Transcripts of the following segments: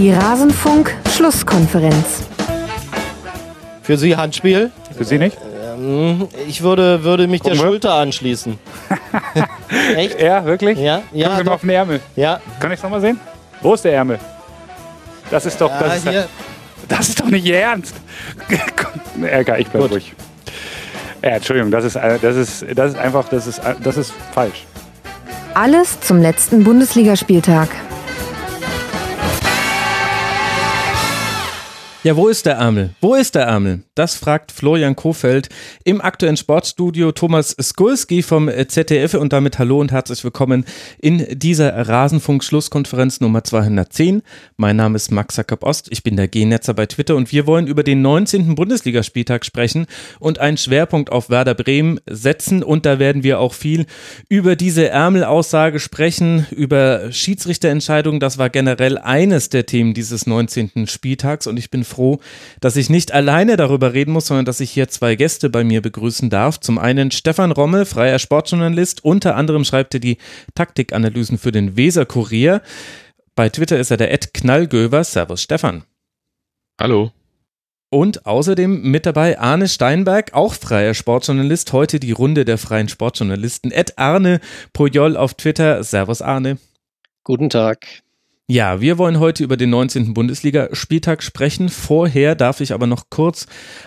Die Rasenfunk-Schlusskonferenz. Für Sie Handspiel? Für Sie nicht? Ähm, ich würde, würde mich Gucken der wir. Schulter anschließen. Echt? Ja, wirklich? Ja, Gucken ja, Sie mal doch. auf den Ärmel. ja. Kann ich es nochmal sehen? Wo ist der Ärmel? Das ist doch, ja das, ist, hier. das ist doch nicht Ihr Ernst. Ärger, ich bleib Gut. ruhig. Ja, Entschuldigung, das ist, äh, das ist, das ist einfach, das ist, äh, das ist falsch. Alles zum letzten Bundesligaspieltag. Ja, wo ist der Ärmel? Wo ist der Ärmel? Das fragt Florian Kofeld im aktuellen Sportstudio Thomas Skulski vom ZDF und damit hallo und herzlich willkommen in dieser Rasenfunk-Schlusskonferenz Nummer 210. Mein Name ist Max Jakob Ost, ich bin der G-Netzer bei Twitter und wir wollen über den 19. Bundesligaspieltag sprechen und einen Schwerpunkt auf Werder Bremen setzen und da werden wir auch viel über diese Ärmelaussage sprechen, über Schiedsrichterentscheidungen. Das war generell eines der Themen dieses 19. Spieltags und ich bin froh, dass ich nicht alleine darüber reden muss, sondern dass ich hier zwei Gäste bei mir begrüßen darf. Zum einen Stefan Rommel, freier Sportjournalist, unter anderem schreibt er die Taktikanalysen für den Weser Kurier. Bei Twitter ist er der Ed Knallgöver. Servus Stefan. Hallo. Und außerdem mit dabei Arne Steinberg, auch freier Sportjournalist. Heute die Runde der freien Sportjournalisten. Ed Arne Pojol auf Twitter. Servus Arne. Guten Tag. Ja, wir wollen heute über den 19. Bundesligaspieltag sprechen. Vorher darf ich aber noch kurz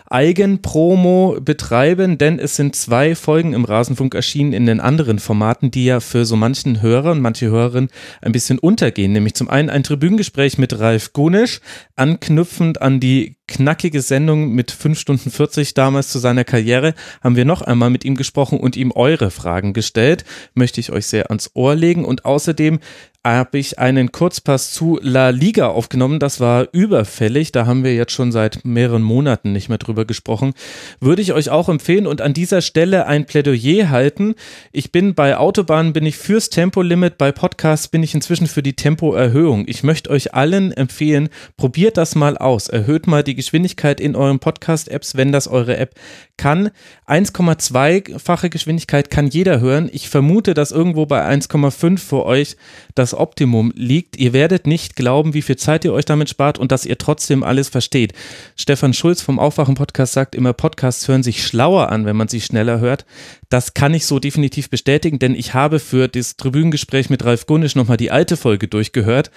Eigenpromo betreiben, denn es sind zwei Folgen im Rasenfunk erschienen in den anderen Formaten, die ja für so manchen Hörer und manche Hörerinnen ein bisschen untergehen. Nämlich zum einen ein Tribünengespräch mit Ralf Gunisch, anknüpfend an die knackige Sendung mit 5 Stunden 40 damals zu seiner Karriere, haben wir noch einmal mit ihm gesprochen und ihm eure Fragen gestellt. Möchte ich euch sehr ans Ohr legen und außerdem habe ich einen Kurzpass zu La Liga aufgenommen. Das war überfällig. Da haben wir jetzt schon seit mehreren Monaten nicht mehr drüber gesprochen. Würde ich euch auch empfehlen und an dieser Stelle ein Plädoyer halten. Ich bin bei Autobahnen bin ich fürs Tempolimit, bei Podcasts bin ich inzwischen für die Tempoerhöhung. Ich möchte euch allen empfehlen, probiert das mal aus. Erhöht mal die Geschwindigkeit in euren Podcast-Apps, wenn das eure App kann. 1,2-fache Geschwindigkeit kann jeder hören. Ich vermute, dass irgendwo bei 1,5 für euch das Optimum liegt. Ihr werdet nicht glauben, wie viel Zeit ihr euch damit spart und dass ihr trotzdem alles versteht. Stefan Schulz vom Aufwachen-Podcast sagt immer, Podcasts hören sich schlauer an, wenn man sie schneller hört. Das kann ich so definitiv bestätigen, denn ich habe für das Tribünengespräch mit Ralf Gunnisch nochmal die alte Folge durchgehört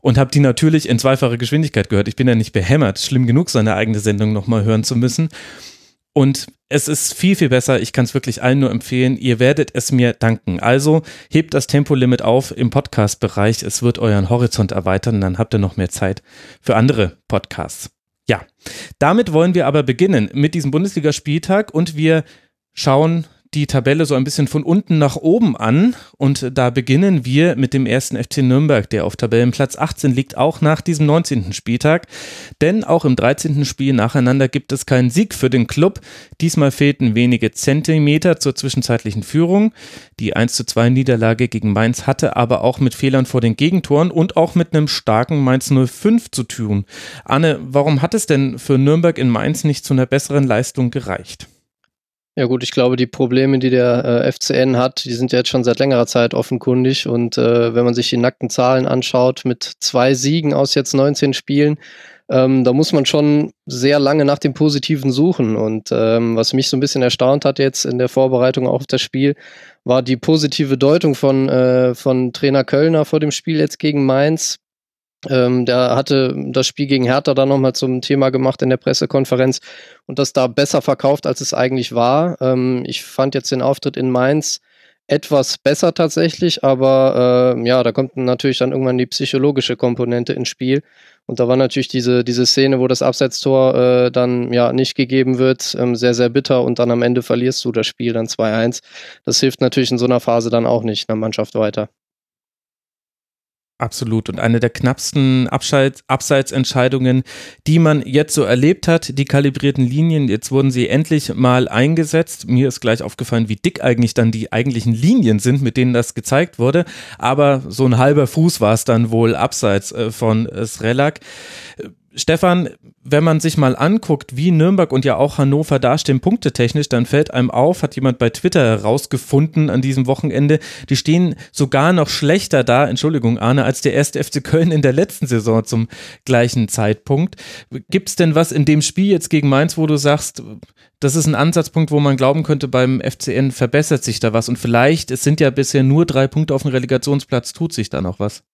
und habe die natürlich in zweifacher Geschwindigkeit gehört. Ich bin ja nicht behämmert. Schlimm genug, seine eigene Sendung nochmal hören zu müssen. Und es ist viel, viel besser. Ich kann es wirklich allen nur empfehlen. Ihr werdet es mir danken. Also hebt das Tempolimit auf im Podcast-Bereich. Es wird euren Horizont erweitern. Dann habt ihr noch mehr Zeit für andere Podcasts. Ja, damit wollen wir aber beginnen mit diesem Bundesligaspieltag und wir schauen die Tabelle so ein bisschen von unten nach oben an und da beginnen wir mit dem ersten FC Nürnberg, der auf Tabellenplatz 18 liegt, auch nach diesem 19. Spieltag. Denn auch im 13. Spiel nacheinander gibt es keinen Sieg für den Club. Diesmal fehlten wenige Zentimeter zur zwischenzeitlichen Führung. Die 1 zu 2 Niederlage gegen Mainz hatte aber auch mit Fehlern vor den Gegentoren und auch mit einem starken Mainz 05 zu tun. Anne, warum hat es denn für Nürnberg in Mainz nicht zu einer besseren Leistung gereicht? Ja gut, ich glaube, die Probleme, die der äh, FCN hat, die sind ja jetzt schon seit längerer Zeit offenkundig. Und äh, wenn man sich die nackten Zahlen anschaut, mit zwei Siegen aus jetzt 19 Spielen, ähm, da muss man schon sehr lange nach dem Positiven suchen. Und ähm, was mich so ein bisschen erstaunt hat jetzt in der Vorbereitung auf das Spiel, war die positive Deutung von, äh, von Trainer Kölner vor dem Spiel jetzt gegen Mainz. Ähm, der hatte das Spiel gegen Hertha dann nochmal zum Thema gemacht in der Pressekonferenz und das da besser verkauft, als es eigentlich war. Ähm, ich fand jetzt den Auftritt in Mainz etwas besser tatsächlich, aber äh, ja, da kommt natürlich dann irgendwann die psychologische Komponente ins Spiel. Und da war natürlich diese, diese Szene, wo das Abseitstor äh, dann ja nicht gegeben wird, ähm, sehr, sehr bitter und dann am Ende verlierst du das Spiel dann 2-1. Das hilft natürlich in so einer Phase dann auch nicht einer Mannschaft weiter. Absolut. Und eine der knappsten Abseits Abseitsentscheidungen, die man jetzt so erlebt hat, die kalibrierten Linien, jetzt wurden sie endlich mal eingesetzt. Mir ist gleich aufgefallen, wie dick eigentlich dann die eigentlichen Linien sind, mit denen das gezeigt wurde. Aber so ein halber Fuß war es dann wohl abseits äh, von äh, Srelak. Stefan, wenn man sich mal anguckt, wie Nürnberg und ja auch Hannover dastehen, punktetechnisch, dann fällt einem auf, hat jemand bei Twitter herausgefunden an diesem Wochenende, die stehen sogar noch schlechter da, Entschuldigung, Arne, als der erste FC Köln in der letzten Saison zum gleichen Zeitpunkt. Gibt es denn was in dem Spiel jetzt gegen Mainz, wo du sagst, das ist ein Ansatzpunkt, wo man glauben könnte, beim FCN verbessert sich da was und vielleicht, es sind ja bisher nur drei Punkte auf dem Relegationsplatz, tut sich da noch was?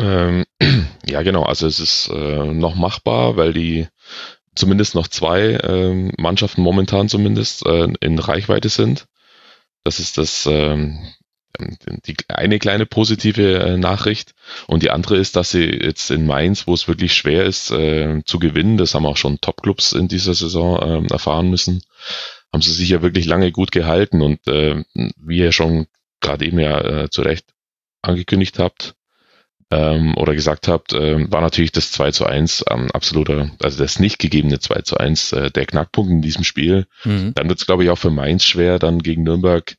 Ähm, ja, genau. Also es ist äh, noch machbar, weil die zumindest noch zwei äh, Mannschaften momentan zumindest äh, in Reichweite sind. Das ist das ähm, die eine kleine positive äh, Nachricht und die andere ist, dass sie jetzt in Mainz, wo es wirklich schwer ist äh, zu gewinnen, das haben auch schon Topclubs in dieser Saison äh, erfahren müssen, haben sie sich ja wirklich lange gut gehalten und äh, wie ihr schon gerade eben ja äh, zu Recht angekündigt habt, ähm, oder gesagt habt, äh, war natürlich das 2 zu 1 ähm, absoluter, also das nicht gegebene 2 zu 1 äh, der Knackpunkt in diesem Spiel. Mhm. Dann wird es, glaube ich, auch für Mainz schwer, dann gegen Nürnberg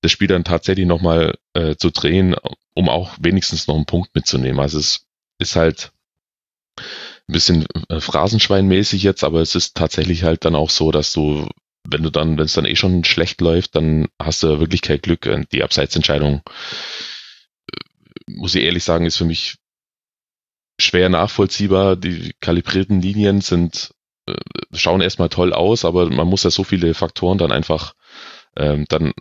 das Spiel dann tatsächlich nochmal äh, zu drehen, um auch wenigstens noch einen Punkt mitzunehmen. Also es ist halt ein bisschen äh, Phrasenschweinmäßig jetzt, aber es ist tatsächlich halt dann auch so, dass du, wenn du dann, wenn es dann eh schon schlecht läuft, dann hast du wirklich kein Glück. Die Abseitsentscheidung muss ich ehrlich sagen, ist für mich schwer nachvollziehbar. Die kalibrierten Linien sind, äh, schauen erstmal toll aus, aber man muss ja so viele Faktoren dann einfach ähm, dann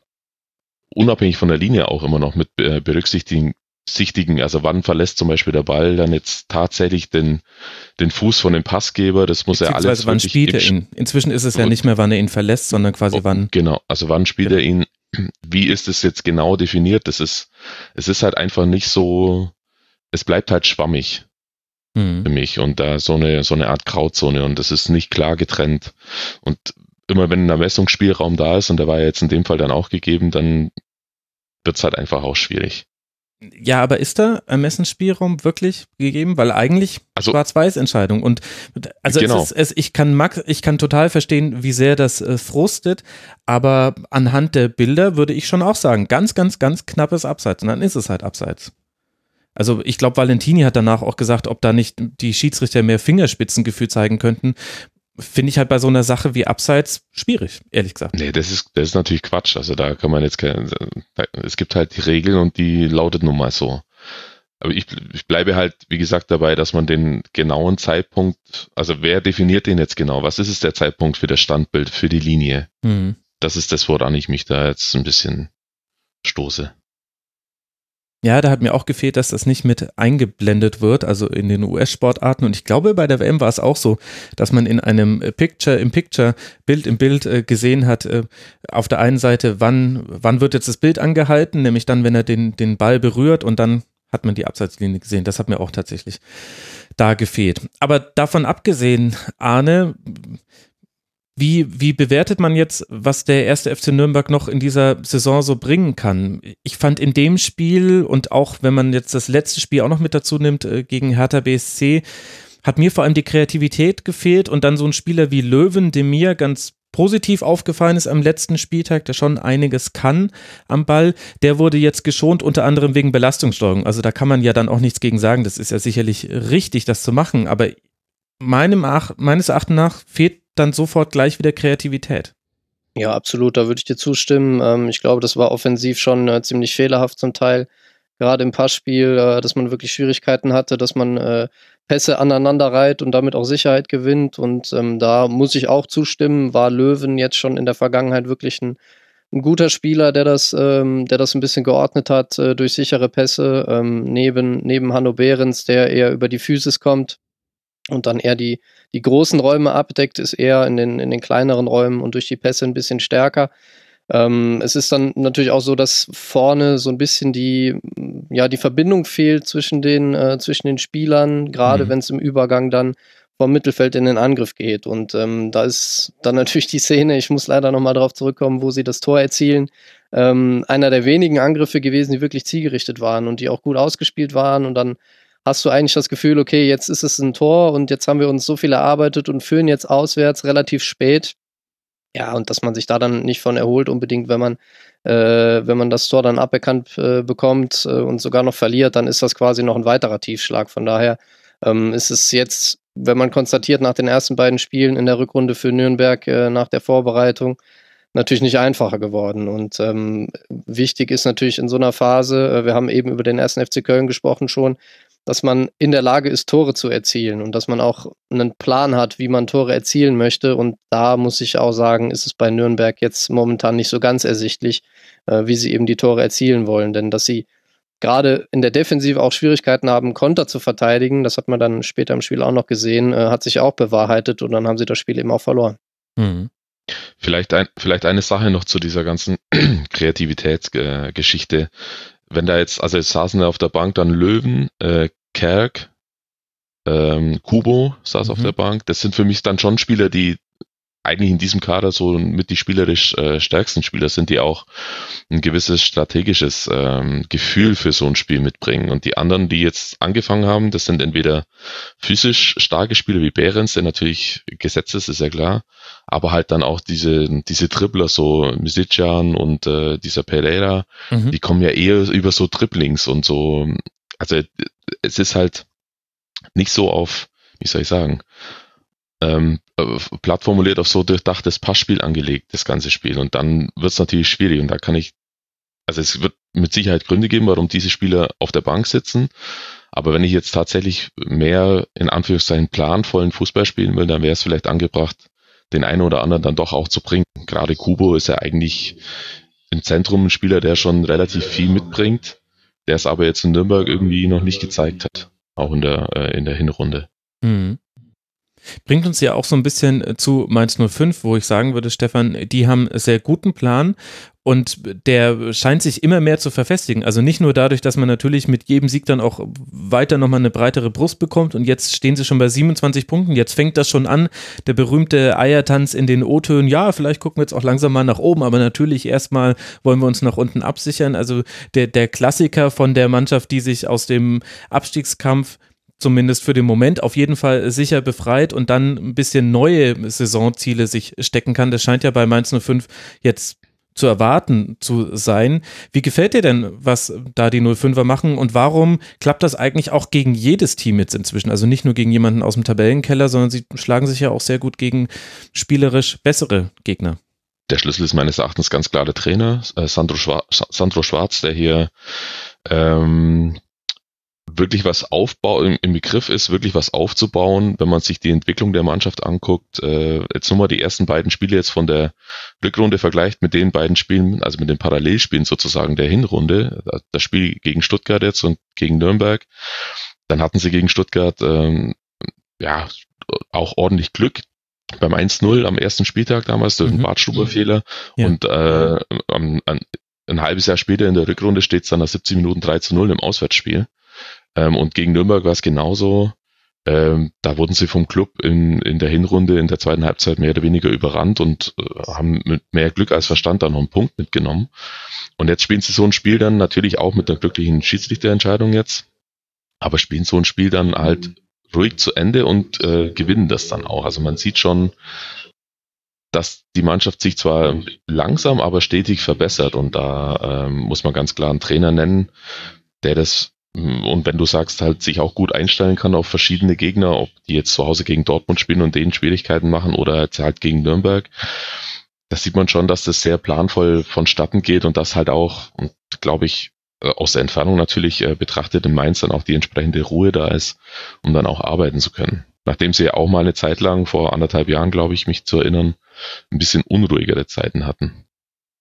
unabhängig von der Linie auch immer noch mit äh, berücksichtigen. Sichtigen, also wann verlässt zum Beispiel der Ball dann jetzt tatsächlich den, den Fuß von dem Passgeber, das muss er alles. Wann spielt er ihn? Inzwischen ist es ja nicht mehr, wann er ihn verlässt, sondern quasi oh, wann. Genau, also wann spielt genau. er ihn wie ist es jetzt genau definiert? Das ist, es ist halt einfach nicht so, es bleibt halt schwammig mhm. für mich und da so eine, so eine Art Grauzone und das ist nicht klar getrennt. Und immer wenn ein Ermessungsspielraum da ist und der war ja jetzt in dem Fall dann auch gegeben, dann wird es halt einfach auch schwierig. Ja, aber ist da Ermessensspielraum wirklich gegeben? Weil eigentlich also, Schwarz-Weiß-Entscheidung. Und also genau. es ist, es, ich kann Max, ich kann total verstehen, wie sehr das äh, frustet, aber anhand der Bilder würde ich schon auch sagen, ganz, ganz, ganz knappes Abseits. Und dann ist es halt Abseits. Also ich glaube, Valentini hat danach auch gesagt, ob da nicht die Schiedsrichter mehr Fingerspitzengefühl zeigen könnten, finde ich halt bei so einer Sache wie Abseits schwierig, ehrlich gesagt. Nee, das ist, das ist natürlich Quatsch. Also da kann man jetzt kein, es gibt halt die Regeln und die lautet nun mal so. Aber ich, ich bleibe halt, wie gesagt, dabei, dass man den genauen Zeitpunkt, also wer definiert den jetzt genau? Was ist es der Zeitpunkt für das Standbild, für die Linie? Mhm. Das ist das, woran ich mich da jetzt ein bisschen stoße. Ja, da hat mir auch gefehlt, dass das nicht mit eingeblendet wird, also in den US-Sportarten. Und ich glaube, bei der WM war es auch so, dass man in einem Picture im Picture, Bild im Bild äh, gesehen hat, äh, auf der einen Seite, wann, wann wird jetzt das Bild angehalten, nämlich dann, wenn er den, den Ball berührt und dann hat man die Abseitslinie gesehen. Das hat mir auch tatsächlich da gefehlt. Aber davon abgesehen, Arne, wie, wie bewertet man jetzt, was der erste FC Nürnberg noch in dieser Saison so bringen kann? Ich fand in dem Spiel und auch wenn man jetzt das letzte Spiel auch noch mit dazu nimmt äh, gegen Hertha BSC, hat mir vor allem die Kreativität gefehlt und dann so ein Spieler wie Löwen, dem mir ganz positiv aufgefallen ist am letzten Spieltag, der schon einiges kann am Ball, der wurde jetzt geschont, unter anderem wegen Belastungssteuerung. Also da kann man ja dann auch nichts gegen sagen. Das ist ja sicherlich richtig, das zu machen, aber meinem, meines Erachtens nach fehlt dann sofort gleich wieder Kreativität. Ja, absolut, da würde ich dir zustimmen. Ähm, ich glaube, das war offensiv schon äh, ziemlich fehlerhaft zum Teil. Gerade im Passspiel, äh, dass man wirklich Schwierigkeiten hatte, dass man äh, Pässe aneinander reiht und damit auch Sicherheit gewinnt. Und ähm, da muss ich auch zustimmen, war Löwen jetzt schon in der Vergangenheit wirklich ein, ein guter Spieler, der das, ähm, der das ein bisschen geordnet hat durch sichere Pässe, neben, neben Hanno Behrens, der eher über die Physis kommt und dann eher die, die großen Räume abdeckt, ist eher in den, in den kleineren Räumen und durch die Pässe ein bisschen stärker. Ähm, es ist dann natürlich auch so, dass vorne so ein bisschen die, ja, die Verbindung fehlt zwischen den, äh, zwischen den Spielern, gerade mhm. wenn es im Übergang dann vom Mittelfeld in den Angriff geht. Und ähm, da ist dann natürlich die Szene, ich muss leider nochmal darauf zurückkommen, wo sie das Tor erzielen. Ähm, einer der wenigen Angriffe gewesen, die wirklich zielgerichtet waren und die auch gut ausgespielt waren und dann hast du eigentlich das Gefühl, okay, jetzt ist es ein Tor und jetzt haben wir uns so viel erarbeitet und führen jetzt auswärts relativ spät. Ja, und dass man sich da dann nicht von erholt, unbedingt, wenn man, äh, wenn man das Tor dann aberkannt äh, bekommt äh, und sogar noch verliert, dann ist das quasi noch ein weiterer Tiefschlag. Von daher Ähm, es ist jetzt, wenn man konstatiert, nach den ersten beiden Spielen in der Rückrunde für Nürnberg äh, nach der Vorbereitung, natürlich nicht einfacher geworden. Und ähm, wichtig ist natürlich in so einer Phase, äh, wir haben eben über den ersten FC Köln gesprochen schon, dass man in der Lage ist, Tore zu erzielen und dass man auch einen Plan hat, wie man Tore erzielen möchte. Und da muss ich auch sagen, ist es bei Nürnberg jetzt momentan nicht so ganz ersichtlich, äh, wie sie eben die Tore erzielen wollen. Denn dass sie gerade in der Defensive auch Schwierigkeiten haben, Konter zu verteidigen, das hat man dann später im Spiel auch noch gesehen, äh, hat sich auch bewahrheitet und dann haben sie das Spiel eben auch verloren. Mhm. Vielleicht, ein, vielleicht eine Sache noch zu dieser ganzen Kreativitätsgeschichte. Wenn da jetzt, also jetzt saßen da auf der Bank dann Löwen, äh, Kerk, ähm, Kubo saß mhm. auf der Bank. Das sind für mich dann schon Spieler, die eigentlich in diesem Kader so mit die spielerisch äh, stärksten Spieler sind, die auch ein gewisses strategisches ähm, Gefühl für so ein Spiel mitbringen. Und die anderen, die jetzt angefangen haben, das sind entweder physisch starke Spieler wie Behrens, der natürlich gesetzt ist, ist ja klar, aber halt dann auch diese, diese Dribbler, so Misicjan und äh, dieser Pereira, mhm. die kommen ja eher über so Dribblings und so, also es ist halt nicht so auf, wie soll ich sagen, ähm, äh, platt formuliert auf so durchdachtes Passspiel angelegt, das ganze Spiel. Und dann wird es natürlich schwierig. Und da kann ich, also es wird mit Sicherheit Gründe geben, warum diese Spieler auf der Bank sitzen. Aber wenn ich jetzt tatsächlich mehr in Anführungszeichen planvollen Fußball spielen will, dann wäre es vielleicht angebracht, den einen oder anderen dann doch auch zu bringen. Gerade Kubo ist ja eigentlich im Zentrum ein Spieler, der schon relativ viel mitbringt, der es aber jetzt in Nürnberg irgendwie noch nicht gezeigt hat, auch in der, äh, in der Hinrunde. Mhm. Bringt uns ja auch so ein bisschen äh, zu Mainz 05, wo ich sagen würde, Stefan, die haben einen sehr guten Plan und der scheint sich immer mehr zu verfestigen. Also nicht nur dadurch, dass man natürlich mit jedem Sieg dann auch weiter nochmal eine breitere Brust bekommt und jetzt stehen sie schon bei 27 Punkten. Jetzt fängt das schon an, der berühmte Eiertanz in den O-Tönen. Ja, vielleicht gucken wir jetzt auch langsam mal nach oben, aber natürlich erstmal wollen wir uns nach unten absichern. Also der, der Klassiker von der Mannschaft, die sich aus dem Abstiegskampf zumindest für den Moment auf jeden Fall sicher befreit und dann ein bisschen neue Saisonziele sich stecken kann. Das scheint ja bei Mainz 05 jetzt zu erwarten zu sein. Wie gefällt dir denn, was da die 05er machen und warum klappt das eigentlich auch gegen jedes Team jetzt inzwischen? Also nicht nur gegen jemanden aus dem Tabellenkeller, sondern sie schlagen sich ja auch sehr gut gegen spielerisch bessere Gegner. Der Schlüssel ist meines Erachtens ganz klar der Trainer, äh, Sandro, Schwarz, Sandro Schwarz, der hier ähm, wirklich was aufbau im, im, Begriff ist, wirklich was aufzubauen, wenn man sich die Entwicklung der Mannschaft anguckt. Äh, jetzt nochmal die ersten beiden Spiele jetzt von der Rückrunde vergleicht mit den beiden Spielen, also mit den Parallelspielen sozusagen der Hinrunde, das Spiel gegen Stuttgart jetzt und gegen Nürnberg. Dann hatten sie gegen Stuttgart ähm, ja auch ordentlich Glück beim 1-0 am ersten Spieltag damals durch einen mhm. Bartstuber-Fehler ja. und äh, ein, ein halbes Jahr später in der Rückrunde steht es dann nach 17 Minuten 3 zu 0 im Auswärtsspiel. Ähm, und gegen Nürnberg war es genauso. Ähm, da wurden sie vom Club in, in der Hinrunde, in der zweiten Halbzeit mehr oder weniger überrannt und äh, haben mit mehr Glück als Verstand dann noch einen Punkt mitgenommen. Und jetzt spielen sie so ein Spiel dann natürlich auch mit einer glücklichen Schiedsrichterentscheidung jetzt, aber spielen so ein Spiel dann halt mhm. ruhig zu Ende und äh, gewinnen das dann auch. Also man sieht schon, dass die Mannschaft sich zwar langsam, aber stetig verbessert und da ähm, muss man ganz klar einen Trainer nennen, der das und wenn du sagst, halt sich auch gut einstellen kann auf verschiedene Gegner, ob die jetzt zu Hause gegen Dortmund spielen und denen Schwierigkeiten machen oder jetzt halt gegen Nürnberg, da sieht man schon, dass das sehr planvoll vonstatten geht und das halt auch, und glaube ich, äh, aus der Entfernung natürlich äh, betrachtet in Mainz dann auch die entsprechende Ruhe da ist, um dann auch arbeiten zu können. Nachdem sie ja auch mal eine Zeit lang, vor anderthalb Jahren, glaube ich, mich zu erinnern, ein bisschen unruhigere Zeiten hatten.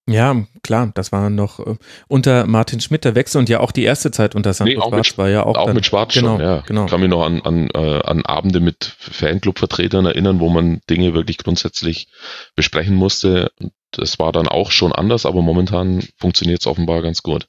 Ja, klar, das war noch äh, unter Martin Schmidt der Wechsel und ja auch die erste Zeit unter Sandro nee, Schwarz mit, war ja auch. Auch dann, mit Schwarz genau, schon, ja. Genau. Ich kann mich noch an, an, äh, an Abende mit Fanclub-Vertretern erinnern, wo man Dinge wirklich grundsätzlich besprechen musste. Das war dann auch schon anders, aber momentan funktioniert es offenbar ganz gut.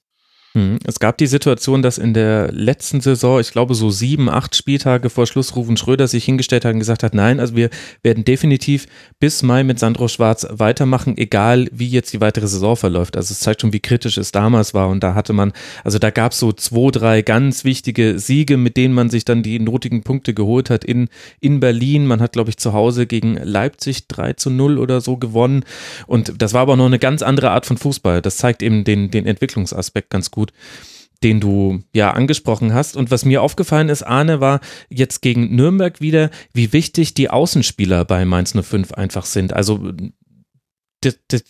Hm. Es gab die Situation, dass in der letzten Saison, ich glaube so sieben, acht Spieltage vor Schluss Rufen Schröder sich hingestellt hat und gesagt hat, nein, also wir werden definitiv bis Mai mit Sandro Schwarz weitermachen, egal wie jetzt die weitere Saison verläuft. Also es zeigt schon, wie kritisch es damals war und da hatte man, also da gab es so zwei, drei ganz wichtige Siege, mit denen man sich dann die notigen Punkte geholt hat in, in Berlin. Man hat, glaube ich, zu Hause gegen Leipzig 3 zu 0 oder so gewonnen und das war aber noch eine ganz andere Art von Fußball. Das zeigt eben den, den Entwicklungsaspekt ganz gut gut. den du ja angesprochen hast. Und was mir aufgefallen ist, Arne, war jetzt gegen Nürnberg wieder, wie wichtig die Außenspieler bei Mainz 05 einfach sind. Also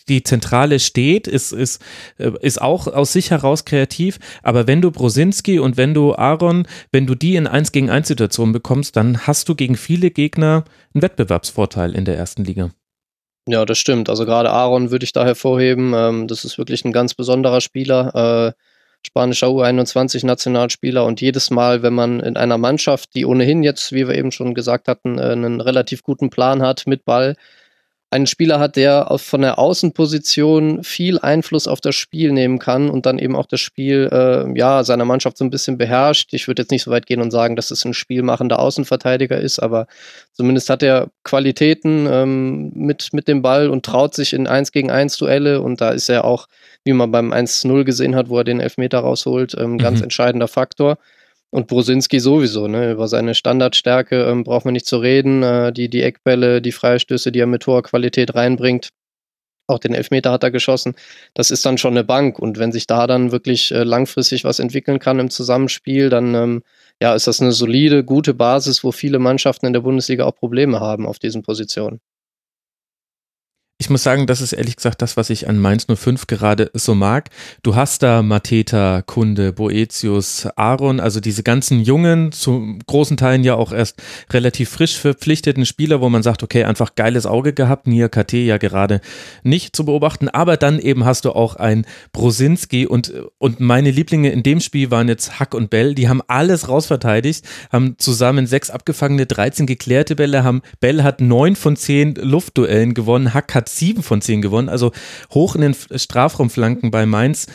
die, Zentrale steht, ist, ist, äh, ist auch aus sich heraus kreativ, aber wenn du Brosinski und wenn du Aaron, wenn du die in 1 gegen 1 Situationen bekommst, dann hast du gegen viele Gegner einen Wettbewerbsvorteil in der ersten Liga. Ja, das stimmt. Also gerade Aaron würde ich da hervorheben. Ähm, das ist wirklich ein ganz besonderer Spieler. Spanischer U21-Nationalspieler und jedes Mal, wenn man in einer Mannschaft, die ohnehin jetzt, wie wir eben schon gesagt hatten, äh, einen relativ guten Plan hat mit Ball, einen Spieler hat, der von der Außenposition viel Einfluss auf das Spiel nehmen kann und dann eben auch das Spiel äh, ja seiner Mannschaft so ein bisschen beherrscht. Ich würde jetzt nicht so weit gehen und sagen, dass es ein spielmachender Außenverteidiger ist, aber zumindest hat er Qualitäten ähm, mit, mit dem Ball und traut sich in 1 gegen 1 Duelle und da ist er auch, wie man beim 1-0 gesehen hat, wo er den Elfmeter rausholt, ähm, ganz mhm. entscheidender Faktor. Und Brosinski sowieso, ne? Über seine Standardstärke ähm, braucht man nicht zu reden. Äh, die, die Eckbälle, die Freistöße, die er mit hoher Qualität reinbringt. Auch den Elfmeter hat er geschossen. Das ist dann schon eine Bank. Und wenn sich da dann wirklich äh, langfristig was entwickeln kann im Zusammenspiel, dann ähm, ja, ist das eine solide, gute Basis, wo viele Mannschaften in der Bundesliga auch Probleme haben auf diesen Positionen. Ich muss sagen, das ist ehrlich gesagt das, was ich an Mainz 05 gerade so mag. Du hast da Mateta, Kunde, Boetius, Aaron, also diese ganzen jungen, zu großen Teilen ja auch erst relativ frisch verpflichteten Spieler, wo man sagt, okay, einfach geiles Auge gehabt, Nia KT ja gerade nicht zu beobachten, aber dann eben hast du auch ein Brosinski und, und meine Lieblinge in dem Spiel waren jetzt Hack und Bell, die haben alles rausverteidigt, haben zusammen sechs abgefangene, 13 geklärte Bälle, haben, Bell hat neun von zehn Luftduellen gewonnen, Hack hat hat sieben von zehn gewonnen, also hoch in den Strafraumflanken bei Mainz.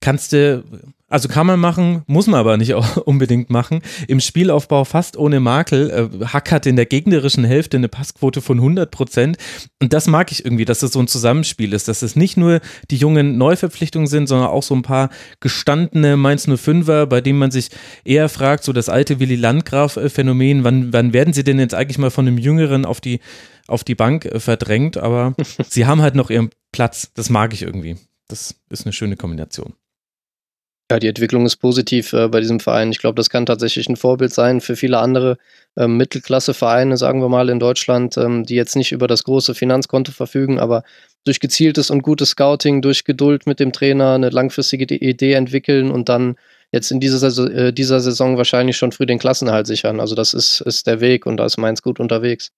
Kannst du, also kann man machen, muss man aber nicht unbedingt machen. Im Spielaufbau fast ohne Makel. Äh, Hack hat in der gegnerischen Hälfte eine Passquote von 100 Prozent. Und das mag ich irgendwie, dass es so ein Zusammenspiel ist, dass es nicht nur die jungen Neuverpflichtungen sind, sondern auch so ein paar gestandene Mainz 05er, bei denen man sich eher fragt, so das alte Willy Landgraf-Phänomen, wann, wann werden sie denn jetzt eigentlich mal von einem Jüngeren auf die auf die Bank äh, verdrängt, aber sie haben halt noch ihren Platz. Das mag ich irgendwie. Das ist eine schöne Kombination. Ja, die Entwicklung ist positiv äh, bei diesem Verein. Ich glaube, das kann tatsächlich ein Vorbild sein für viele andere ähm, Mittelklasse-Vereine, sagen wir mal, in Deutschland, ähm, die jetzt nicht über das große Finanzkonto verfügen, aber durch gezieltes und gutes Scouting, durch Geduld mit dem Trainer eine langfristige Idee entwickeln und dann jetzt in dieser, Saison, äh, dieser Saison wahrscheinlich schon früh den Klassenhalt sichern. Also das ist, ist der Weg und da ist Mainz gut unterwegs.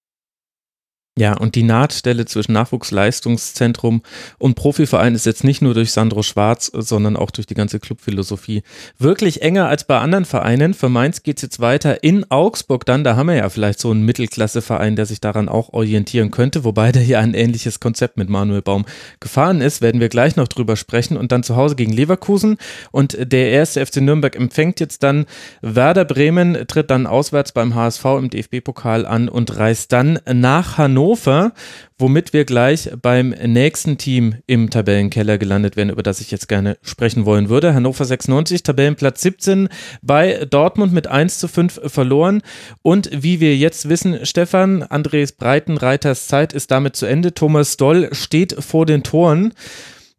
Ja, und die Nahtstelle zwischen Nachwuchsleistungszentrum und Profiverein ist jetzt nicht nur durch Sandro Schwarz, sondern auch durch die ganze Clubphilosophie wirklich enger als bei anderen Vereinen. Für Mainz geht es jetzt weiter in Augsburg dann. Da haben wir ja vielleicht so einen Mittelklasseverein, der sich daran auch orientieren könnte, wobei der hier ein ähnliches Konzept mit Manuel Baum gefahren ist. Werden wir gleich noch drüber sprechen. Und dann zu Hause gegen Leverkusen. Und der erste FC Nürnberg empfängt jetzt dann Werder Bremen, tritt dann auswärts beim HSV im DFB-Pokal an und reist dann nach Hannover Hannover, womit wir gleich beim nächsten Team im Tabellenkeller gelandet werden, über das ich jetzt gerne sprechen wollen würde. Hannover 96, Tabellenplatz 17, bei Dortmund mit 1 zu 5 verloren. Und wie wir jetzt wissen, Stefan, Andres Breitenreiters Zeit ist damit zu Ende. Thomas Doll steht vor den Toren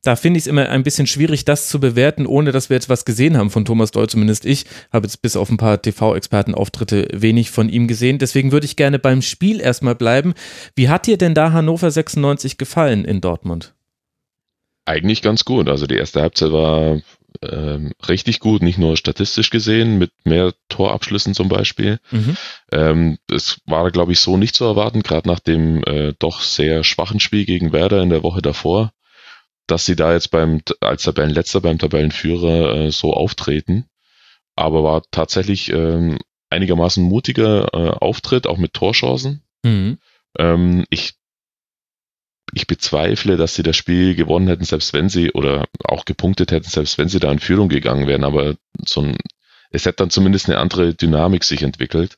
da finde ich es immer ein bisschen schwierig, das zu bewerten, ohne dass wir jetzt was gesehen haben von Thomas Doll, zumindest ich. Habe jetzt bis auf ein paar TV-Expertenauftritte wenig von ihm gesehen. Deswegen würde ich gerne beim Spiel erstmal bleiben. Wie hat dir denn da Hannover 96 gefallen in Dortmund? Eigentlich ganz gut. Also die erste Halbzeit war ähm, richtig gut, nicht nur statistisch gesehen, mit mehr Torabschlüssen zum Beispiel. Mhm. Ähm, das war, glaube ich, so nicht zu erwarten, gerade nach dem äh, doch sehr schwachen Spiel gegen Werder in der Woche davor dass sie da jetzt beim als Tabellenletzter beim Tabellenführer äh, so auftreten. Aber war tatsächlich ähm, einigermaßen mutiger äh, Auftritt, auch mit Torchancen. Mhm. Ähm, ich, ich bezweifle, dass sie das Spiel gewonnen hätten, selbst wenn sie, oder auch gepunktet hätten, selbst wenn sie da in Führung gegangen wären. Aber so ein, es hätte dann zumindest eine andere Dynamik sich entwickelt.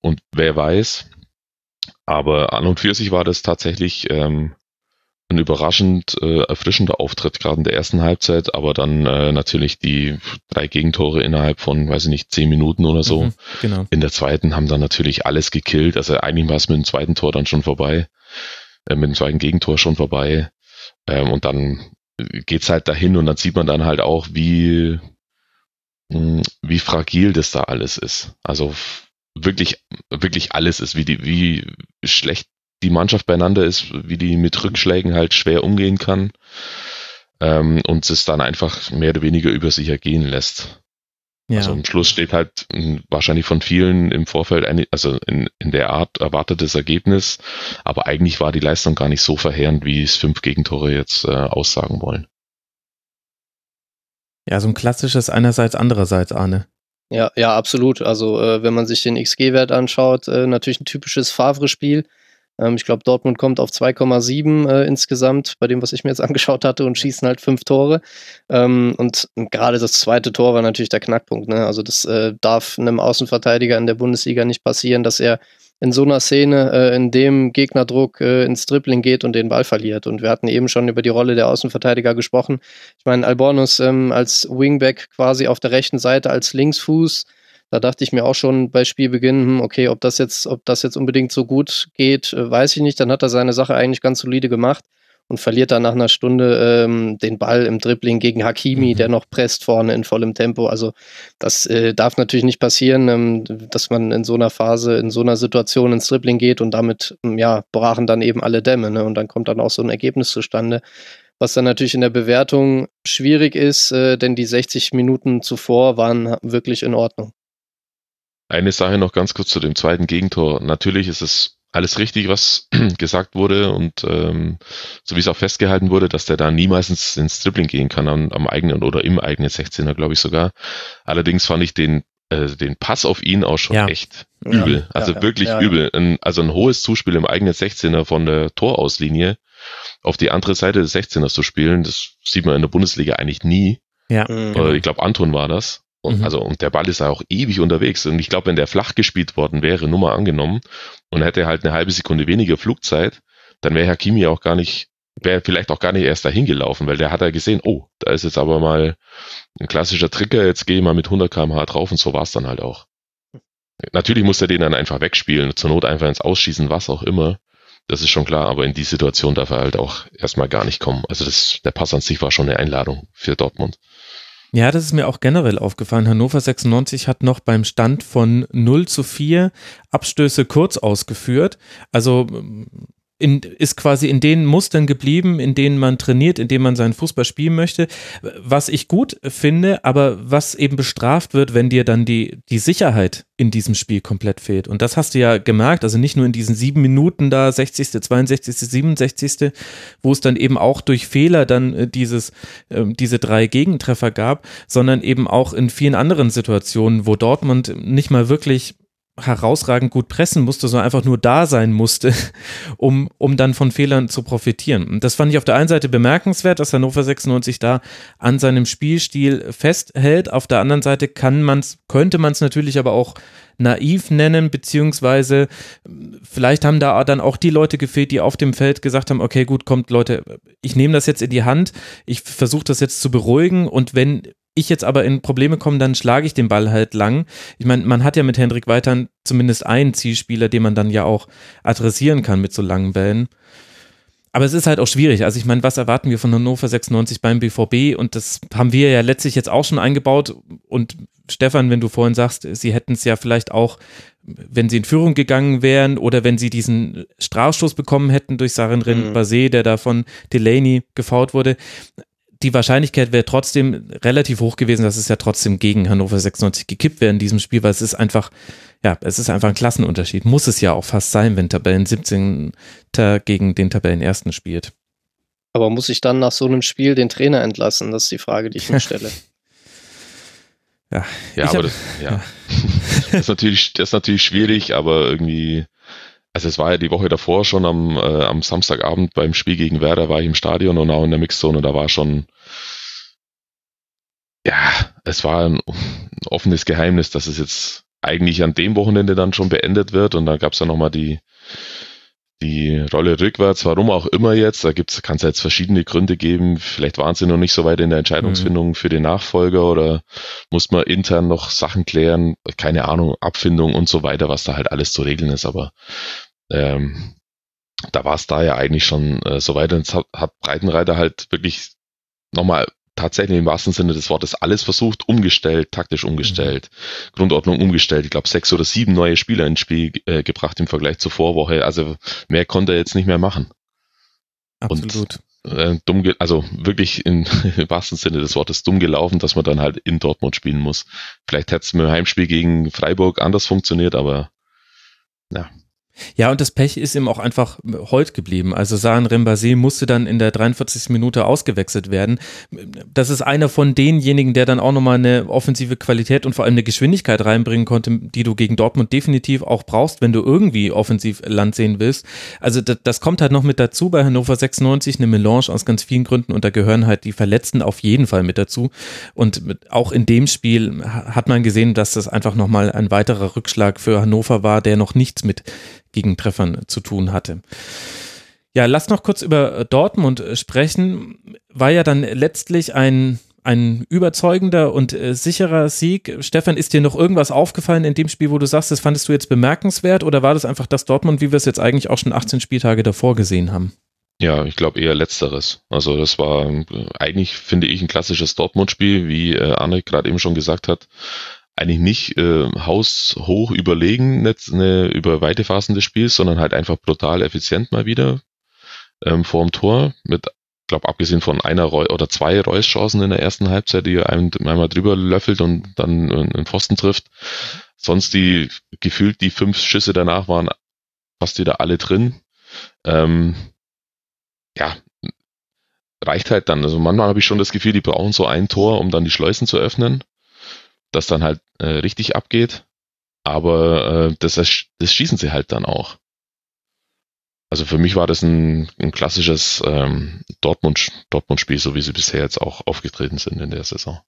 Und wer weiß. Aber an und für sich war das tatsächlich ähm, ein überraschend äh, erfrischender Auftritt, gerade in der ersten Halbzeit, aber dann äh, natürlich die drei Gegentore innerhalb von, weiß ich nicht, zehn Minuten oder so. Mhm, genau. In der zweiten haben dann natürlich alles gekillt. Also eigentlich war es mit dem zweiten Tor dann schon vorbei, äh, mit dem zweiten Gegentor schon vorbei. Ähm, und dann geht's halt dahin und dann sieht man dann halt auch, wie mh, wie fragil das da alles ist. Also wirklich, wirklich alles ist, wie die, wie schlecht die Mannschaft beieinander ist, wie die mit Rückschlägen halt schwer umgehen kann ähm, und es dann einfach mehr oder weniger über sich ergehen lässt. Ja. Also am Schluss steht halt wahrscheinlich von vielen im Vorfeld, eine, also in, in der Art erwartetes Ergebnis, aber eigentlich war die Leistung gar nicht so verheerend, wie es fünf Gegentore jetzt äh, aussagen wollen. Ja, so ein klassisches einerseits, andererseits, Arne. Ja, ja, absolut. Also äh, wenn man sich den XG-Wert anschaut, äh, natürlich ein typisches Favre-Spiel. Ähm, ich glaube, Dortmund kommt auf 2,7 äh, insgesamt, bei dem, was ich mir jetzt angeschaut hatte, und schießen halt fünf Tore. Ähm, und gerade das zweite Tor war natürlich der Knackpunkt. Ne? Also das äh, darf einem Außenverteidiger in der Bundesliga nicht passieren, dass er in so einer Szene, äh, in dem Gegnerdruck äh, ins Dribbling geht und den Ball verliert. Und wir hatten eben schon über die Rolle der Außenverteidiger gesprochen. Ich meine, Albornoz ähm, als Wingback quasi auf der rechten Seite als Linksfuß da dachte ich mir auch schon bei Spielbeginn, hm, okay, ob das jetzt, ob das jetzt unbedingt so gut geht, äh, weiß ich nicht. Dann hat er seine Sache eigentlich ganz solide gemacht und verliert dann nach einer Stunde ähm, den Ball im Dribbling gegen Hakimi, mhm. der noch presst vorne in vollem Tempo. Also das äh, darf natürlich nicht passieren, ähm, dass man in so einer Phase, in so einer Situation ins Dribbling geht und damit, ähm, ja, brachen dann eben alle Dämme. Ne? Und dann kommt dann auch so ein Ergebnis zustande. Was dann natürlich in der Bewertung schwierig ist, äh, denn die 60 Minuten zuvor waren wirklich in Ordnung. Eine Sache noch ganz kurz zu dem zweiten Gegentor. Natürlich ist es alles richtig, was gesagt wurde und ähm, so wie es auch festgehalten wurde, dass der da niemals ins, ins Dribbling gehen kann am, am eigenen oder im eigenen 16er, glaube ich sogar. Allerdings fand ich den äh, den Pass auf ihn auch schon ja. echt übel. Ja, also ja, wirklich übel. Ein, also ein hohes Zuspiel im eigenen 16er von der Torauslinie auf die andere Seite des 16ers zu spielen, das sieht man in der Bundesliga eigentlich nie. Ja. Äh, ich glaube, Anton war das. Und, mhm. also, und der Ball ist auch ewig unterwegs. Und ich glaube, wenn der flach gespielt worden wäre, Nummer angenommen, und hätte halt eine halbe Sekunde weniger Flugzeit, dann wäre Hakimi auch gar nicht, wäre vielleicht auch gar nicht erst dahin gelaufen, weil der hat ja gesehen, oh, da ist jetzt aber mal ein klassischer Trigger, jetzt gehe ich mal mit 100 kmh drauf und so war es dann halt auch. Natürlich muss er den dann einfach wegspielen, zur Not einfach ins Ausschießen, was auch immer. Das ist schon klar, aber in die Situation darf er halt auch erstmal gar nicht kommen. Also das, der Pass an sich war schon eine Einladung für Dortmund. Ja, das ist mir auch generell aufgefallen. Hannover 96 hat noch beim Stand von 0 zu 4 Abstöße kurz ausgeführt. Also in, ist quasi in den Mustern geblieben, in denen man trainiert, in denen man seinen Fußball spielen möchte, was ich gut finde, aber was eben bestraft wird, wenn dir dann die, die Sicherheit in diesem Spiel komplett fehlt. Und das hast du ja gemerkt, also nicht nur in diesen sieben Minuten da, 60., 62., 67., wo es dann eben auch durch Fehler dann äh, dieses, äh, diese drei Gegentreffer gab, sondern eben auch in vielen anderen Situationen, wo Dortmund nicht mal wirklich herausragend gut pressen musste, sondern einfach nur da sein musste, um, um dann von Fehlern zu profitieren. Und das fand ich auf der einen Seite bemerkenswert, dass Hannover 96 da an seinem Spielstil festhält. Auf der anderen Seite kann man's, könnte man es natürlich aber auch naiv nennen, beziehungsweise vielleicht haben da dann auch die Leute gefehlt, die auf dem Feld gesagt haben, okay, gut, kommt Leute, ich nehme das jetzt in die Hand, ich versuche das jetzt zu beruhigen und wenn ich jetzt aber in Probleme komme, dann schlage ich den Ball halt lang. Ich meine, man hat ja mit Hendrik Weitern zumindest einen Zielspieler, den man dann ja auch adressieren kann mit so langen Bällen. Aber es ist halt auch schwierig. Also ich meine, was erwarten wir von Hannover 96 beim BVB? Und das haben wir ja letztlich jetzt auch schon eingebaut. Und Stefan, wenn du vorhin sagst, sie hätten es ja vielleicht auch, wenn sie in Führung gegangen wären oder wenn sie diesen Strafstoß bekommen hätten durch Sarin mhm. Basé, der da von Delaney gefault wurde, die Wahrscheinlichkeit wäre trotzdem relativ hoch gewesen, dass es ja trotzdem gegen Hannover 96 gekippt wäre in diesem Spiel, weil es ist einfach, ja, es ist einfach ein Klassenunterschied. Muss es ja auch fast sein, wenn Tabellen 17. gegen den Tabellen 1. spielt. Aber muss ich dann nach so einem Spiel den Trainer entlassen? Das ist die Frage, die ich mir stelle. ja, ja aber hab, das, ja. das, ist natürlich, das ist natürlich schwierig, aber irgendwie also es war ja die Woche davor schon am, äh, am Samstagabend beim Spiel gegen Werder war ich im Stadion und auch in der Mixzone. Da war schon, ja, es war ein, ein offenes Geheimnis, dass es jetzt eigentlich an dem Wochenende dann schon beendet wird. Und dann gab es ja nochmal die, die Rolle rückwärts, warum auch immer jetzt, da gibt's, kann es jetzt verschiedene Gründe geben. Vielleicht waren sie noch nicht so weit in der Entscheidungsfindung mhm. für den Nachfolger oder muss man intern noch Sachen klären, keine Ahnung, Abfindung und so weiter, was da halt alles zu regeln ist. Aber ähm, da war es da ja eigentlich schon äh, so weit und hat, hat Breitenreiter halt wirklich nochmal tatsächlich im wahrsten Sinne des Wortes alles versucht, umgestellt, taktisch umgestellt, mhm. Grundordnung umgestellt. Ich glaube, sechs oder sieben neue Spieler ins Spiel äh, gebracht im Vergleich zur Vorwoche. Also mehr konnte er jetzt nicht mehr machen. Absolut. Und, äh, dumm, also wirklich in, im wahrsten Sinne des Wortes dumm gelaufen, dass man dann halt in Dortmund spielen muss. Vielleicht hätte es mit dem Heimspiel gegen Freiburg anders funktioniert, aber ja, ja, und das Pech ist ihm auch einfach heut geblieben. Also Saan Rembase musste dann in der 43. Minute ausgewechselt werden. Das ist einer von denjenigen, der dann auch nochmal eine offensive Qualität und vor allem eine Geschwindigkeit reinbringen konnte, die du gegen Dortmund definitiv auch brauchst, wenn du irgendwie offensiv Land sehen willst. Also das, das kommt halt noch mit dazu bei Hannover 96, eine Melange aus ganz vielen Gründen und da gehören halt die Verletzten auf jeden Fall mit dazu. Und auch in dem Spiel hat man gesehen, dass das einfach nochmal ein weiterer Rückschlag für Hannover war, der noch nichts mit Gegentreffern zu tun hatte. Ja, lass noch kurz über Dortmund sprechen. War ja dann letztlich ein, ein überzeugender und äh, sicherer Sieg. Stefan, ist dir noch irgendwas aufgefallen in dem Spiel, wo du sagst, das fandest du jetzt bemerkenswert oder war das einfach das Dortmund, wie wir es jetzt eigentlich auch schon 18 Spieltage davor gesehen haben? Ja, ich glaube eher letzteres. Also das war äh, eigentlich, finde ich, ein klassisches Dortmund-Spiel, wie äh, Arne gerade eben schon gesagt hat eigentlich nicht äh, haushoch überlegen, nicht eine, über weite Phasen des Spiels, sondern halt einfach brutal effizient mal wieder ähm, vor dem Tor mit glaube abgesehen von einer Reu oder zwei Reus-Chancen in der ersten Halbzeit, die er einmal drüber löffelt und dann einen Pfosten trifft. Sonst die gefühlt die fünf Schüsse danach waren fast wieder alle drin. Ähm, ja, reicht halt dann. Also manchmal habe ich schon das Gefühl, die brauchen so ein Tor, um dann die Schleusen zu öffnen das dann halt äh, richtig abgeht. Aber äh, das, das schießen sie halt dann auch. Also für mich war das ein, ein klassisches ähm, Dortmund, Dortmund-Spiel, so wie sie bisher jetzt auch aufgetreten sind in der Saison.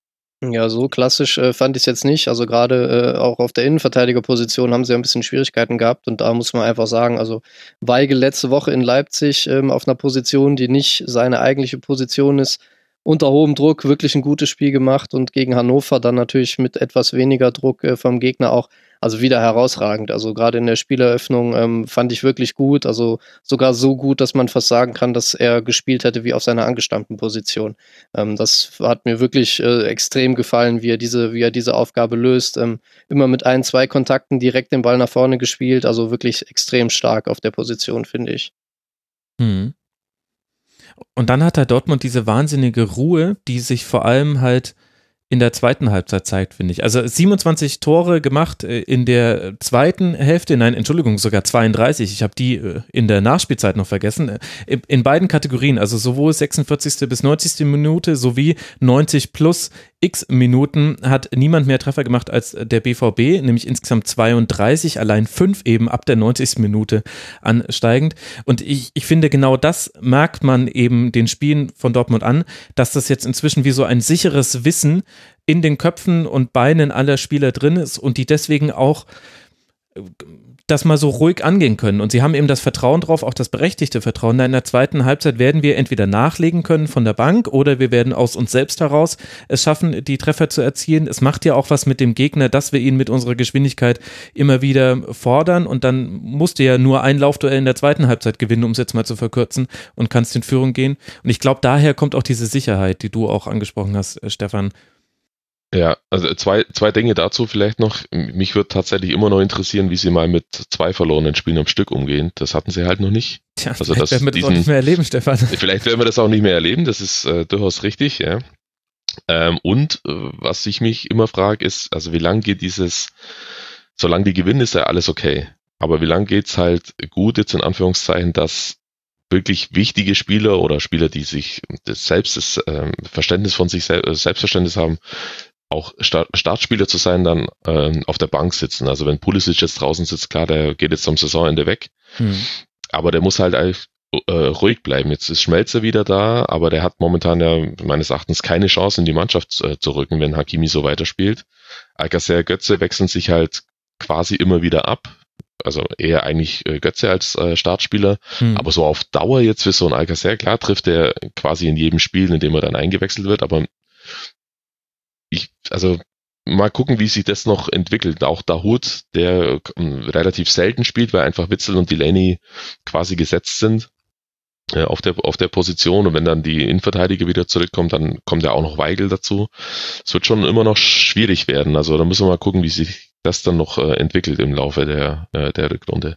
Ja, so klassisch äh, fand ich es jetzt nicht. Also gerade äh, auch auf der Innenverteidigerposition haben sie ein bisschen Schwierigkeiten gehabt und da muss man einfach sagen, also Weigel letzte Woche in Leipzig ähm, auf einer Position, die nicht seine eigentliche Position ist, unter hohem Druck wirklich ein gutes Spiel gemacht und gegen Hannover dann natürlich mit etwas weniger Druck äh, vom Gegner auch, also wieder herausragend. Also gerade in der Spieleröffnung ähm, fand ich wirklich gut, also sogar so gut, dass man fast sagen kann, dass er gespielt hätte wie auf seiner angestammten Position. Ähm, das hat mir wirklich äh, extrem gefallen, wie er diese, wie er diese Aufgabe löst. Ähm, immer mit ein, zwei Kontakten direkt den Ball nach vorne gespielt, also wirklich extrem stark auf der Position, finde ich. Mhm. Und dann hat er Dortmund diese wahnsinnige Ruhe, die sich vor allem halt in der zweiten Halbzeit zeigt, finde ich. Also 27 Tore gemacht äh, in der zweiten Hälfte, nein, Entschuldigung, sogar 32. Ich habe die äh, in der Nachspielzeit noch vergessen. Äh, in beiden Kategorien, also sowohl 46. bis 90. Minute sowie 90 plus x Minuten hat niemand mehr Treffer gemacht als der BVB, nämlich insgesamt 32, allein fünf eben ab der 90. Minute ansteigend. Und ich, ich finde, genau das merkt man eben den Spielen von Dortmund an, dass das jetzt inzwischen wie so ein sicheres Wissen in den Köpfen und Beinen aller Spieler drin ist und die deswegen auch das mal so ruhig angehen können. Und sie haben eben das Vertrauen drauf, auch das berechtigte Vertrauen. In der zweiten Halbzeit werden wir entweder nachlegen können von der Bank oder wir werden aus uns selbst heraus es schaffen, die Treffer zu erzielen. Es macht ja auch was mit dem Gegner, dass wir ihn mit unserer Geschwindigkeit immer wieder fordern. Und dann musst du ja nur ein Laufduell in der zweiten Halbzeit gewinnen, um es jetzt mal zu verkürzen und kannst in Führung gehen. Und ich glaube, daher kommt auch diese Sicherheit, die du auch angesprochen hast, äh, Stefan. Ja, also zwei, zwei Dinge dazu vielleicht noch. Mich würde tatsächlich immer noch interessieren, wie sie mal mit zwei verlorenen Spielen am Stück umgehen. Das hatten sie halt noch nicht. Tja, also vielleicht das, werden wir das auch nicht mehr erleben, Stefan. Vielleicht werden wir das auch nicht mehr erleben, das ist äh, durchaus richtig, ja. Ähm, und äh, was ich mich immer frage, ist, also wie lange geht dieses, solange die gewinnen, ist ja alles okay. Aber wie lange geht's halt gut, jetzt in Anführungszeichen, dass wirklich wichtige Spieler oder Spieler, die sich das selbst das äh, Verständnis von sich selbst, Selbstverständnis haben, auch Start Startspieler zu sein, dann ähm, auf der Bank sitzen. Also wenn Pulisic jetzt draußen sitzt, klar, der geht jetzt am Saisonende weg. Mhm. Aber der muss halt äh, ruhig bleiben. Jetzt ist Schmelzer wieder da, aber der hat momentan ja meines Erachtens keine Chance in die Mannschaft äh, zu rücken, wenn Hakimi so weiterspielt. Alcacer Götze wechseln sich halt quasi immer wieder ab. Also eher eigentlich äh, Götze als äh, Startspieler, hm. aber so auf Dauer jetzt für so ein Alcacer, klar trifft er quasi in jedem Spiel, in dem er dann eingewechselt wird, aber also mal gucken, wie sich das noch entwickelt. Auch Dahut, der ähm, relativ selten spielt, weil einfach Witzel und Delaney quasi gesetzt sind. äh, auf der, auf der Position und wenn dann die Innenverteidiger wieder zurückkommen, dann kommt ja auch noch Weigel dazu. Es wird schon immer noch schwierig werden. Also da müssen wir mal gucken, wie sich das dann noch äh, entwickelt im Laufe der, äh, der Rückrunde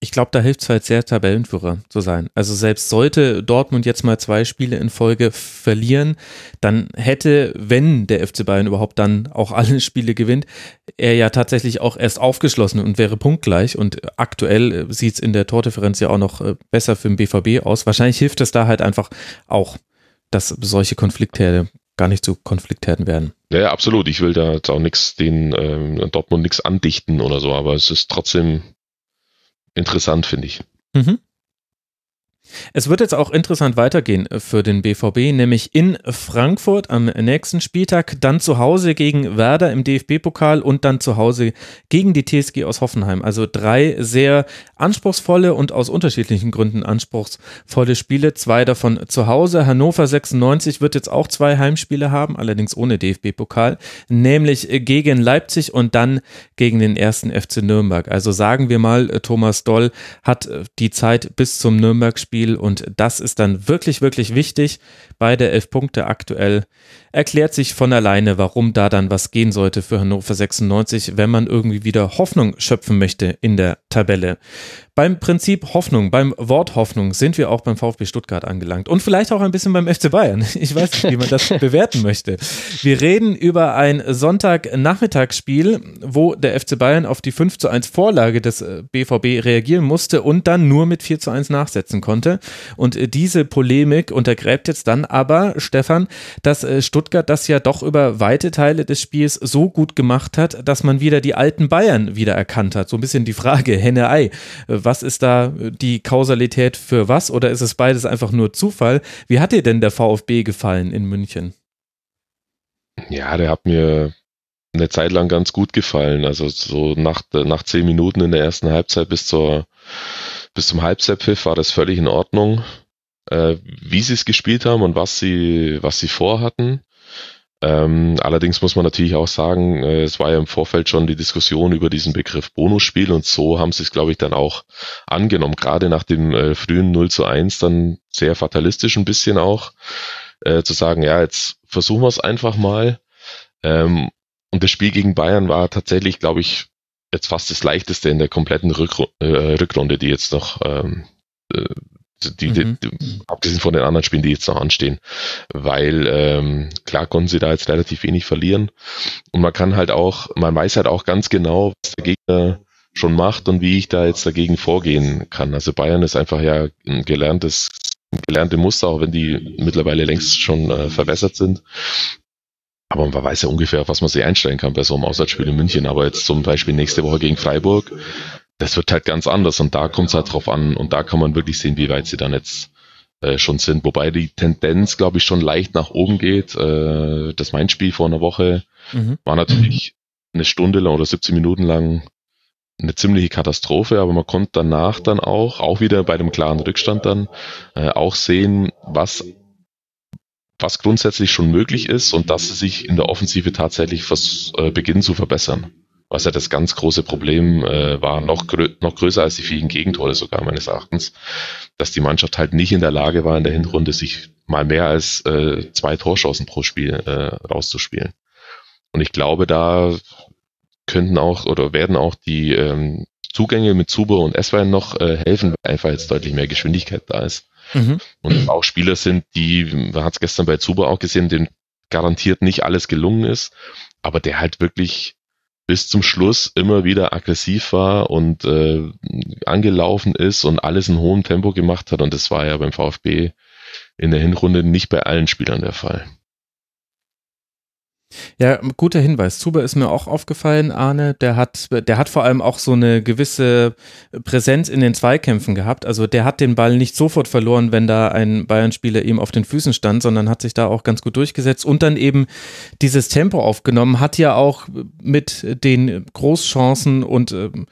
ich glaube, da hilft es halt sehr, Tabellenführer zu sein. Also selbst sollte Dortmund jetzt mal zwei Spiele in Folge verlieren, dann hätte, wenn der FC Bayern überhaupt dann auch alle Spiele gewinnt, er ja tatsächlich auch erst aufgeschlossen und wäre punktgleich. Und aktuell äh, sieht es in der Tordifferenz ja auch noch äh, besser für den BVB aus. Wahrscheinlich hilft es da halt einfach auch, dass solche Konfliktherde gar nicht zu Konfliktherden werden. Ja, absolut. Ich will da jetzt auch nichts den ähm, Dortmund nichts andichten oder so, aber es ist trotzdem interessant, finde ich. Mhm. Es wird jetzt auch interessant weitergehen für den BVB, nämlich in Frankfurt am nächsten Spieltag, dann zu Hause gegen Werder im DFB-Pokal und dann zu Hause gegen die TSG aus Hoffenheim. Also drei sehr anspruchsvolle und aus unterschiedlichen Gründen anspruchsvolle Spiele, zwei davon zu Hause. Hannover 96 wird jetzt auch zwei Heimspiele haben, allerdings ohne DFB-Pokal, nämlich gegen Leipzig und dann gegen den ersten FC Nürnberg. Also sagen wir mal, Thomas Doll hat die Zeit bis zum Nürnberg-Spiel Spiel und das ist dann wirklich, wirklich wichtig. Beide elf Punkte aktuell erklärt sich von alleine, warum da dann was gehen sollte für Hannover 96, wenn man irgendwie wieder Hoffnung schöpfen möchte in der Tabelle. Beim Prinzip Hoffnung, beim Wort Hoffnung sind wir auch beim VfB Stuttgart angelangt und vielleicht auch ein bisschen beim FC Bayern. Ich weiß nicht, wie man das bewerten möchte. Wir reden über ein Sonntagnachmittagsspiel, wo der FC Bayern auf die 5 zu 1 Vorlage des BVB äh, reagieren musste und dann nur mit 4 zu 1 nachsetzen konnte. Und äh, diese Polemik untergräbt jetzt dann aber, Stefan, dass äh, Stuttgart das ja doch über weite Teile des Spiels so gut gemacht hat, dass man wieder die alten Bayern wieder erkannt hat. So ein bisschen die Frage, Henne-Ei was ist da die Kausalität für was oder ist es beides einfach nur Zufall? Wie hat dir denn der VfB gefallen in München? Ja, der hat mir eine Zeit lang ganz gut gefallen. Also so nach, nach zehn Minuten in der ersten Halbzeit bis zur bis zum Halbzeitpfiff war das völlig in Ordnung. Äh, wie sie es gespielt haben und was sie was sie vorhatten. Ähm, allerdings muss man natürlich auch sagen, äh, es war ja im Vorfeld schon die Diskussion über diesen Begriff Bonusspiel und so haben sie es, glaube ich, dann auch angenommen. Gerade nach dem äh, frühen 0 zu 1 dann sehr fatalistisch ein bisschen auch, äh, zu sagen, ja, jetzt versuchen wir es einfach mal. Ähm, und das Spiel gegen Bayern war tatsächlich, glaube ich, jetzt fast das leichteste in der kompletten Rückru äh, Rückrunde, die jetzt noch ähm, äh, die, mhm. die, abgesehen von den anderen Spielen, die jetzt noch anstehen. Weil ähm, klar konnten sie da jetzt relativ wenig verlieren. Und man kann halt auch, man weiß halt auch ganz genau, was der Gegner schon macht und wie ich da jetzt dagegen vorgehen kann. Also Bayern ist einfach ja ein gelerntes, gelernte Muster, auch wenn die mittlerweile längst schon äh, verwässert sind. Aber man weiß ja ungefähr, was man sich einstellen kann bei so einem Auswärtsspiel in München. Aber jetzt zum Beispiel nächste Woche gegen Freiburg, das wird halt ganz anders und da kommt es halt drauf an und da kann man wirklich sehen, wie weit sie dann jetzt äh, schon sind. Wobei die Tendenz, glaube ich, schon leicht nach oben geht. Äh, das mein Spiel vor einer Woche mhm. war natürlich eine Stunde lang oder 17 Minuten lang eine ziemliche Katastrophe, aber man konnte danach dann auch, auch wieder bei dem klaren Rückstand dann, äh, auch sehen, was was grundsätzlich schon möglich ist und dass sie sich in der Offensive tatsächlich vers äh, beginnen zu verbessern was ja das ganz große Problem äh, war, noch, grö noch größer als die vielen Gegentore sogar meines Erachtens, dass die Mannschaft halt nicht in der Lage war, in der Hinrunde sich mal mehr als äh, zwei Torschancen pro Spiel äh, rauszuspielen. Und ich glaube, da könnten auch oder werden auch die ähm, Zugänge mit Zuber und Eswein noch äh, helfen, weil einfach jetzt deutlich mehr Geschwindigkeit da ist. Mhm. Und auch Spieler sind, die, man hat es gestern bei Zuber auch gesehen, dem garantiert nicht alles gelungen ist, aber der halt wirklich bis zum Schluss immer wieder aggressiv war und äh, angelaufen ist und alles in hohem Tempo gemacht hat. Und das war ja beim VfB in der Hinrunde nicht bei allen Spielern der Fall. Ja, guter Hinweis. Zuber ist mir auch aufgefallen, Arne. Der hat, der hat vor allem auch so eine gewisse Präsenz in den Zweikämpfen gehabt. Also der hat den Ball nicht sofort verloren, wenn da ein Bayern-Spieler ihm auf den Füßen stand, sondern hat sich da auch ganz gut durchgesetzt und dann eben dieses Tempo aufgenommen. Hat ja auch mit den Großchancen und ähm,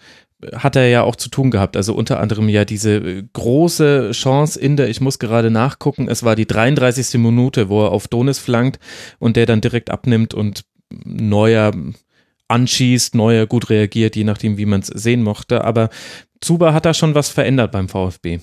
hat er ja auch zu tun gehabt. Also unter anderem ja diese äh, große Chance in der, ich muss gerade nachgucken, es war die 33. Minute, wo er auf Donis flankt und der dann direkt abnimmt und neuer anschießt, neuer gut reagiert, je nachdem, wie man es sehen mochte. Aber Zuba hat da schon was verändert beim VfB.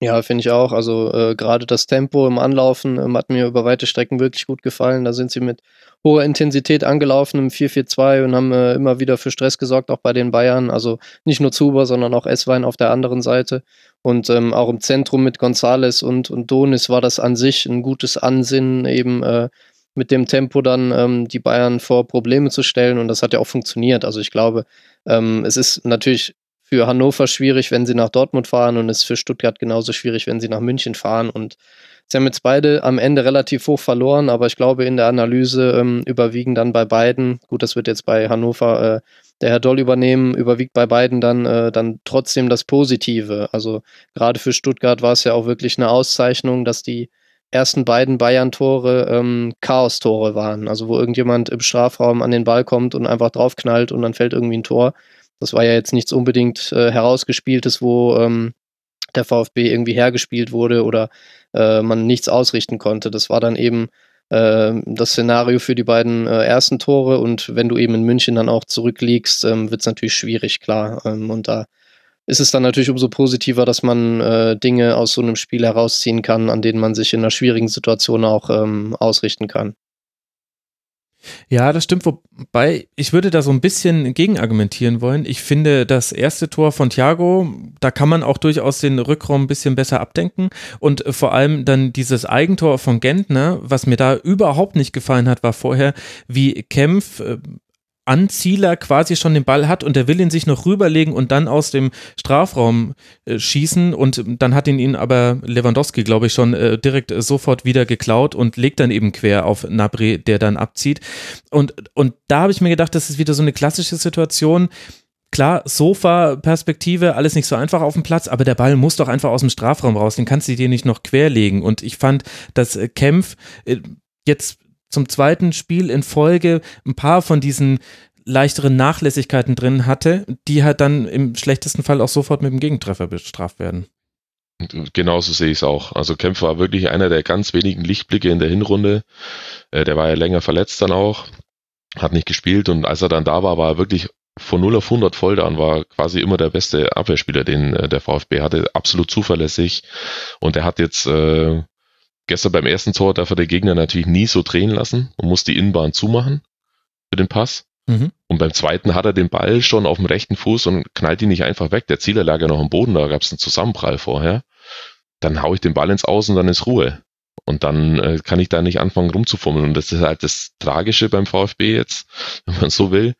Ja, finde ich auch. Also äh, gerade das Tempo im Anlaufen ähm, hat mir über weite Strecken wirklich gut gefallen. Da sind sie mit hoher Intensität angelaufen im 4-4-2 und haben äh, immer wieder für Stress gesorgt, auch bei den Bayern. Also nicht nur Zuber, sondern auch Esswein auf der anderen Seite. Und ähm, auch im Zentrum mit Gonzales und, und Donis war das an sich ein gutes Ansinnen, eben äh, mit dem Tempo dann ähm, die Bayern vor Probleme zu stellen. Und das hat ja auch funktioniert. Also ich glaube, ähm, es ist natürlich für Hannover schwierig, wenn sie nach Dortmund fahren und es ist für Stuttgart genauso schwierig, wenn sie nach München fahren. Und sie haben jetzt beide am Ende relativ hoch verloren, aber ich glaube, in der Analyse ähm, überwiegen dann bei beiden, gut, das wird jetzt bei Hannover äh, der Herr Doll übernehmen, überwiegt bei beiden dann, äh, dann trotzdem das Positive. Also gerade für Stuttgart war es ja auch wirklich eine Auszeichnung, dass die ersten beiden Bayern-Tore ähm, Chaos-Tore waren. Also wo irgendjemand im Strafraum an den Ball kommt und einfach draufknallt und dann fällt irgendwie ein Tor. Das war ja jetzt nichts unbedingt äh, herausgespieltes, wo ähm, der VfB irgendwie hergespielt wurde oder äh, man nichts ausrichten konnte. Das war dann eben äh, das Szenario für die beiden äh, ersten Tore und wenn du eben in München dann auch zurückliegst, ähm, wird es natürlich schwierig, klar. Ähm, und da ist es dann natürlich umso positiver, dass man äh, Dinge aus so einem Spiel herausziehen kann, an denen man sich in einer schwierigen Situation auch ähm, ausrichten kann. Ja, das stimmt, wobei ich würde da so ein bisschen gegenargumentieren wollen. Ich finde, das erste Tor von Thiago, da kann man auch durchaus den Rückraum ein bisschen besser abdenken und vor allem dann dieses Eigentor von Gentner, was mir da überhaupt nicht gefallen hat, war vorher, wie Kempf äh, Anzieler quasi schon den Ball hat und der will ihn sich noch rüberlegen und dann aus dem Strafraum äh, schießen und dann hat ihn ihn aber Lewandowski, glaube ich, schon äh, direkt äh, sofort wieder geklaut und legt dann eben quer auf Nabri, der dann abzieht. Und, und da habe ich mir gedacht, das ist wieder so eine klassische Situation. Klar, Sofa-Perspektive, alles nicht so einfach auf dem Platz, aber der Ball muss doch einfach aus dem Strafraum raus, den kannst du dir nicht noch querlegen. Und ich fand, dass äh, Kempf äh, jetzt zum zweiten Spiel in Folge ein paar von diesen leichteren Nachlässigkeiten drin hatte, die halt dann im schlechtesten Fall auch sofort mit dem Gegentreffer bestraft werden. Genauso sehe ich es auch. Also Kempf war wirklich einer der ganz wenigen Lichtblicke in der Hinrunde. Äh, der war ja länger verletzt dann auch, hat nicht gespielt und als er dann da war, war er wirklich von 0 auf 100 voll da und war quasi immer der beste Abwehrspieler, den äh, der VfB hatte. Absolut zuverlässig und er hat jetzt äh, Gestern beim ersten Tor darf er der Gegner natürlich nie so drehen lassen und muss die Innenbahn zumachen für den Pass. Mhm. Und beim zweiten hat er den Ball schon auf dem rechten Fuß und knallt ihn nicht einfach weg. Der Zieler lag ja noch am Boden, da gab es einen Zusammenprall vorher. Dann haue ich den Ball ins Außen, dann ist Ruhe. Und dann äh, kann ich da nicht anfangen rumzufummeln. Und das ist halt das Tragische beim VfB jetzt, wenn man so will,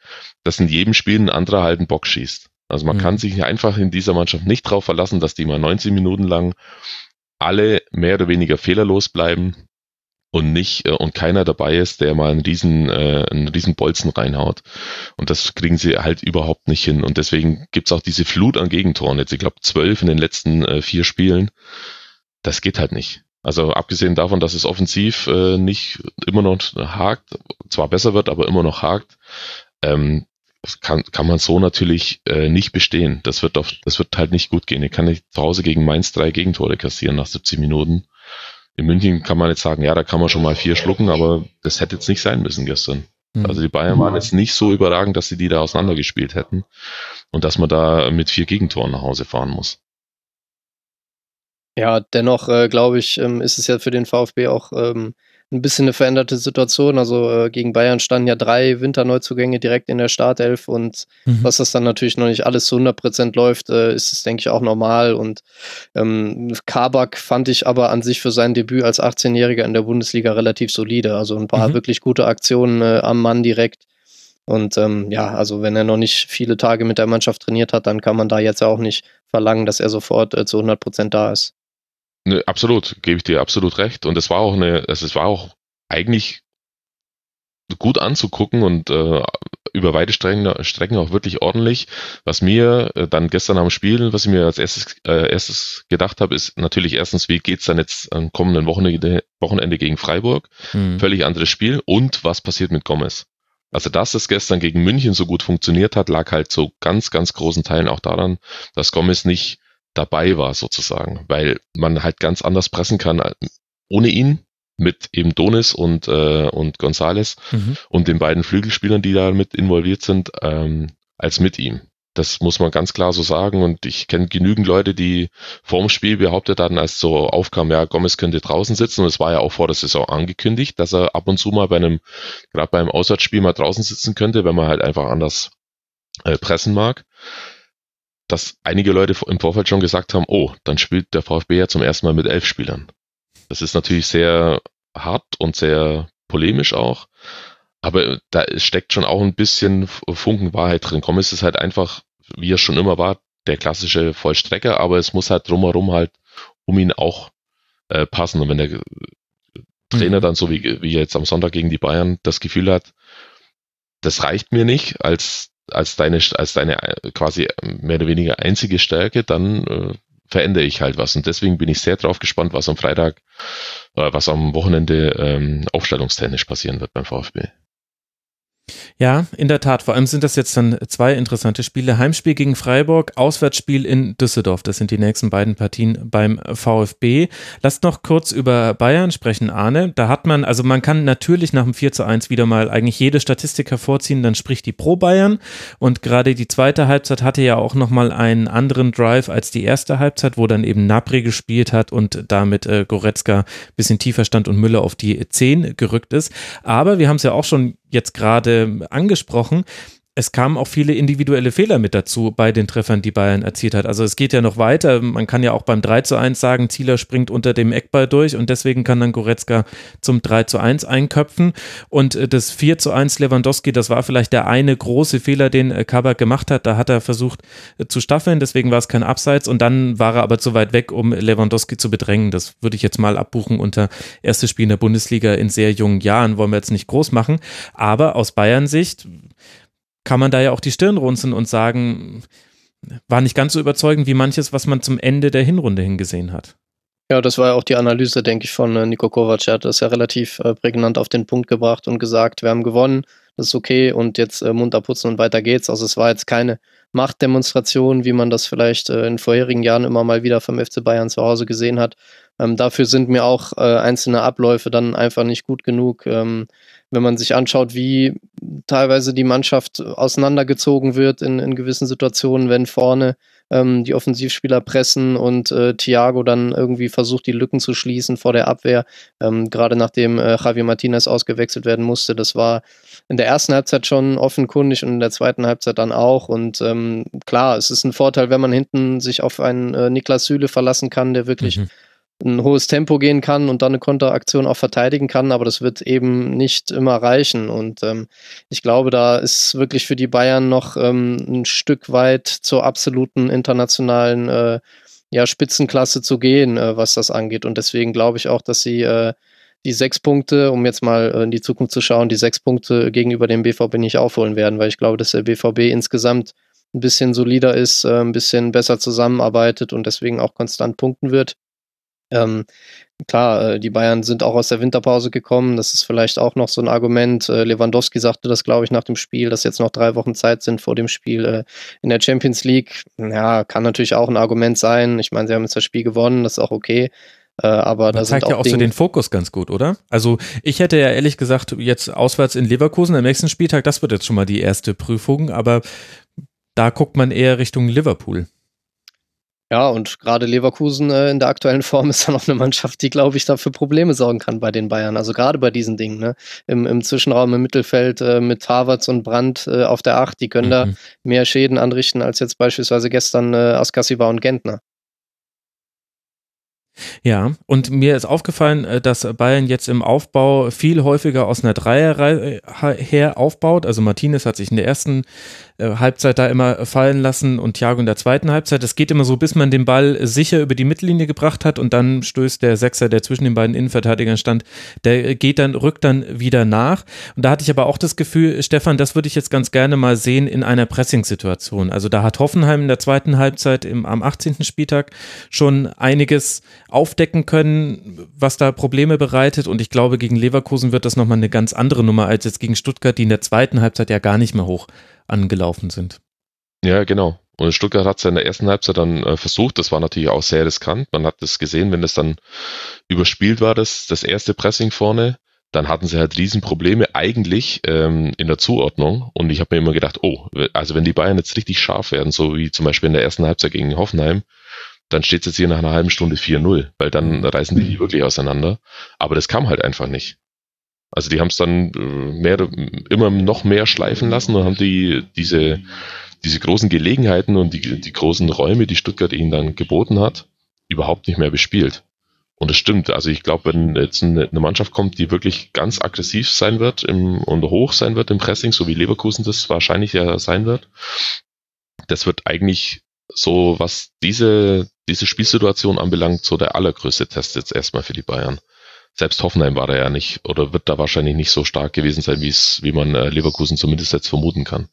dass in jedem Spiel ein anderer halt einen Bock schießt. Also man mhm. kann sich einfach in dieser Mannschaft nicht drauf verlassen, dass die mal 90 Minuten lang alle mehr oder weniger fehlerlos bleiben und nicht äh, und keiner dabei ist, der mal einen riesen, äh, einen riesen Bolzen reinhaut. Und das kriegen sie halt überhaupt nicht hin. Und deswegen gibt's auch diese Flut an Gegentoren. Jetzt, ich glaube, zwölf in den letzten äh, vier Spielen. Das geht halt nicht. Also abgesehen davon, dass es offensiv äh, nicht immer noch hakt, zwar besser wird, aber immer noch hakt, ähm, kann, kann man so natürlich äh, nicht bestehen. Das wird, auf, das wird halt nicht gut gehen. Ich kann nicht zu Hause gegen Mainz drei Gegentore kassieren nach 70 Minuten. In München kann man jetzt sagen, ja, da kann man schon mal vier schlucken, aber das hätte jetzt nicht sein müssen gestern. Mhm. Also die Bayern waren jetzt nicht so überragend, dass sie die da auseinandergespielt hätten und dass man da mit vier Gegentoren nach Hause fahren muss. Ja, dennoch äh, glaube ich, ähm, ist es ja für den VfB auch ähm, ein bisschen eine veränderte Situation. Also äh, gegen Bayern standen ja drei Winterneuzugänge direkt in der Startelf und mhm. was das dann natürlich noch nicht alles zu 100 Prozent läuft, äh, ist es, denke ich, auch normal. Und ähm, Kabak fand ich aber an sich für sein Debüt als 18-Jähriger in der Bundesliga relativ solide. Also ein paar mhm. wirklich gute Aktionen äh, am Mann direkt. Und ähm, ja, also wenn er noch nicht viele Tage mit der Mannschaft trainiert hat, dann kann man da jetzt auch nicht verlangen, dass er sofort äh, zu 100 Prozent da ist. Ne, absolut, gebe ich dir absolut recht. Und es war auch eine, es war auch eigentlich gut anzugucken und äh, über weite Strecken, Strecken auch wirklich ordentlich. Was mir äh, dann gestern am Spiel, was ich mir als erstes, äh, erstes gedacht habe, ist natürlich erstens, wie geht's dann jetzt am kommenden Wochenende, Wochenende gegen Freiburg? Mhm. Völlig anderes Spiel. Und was passiert mit Gomez? Also, dass es gestern gegen München so gut funktioniert hat, lag halt zu ganz, ganz großen Teilen auch daran, dass Gomez nicht dabei war sozusagen, weil man halt ganz anders pressen kann äh, ohne ihn mit eben Donis und, äh, und Gonzales mhm. und den beiden Flügelspielern, die da mit involviert sind, ähm, als mit ihm. Das muss man ganz klar so sagen. Und ich kenne genügend Leute, die vorm Spiel behauptet hatten, als so aufkam, ja, Gomez könnte draußen sitzen. Und es war ja auch vor der Saison angekündigt, dass er ab und zu mal bei einem, gerade beim Auswärtsspiel mal draußen sitzen könnte, wenn man halt einfach anders äh, pressen mag. Dass einige Leute im Vorfeld schon gesagt haben, oh, dann spielt der VfB ja zum ersten Mal mit elf Spielern. Das ist natürlich sehr hart und sehr polemisch auch. Aber da steckt schon auch ein bisschen Funken Wahrheit drin. Gomez ist halt einfach wie er schon immer war, der klassische Vollstrecker, aber es muss halt drumherum halt um ihn auch äh, passen. Und wenn der Trainer mhm. dann so wie, wie jetzt am Sonntag gegen die Bayern das Gefühl hat, das reicht mir nicht als, als deine, als deine äh, quasi mehr oder weniger einzige Stärke, dann äh, verändere ich halt was. Und deswegen bin ich sehr drauf gespannt, was am Freitag, äh, was am Wochenende ähm, aufstellungstechnisch passieren wird beim VfB. Ja, in der Tat. Vor allem sind das jetzt dann zwei interessante Spiele. Heimspiel gegen Freiburg, Auswärtsspiel in Düsseldorf. Das sind die nächsten beiden Partien beim VfB. Lasst noch kurz über Bayern sprechen, Arne. Da hat man, also man kann natürlich nach dem 4 zu 1 wieder mal eigentlich jede Statistik hervorziehen, dann spricht die pro Bayern. Und gerade die zweite Halbzeit hatte ja auch nochmal einen anderen Drive als die erste Halbzeit, wo dann eben Napri gespielt hat und damit äh, Goretzka bisschen tiefer stand und Müller auf die 10 gerückt ist. Aber wir haben es ja auch schon jetzt gerade angesprochen es kamen auch viele individuelle Fehler mit dazu bei den Treffern, die Bayern erzielt hat. Also es geht ja noch weiter. Man kann ja auch beim 3 zu 1 sagen, Zieler springt unter dem Eckball durch und deswegen kann dann Goretzka zum 3 zu 1 einköpfen. Und äh, das 4 zu 1 Lewandowski, das war vielleicht der eine große Fehler, den äh, Kabak gemacht hat. Da hat er versucht äh, zu staffeln, deswegen war es kein Abseits und dann war er aber zu weit weg, um Lewandowski zu bedrängen. Das würde ich jetzt mal abbuchen unter erstes Spiel in der Bundesliga in sehr jungen Jahren, wollen wir jetzt nicht groß machen. Aber aus Bayern Sicht kann man da ja auch die Stirn runzeln und sagen, war nicht ganz so überzeugend wie manches, was man zum Ende der Hinrunde hingesehen hat. Ja, das war ja auch die Analyse, denke ich, von äh, Niko Kovac. Er hat das ja relativ äh, prägnant auf den Punkt gebracht und gesagt, wir haben gewonnen, das ist okay und jetzt äh, munter putzen und weiter geht's. Also es war jetzt keine Machtdemonstration, wie man das vielleicht in vorherigen Jahren immer mal wieder vom FC Bayern zu Hause gesehen hat. Ähm, dafür sind mir auch einzelne Abläufe dann einfach nicht gut genug. Ähm, wenn man sich anschaut, wie teilweise die Mannschaft auseinandergezogen wird in, in gewissen Situationen, wenn vorne ähm, die Offensivspieler pressen und äh, Thiago dann irgendwie versucht, die Lücken zu schließen vor der Abwehr, ähm, gerade nachdem äh, Javier Martinez ausgewechselt werden musste. Das war in der ersten Halbzeit schon offenkundig und in der zweiten Halbzeit dann auch. Und ähm, klar, es ist ein Vorteil, wenn man hinten sich auf einen äh, Niklas Süle verlassen kann, der wirklich mhm ein hohes Tempo gehen kann und dann eine Konteraktion auch verteidigen kann, aber das wird eben nicht immer reichen. Und ähm, ich glaube, da ist wirklich für die Bayern noch ähm, ein Stück weit zur absoluten internationalen äh, ja, Spitzenklasse zu gehen, äh, was das angeht. Und deswegen glaube ich auch, dass sie äh, die sechs Punkte, um jetzt mal äh, in die Zukunft zu schauen, die sechs Punkte gegenüber dem BVB nicht aufholen werden, weil ich glaube, dass der BVB insgesamt ein bisschen solider ist, äh, ein bisschen besser zusammenarbeitet und deswegen auch konstant punkten wird. Ähm, klar, äh, die Bayern sind auch aus der Winterpause gekommen. Das ist vielleicht auch noch so ein Argument. Äh, Lewandowski sagte das, glaube ich, nach dem Spiel, dass jetzt noch drei Wochen Zeit sind vor dem Spiel äh, in der Champions League. Ja, kann natürlich auch ein Argument sein. Ich meine, sie haben jetzt das Spiel gewonnen, das ist auch okay. Aber das zeigt ja auch Dinge so den Fokus ganz gut, oder? Also ich hätte ja ehrlich gesagt jetzt auswärts in Leverkusen am nächsten Spieltag, das wird jetzt schon mal die erste Prüfung, aber da guckt man eher Richtung Liverpool. Ja, und gerade Leverkusen äh, in der aktuellen Form ist dann auch eine Mannschaft, die, glaube ich, dafür Probleme sorgen kann bei den Bayern. Also gerade bei diesen Dingen, ne? Im, im Zwischenraum im Mittelfeld äh, mit Havertz und Brandt äh, auf der Acht, die können mhm. da mehr Schäden anrichten als jetzt beispielsweise gestern äh, Askasiba und Gentner. Ja, und mir ist aufgefallen, äh, dass Bayern jetzt im Aufbau viel häufiger aus einer Dreierreihe äh, her aufbaut. Also Martinez hat sich in der ersten äh, Halbzeit da immer fallen lassen und Thiago in der zweiten Halbzeit. Es geht immer so, bis man den Ball sicher über die Mittellinie gebracht hat und dann stößt der Sechser, der zwischen den beiden Innenverteidigern stand, der geht dann, rückt dann wieder nach. Und da hatte ich aber auch das Gefühl, Stefan, das würde ich jetzt ganz gerne mal sehen in einer Pressing-Situation. Also da hat Hoffenheim in der zweiten Halbzeit im, am 18. Spieltag schon einiges aufdecken können, was da Probleme bereitet. Und ich glaube, gegen Leverkusen wird das nochmal eine ganz andere Nummer als jetzt gegen Stuttgart, die in der zweiten Halbzeit ja gar nicht mehr hoch angelaufen sind. Ja, genau. Und Stuttgart hat es ja in der ersten Halbzeit dann äh, versucht. Das war natürlich auch sehr riskant. Man hat das gesehen, wenn das dann überspielt war, das, das erste Pressing vorne. dann hatten sie halt Riesenprobleme eigentlich ähm, in der Zuordnung. Und ich habe mir immer gedacht, oh, also wenn die Bayern jetzt richtig scharf werden, so wie zum Beispiel in der ersten Halbzeit gegen Hoffenheim, dann steht es jetzt hier nach einer halben Stunde 4-0, weil dann reißen die wirklich auseinander. Aber das kam halt einfach nicht. Also die haben es dann äh, mehr, immer noch mehr schleifen lassen und haben die, diese, diese großen Gelegenheiten und die, die großen Räume, die Stuttgart ihnen dann geboten hat, überhaupt nicht mehr bespielt. Und es stimmt. Also ich glaube, wenn jetzt eine, Mannschaft kommt, die wirklich ganz aggressiv sein wird im, und hoch sein wird im Pressing, so wie Leverkusen das wahrscheinlich ja sein wird, das wird eigentlich so, was diese, diese Spielsituation anbelangt, so der allergrößte Test jetzt erstmal für die Bayern. Selbst Hoffenheim war da ja nicht oder wird da wahrscheinlich nicht so stark gewesen sein, wie es, wie man äh, Leverkusen zumindest jetzt vermuten kann.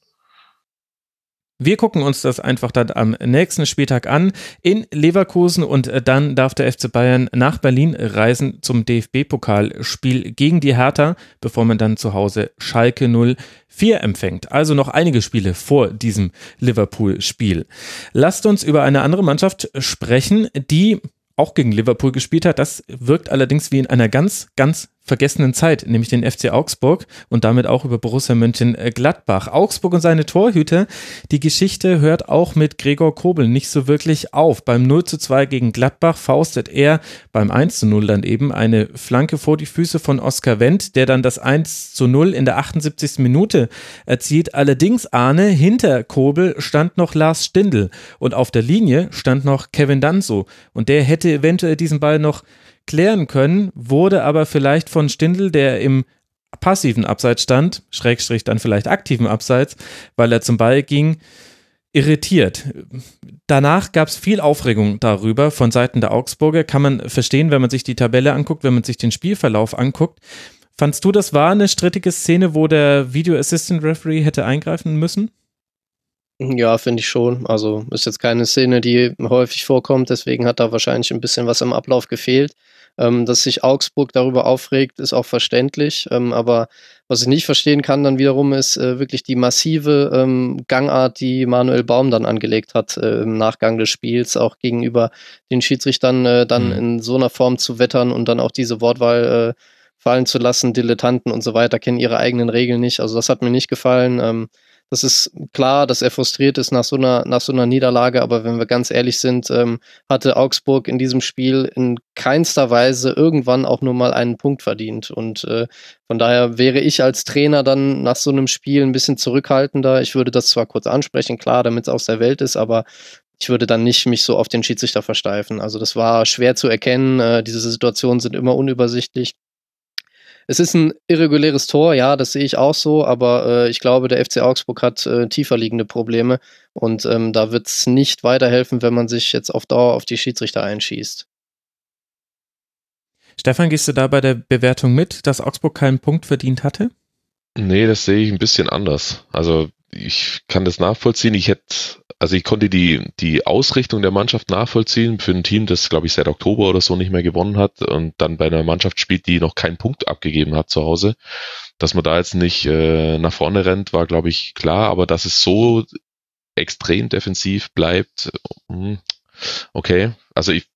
Wir gucken uns das einfach dann am nächsten Spieltag an in Leverkusen und äh, dann darf der FC Bayern nach Berlin reisen zum DFB-Pokalspiel gegen die Hertha, bevor man dann zu Hause Schalke 04 empfängt. Also noch einige Spiele vor diesem Liverpool-Spiel. Lasst uns über eine andere Mannschaft sprechen, die auch gegen Liverpool gespielt hat. Das wirkt allerdings wie in einer ganz, ganz vergessenen Zeit, nämlich den FC Augsburg und damit auch über Borussia Mönchengladbach. Augsburg und seine Torhüter, die Geschichte hört auch mit Gregor Kobel nicht so wirklich auf. Beim 0 zu 2 gegen Gladbach faustet er beim 1 zu 0 dann eben eine Flanke vor die Füße von Oskar Wendt, der dann das 1 zu 0 in der 78. Minute erzielt. Allerdings, Arne, hinter Kobel stand noch Lars Stindl und auf der Linie stand noch Kevin Danso und der hätte eventuell diesen Ball noch klären können, wurde aber vielleicht von Stindl, der im passiven Abseits stand, Schrägstrich dann vielleicht aktiven Abseits, weil er zum Ball ging, irritiert. Danach gab es viel Aufregung darüber von Seiten der Augsburger. Kann man verstehen, wenn man sich die Tabelle anguckt, wenn man sich den Spielverlauf anguckt. Fandst du, das war eine strittige Szene, wo der Video Assistant Referee hätte eingreifen müssen? Ja, finde ich schon. Also ist jetzt keine Szene, die häufig vorkommt, deswegen hat da wahrscheinlich ein bisschen was im Ablauf gefehlt. Ähm, dass sich Augsburg darüber aufregt, ist auch verständlich. Ähm, aber was ich nicht verstehen kann dann wiederum, ist äh, wirklich die massive ähm, Gangart, die Manuel Baum dann angelegt hat äh, im Nachgang des Spiels, auch gegenüber den Schiedsrichtern äh, dann mhm. in so einer Form zu wettern und dann auch diese Wortwahl äh, fallen zu lassen. Dilettanten und so weiter kennen ihre eigenen Regeln nicht. Also das hat mir nicht gefallen. Das ist klar, dass er frustriert ist nach so einer, nach so einer Niederlage, aber wenn wir ganz ehrlich sind, ähm, hatte Augsburg in diesem Spiel in keinster Weise irgendwann auch nur mal einen Punkt verdient. Und äh, von daher wäre ich als Trainer dann nach so einem Spiel ein bisschen zurückhaltender. Ich würde das zwar kurz ansprechen, klar, damit es aus der Welt ist, aber ich würde dann nicht mich so auf den Schiedsrichter versteifen. Also das war schwer zu erkennen. Äh, diese Situationen sind immer unübersichtlich. Es ist ein irreguläres Tor, ja, das sehe ich auch so, aber äh, ich glaube, der FC Augsburg hat äh, tiefer liegende Probleme und ähm, da wird es nicht weiterhelfen, wenn man sich jetzt auf Dauer auf die Schiedsrichter einschießt. Stefan, gehst du da bei der Bewertung mit, dass Augsburg keinen Punkt verdient hatte? Nee, das sehe ich ein bisschen anders. Also ich kann das nachvollziehen. Ich hätte, also ich konnte die, die Ausrichtung der Mannschaft nachvollziehen für ein Team, das, glaube ich, seit Oktober oder so nicht mehr gewonnen hat und dann bei einer Mannschaft spielt, die noch keinen Punkt abgegeben hat zu Hause. Dass man da jetzt nicht äh, nach vorne rennt, war, glaube ich, klar, aber dass es so extrem defensiv bleibt, hm, okay. Also ich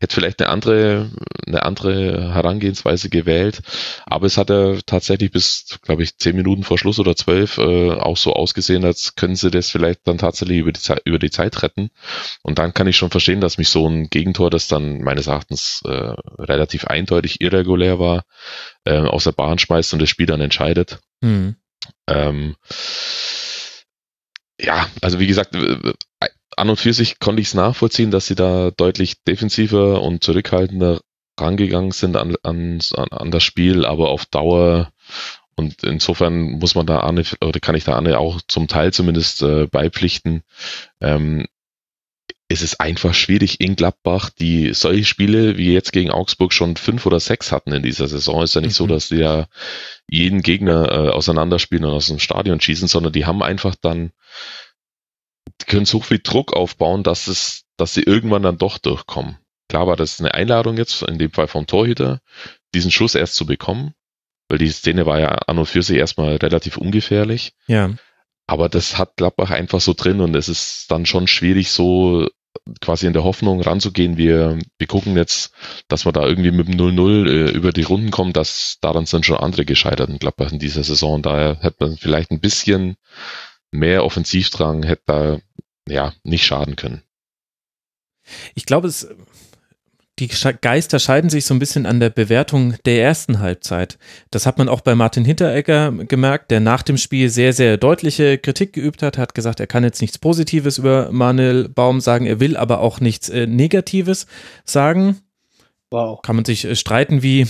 hätte vielleicht eine andere, eine andere Herangehensweise gewählt. Aber es hat ja tatsächlich bis, glaube ich, zehn Minuten vor Schluss oder zwölf äh, auch so ausgesehen, als können sie das vielleicht dann tatsächlich über die, Zeit, über die Zeit retten. Und dann kann ich schon verstehen, dass mich so ein Gegentor, das dann meines Erachtens äh, relativ eindeutig irregulär war, äh, aus der Bahn schmeißt und das Spiel dann entscheidet. Mhm. Ähm, ja, also wie gesagt, an und für sich konnte ich es nachvollziehen, dass sie da deutlich defensiver und zurückhaltender rangegangen sind an, an, an das Spiel, aber auf Dauer und insofern muss man da Arne, oder kann ich da Arne auch zum Teil zumindest äh, beipflichten. Ähm, es ist einfach schwierig in Gladbach, die solche Spiele wie jetzt gegen Augsburg schon fünf oder sechs hatten in dieser Saison. Ist ja nicht mhm. so, dass die ja jeden Gegner äh, auseinanderspielen und aus dem Stadion schießen, sondern die haben einfach dann die können so viel Druck aufbauen, dass es, dass sie irgendwann dann doch durchkommen. Klar war das eine Einladung jetzt, in dem Fall vom Torhüter, diesen Schuss erst zu bekommen, weil die Szene war ja an und für sich erstmal relativ ungefährlich. Ja. Aber das hat Gladbach einfach so drin und es ist dann schon schwierig, so quasi in der Hoffnung ranzugehen, wir, wir gucken jetzt, dass wir da irgendwie mit dem 0-0 äh, über die Runden kommen, dass daran sind schon andere gescheitert in Gladbach in dieser Saison. Daher hätte man vielleicht ein bisschen mehr Offensivdrang, hätte da ja nicht schaden können. Ich glaube, es die Geister scheiden sich so ein bisschen an der Bewertung der ersten Halbzeit. Das hat man auch bei Martin Hinteregger gemerkt, der nach dem Spiel sehr, sehr deutliche Kritik geübt hat, hat gesagt, er kann jetzt nichts Positives über Manuel Baum sagen, er will aber auch nichts äh, Negatives sagen. Wow. Kann man sich äh, streiten, wie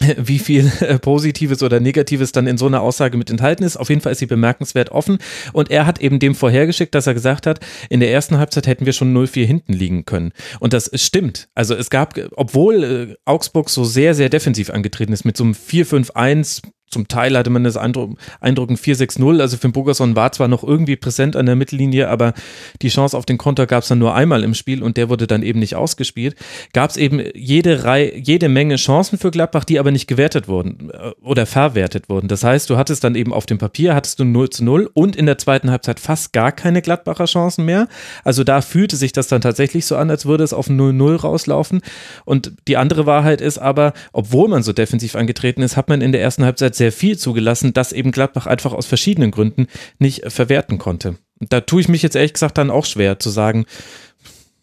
wie viel äh, Positives oder Negatives dann in so einer Aussage mit enthalten ist. Auf jeden Fall ist sie bemerkenswert offen. Und er hat eben dem vorhergeschickt, dass er gesagt hat, in der ersten Halbzeit hätten wir schon 0-4 hinten liegen können. Und das stimmt. Also es gab, obwohl äh, Augsburg so sehr, sehr defensiv angetreten ist, mit so einem 4-5-1 zum Teil hatte man das Eindruck, Eindruck 4-6-0. Also Finn Bogerson war zwar noch irgendwie präsent an der Mittellinie, aber die Chance auf den Konter gab es dann nur einmal im Spiel und der wurde dann eben nicht ausgespielt. Gab es eben jede Reihe, jede Menge Chancen für Gladbach, die aber nicht gewertet wurden äh, oder verwertet wurden. Das heißt, du hattest dann eben auf dem Papier hattest du 0 zu 0 und in der zweiten Halbzeit fast gar keine Gladbacher Chancen mehr. Also da fühlte sich das dann tatsächlich so an, als würde es auf 0-0 rauslaufen. Und die andere Wahrheit ist aber, obwohl man so defensiv angetreten ist, hat man in der ersten Halbzeit sehr sehr viel zugelassen, das eben Gladbach einfach aus verschiedenen Gründen nicht verwerten konnte. Da tue ich mich jetzt ehrlich gesagt dann auch schwer zu sagen,